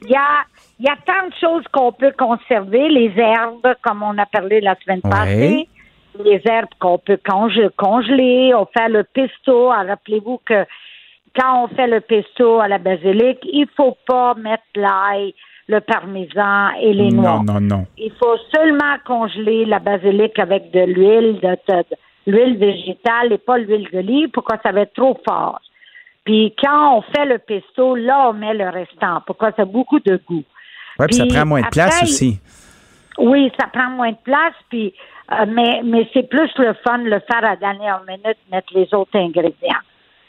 il, y a, il y a tant de choses qu'on peut conserver. Les herbes, comme on a parlé la semaine passée les herbes qu'on peut congeler. On fait le pesto. Rappelez-vous que quand on fait le pesto à la basilic, il faut pas mettre l'ail, le parmesan et les noix. Non, non, non. Il faut seulement congeler la basilic avec de l'huile, de, l'huile végétale et pas l'huile d'olive pourquoi ça va être trop fort? Puis quand on fait le pesto, là, on met le restant pourquoi ça a beaucoup de goût. Oui, puis ça prend moins de place aussi. Oui, ça prend moins de place, puis mais mais c'est plus le fun de le faire à dernière minute, mettre les autres ingrédients.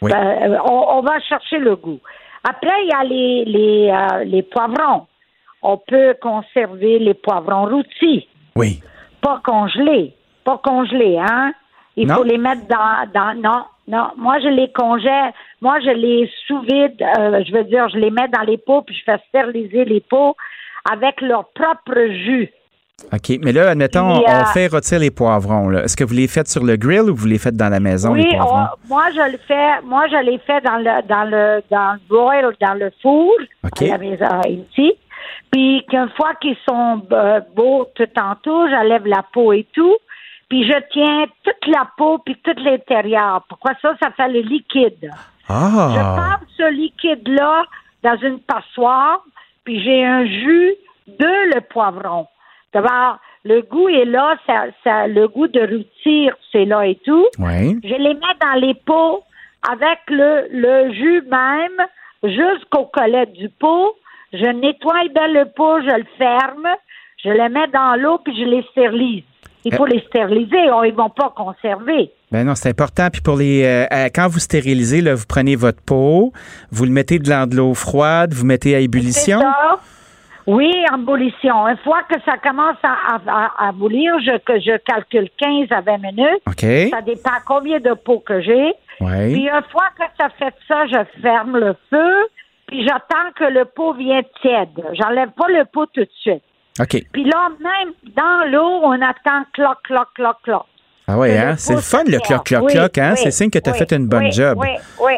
Euh, on, va chercher le goût. Après, il y a les, les, euh, les poivrons. On peut conserver les poivrons rôtis. Oui. Pas congelés. Pas congelés, hein? Il faut les mettre dans, dans. Non, non. Moi, je les congèle. Moi, je les sous-vide. je veux dire, je les mets dans les pots, puis je fais stériliser les pots avec leur propre jus. OK. Mais là, admettons, on fait rôtir les poivrons. Est-ce que vous les faites sur le grill ou vous les faites dans la maison, oui, les poivrons? moi, je le fais, moi, je les fais dans le, dans le, dans le broil, dans le four, OK. à la maison ici. Puis qu'une fois qu'ils sont euh, beaux tout en tout, j'enlève la peau et tout. Puis je tiens toute la peau puis tout l'intérieur. Pourquoi ça? Ça fait le liquide. Ah! Je passe ce liquide-là dans une passoire, puis j'ai un jus de le poivron. D'abord, le goût est là, ça, le goût de rôtir, c'est là et tout. Je les mets dans les pots avec le, le jus même jusqu'au collet du pot. Je nettoie bien le pot, je le ferme, je le mets dans l'eau puis je les stérilise. Il faut euh. les stériliser, ils vont pas conserver. Ben non, c'est important. Puis pour les, euh, euh, quand vous stérilisez, là, vous prenez votre pot, vous le mettez dans de l'eau froide, vous mettez à ébullition. Oui, en ébullition. Une fois que ça commence à, à, à bouillir, je, que je calcule 15 à 20 minutes. OK. Ça dépend combien de pots que j'ai. Oui. Puis une fois que ça fait ça, je ferme le feu, puis j'attends que le pot vienne tiède. J'enlève pas le pot tout de suite. OK. Puis là, même dans l'eau, on attend cloc, cloc, cloc, cloc. Ah oui, hein? C'est le fun, le cloc, cloc, cloc, hein? c'est signe que tu as fait une bonne job. Oui, oui.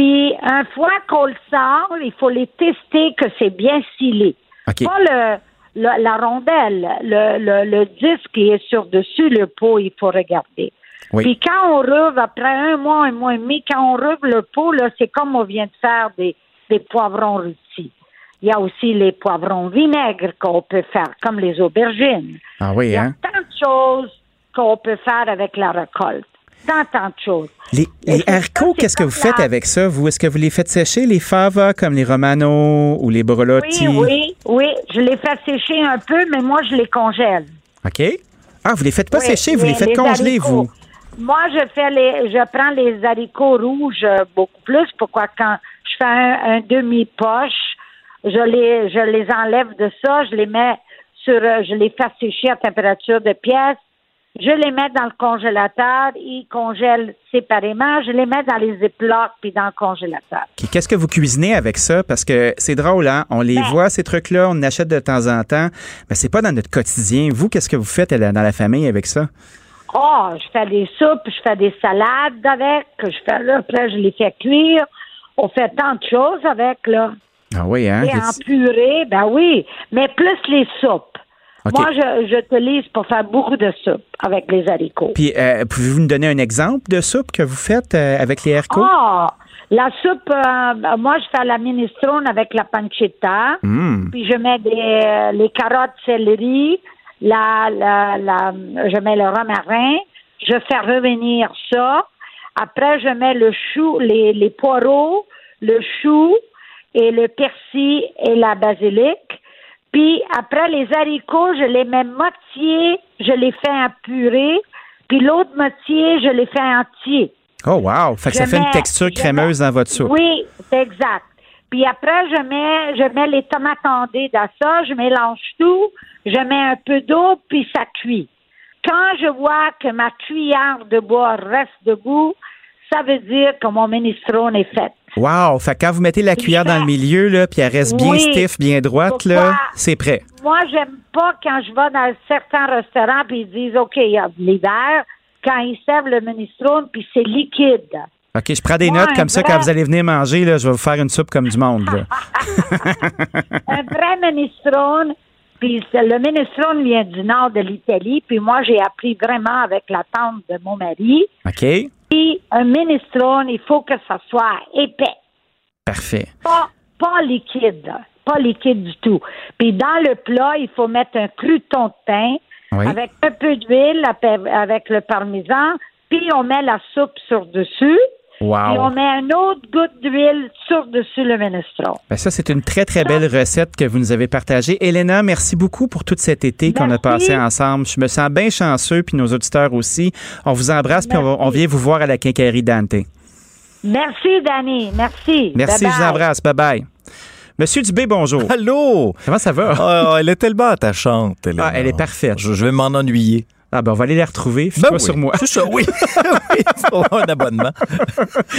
Puis, une fois qu'on le sort, il faut les tester que c'est bien scellé. Pas le, la rondelle, le, le, le, disque qui est sur dessus le pot, il faut regarder. Puis quand on rouvre, après un mois, un mois et demi, quand on rouvre le pot, là, c'est comme on vient de faire des, des poivrons rôtis. Il y a aussi les poivrons vinaigres qu'on peut faire, comme les aubergines. Ah oui, Il y a hein? tant de choses qu'on peut faire avec la récolte tant, tant de choses. Les, haricots, qu'est-ce que vous faites avec ça, vous? Est-ce que vous les faites sécher, les fava, comme les romano ou les brolotti? Oui, oui, oui. Je les fais sécher un peu, mais moi, je les congèle. OK. Ah, vous les faites pas sécher, vous les faites congeler, vous? Moi, je fais les, je prends les haricots rouges euh, beaucoup plus. Pourquoi? Quand je fais un, demi-poche, je les, je les enlève de ça, je les mets sur, euh, je les fais sécher à température de pièce je les mets dans le congélateur, ils congèlent séparément. Je les mets dans les éplocs puis dans le congélateur. Qu'est-ce que vous cuisinez avec ça? Parce que c'est drôle, hein? On les ben voit, ces trucs-là, on en achète de temps en temps, mais c'est pas dans notre quotidien. Vous, qu'est-ce que vous faites dans la famille avec ça? Oh, je fais des soupes, je fais des salades avec, je fais là, après je les fais cuire. On fait tant de choses avec, là. Ah oui, hein? Et en purée, ben oui, mais plus les soupes. Moi, je, je pour faire beaucoup de soupe avec les haricots. Puis, euh, pouvez-vous nous donner un exemple de soupe que vous faites euh, avec les haricots? Ah, La soupe, euh, moi, je fais la minestrone avec la pancetta. Hmm. Puis je mets des, les carottes, céleri, la, la, la, je mets le romarin. Je fais revenir ça. Après, je mets le chou, les, les poireaux, le chou et le persil et la basilic. Puis après, les haricots, je les mets moitié, je les fais en purée. Puis l'autre moitié, je les fais entier. Oh, wow! Fait que ça fait une texture crémeuse dans votre soupe. Oui, c'est exact. Puis après, je mets, je mets les tomates tendées dans ça, je mélange tout, je mets un peu d'eau, puis ça cuit. Quand je vois que ma cuillère de bois reste debout, ça veut dire que mon minestrone est fait. Wow! Fait quand vous mettez la cuillère dans le milieu, là, puis elle reste bien stiff, bien droite, là, c'est prêt. Moi, j'aime pas quand je vais dans certains restaurants puis ils disent, OK, il y a l'hiver, quand ils servent le minestrone, puis c'est liquide. OK, je prends des notes comme ça quand vous allez venir manger, là, je vais vous faire une soupe comme du monde. *laughs* un vrai minestrone, puis le minestrone vient du nord de l'Italie, puis moi, j'ai appris vraiment avec la tante de mon mari. OK. Puis un minestrone, il faut que ça soit épais. Parfait. Pas, pas liquide, pas liquide du tout. Puis dans le plat, il faut mettre un crouton de pain avec un peu d'huile, avec le parmesan, puis on met la soupe sur dessus. Wow. Puis on met un autre goutte d'huile sur-dessus le minestrone. Ben ça, c'est une très, très belle recette que vous nous avez partagée. Elena, merci beaucoup pour tout cet été qu'on a passé ensemble. Je me sens bien chanceux, puis nos auditeurs aussi. On vous embrasse, puis on, vient vous voir à la quincaillerie Dante. Merci, Danny. Merci. Merci, je vous embrasse. Bye-bye. Monsieur Dubé, bonjour. Allô? Comment ça va? Ah, elle est tellement attachante. Elle, ah, elle est parfaite. Je, je vais m'en ennuyer. Ah ben on va aller les retrouver. Ben Fais-toi sur moi. C'est ça, oui. *laughs* oui, un abonnement.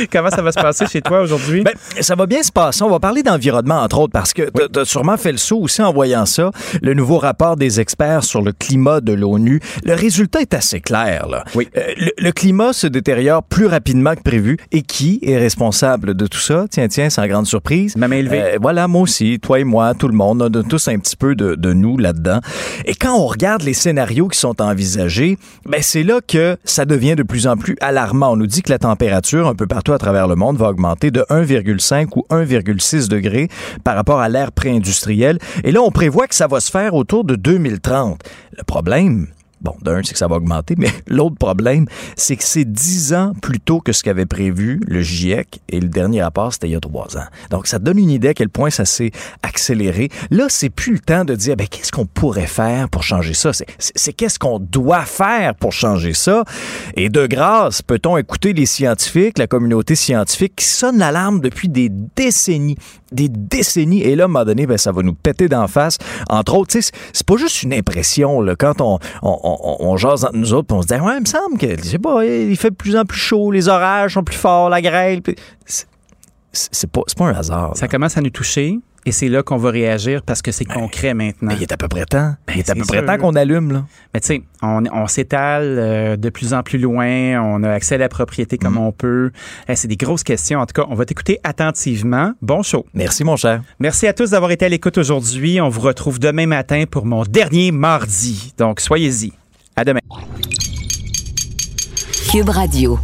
Comment ça va se passer chez toi aujourd'hui? Ben, ça va bien se passer. On va parler d'environnement, entre autres, parce que tu as sûrement fait le saut aussi en voyant ça. Le nouveau rapport des experts sur le climat de l'ONU. Le résultat est assez clair. Là. Oui. Euh, le, climat se détériore plus rapidement que prévu. Et qui est responsable de tout ça? Tiens, tiens, sans grande surprise. Ma main élevée. Euh, voilà, moi aussi, toi et moi, tout le monde, on a tous un petit peu de, de nous là-dedans. Et quand on regarde les scénarios qui sont envisagés, ben c'est là que ça devient de plus en plus alarmant. On nous dit que la température un peu partout à travers le monde va augmenter de 1,5 ou 1,6 degrés par rapport à l'ère pré-industrielle. Et là, on prévoit que ça va se faire autour de 2030. Le problème, Bon, d'un, c'est que ça va augmenter, mais *laughs* l'autre problème, c'est que c'est dix ans plus tôt que ce qu'avait prévu le GIEC et le dernier rapport, c'était il y a trois ans. Donc, ça donne une idée à quel point ça s'est accéléré. Là, c'est plus le temps de dire, ben, qu'est-ce qu'on pourrait faire pour changer ça? C'est qu'est-ce qu'on doit faire pour changer ça? Et de grâce, peut-on écouter les scientifiques, la communauté scientifique qui sonne l'alarme depuis des décennies? Des décennies. Et là, à un moment donné, ben, ça va nous péter d'en face. Entre autres, c'est pas juste une impression. Là, quand on, on, on, on jase entre nous autres, on se dit, ouais, il me semble que, je sais pas, il fait de plus en plus chaud, les orages sont plus forts, la grêle. C'est pas, pas un hasard. Ça commence à nous toucher. Et c'est là qu'on va réagir parce que c'est ben, concret maintenant. Ben, il est à peu près temps. Ben, il est, à peu près temps qu'on allume. Là. Mais tu sais, on, on s'étale euh, de plus en plus loin. On a accès à la propriété comme mhm. on peut. Eh, c'est des grosses questions. En tout cas, on va t'écouter attentivement. Bon show. Merci, mon cher. Merci à tous d'avoir été à l'écoute aujourd'hui. On vous retrouve demain matin pour mon dernier mardi. Donc, soyez-y. À demain. Cube Radio.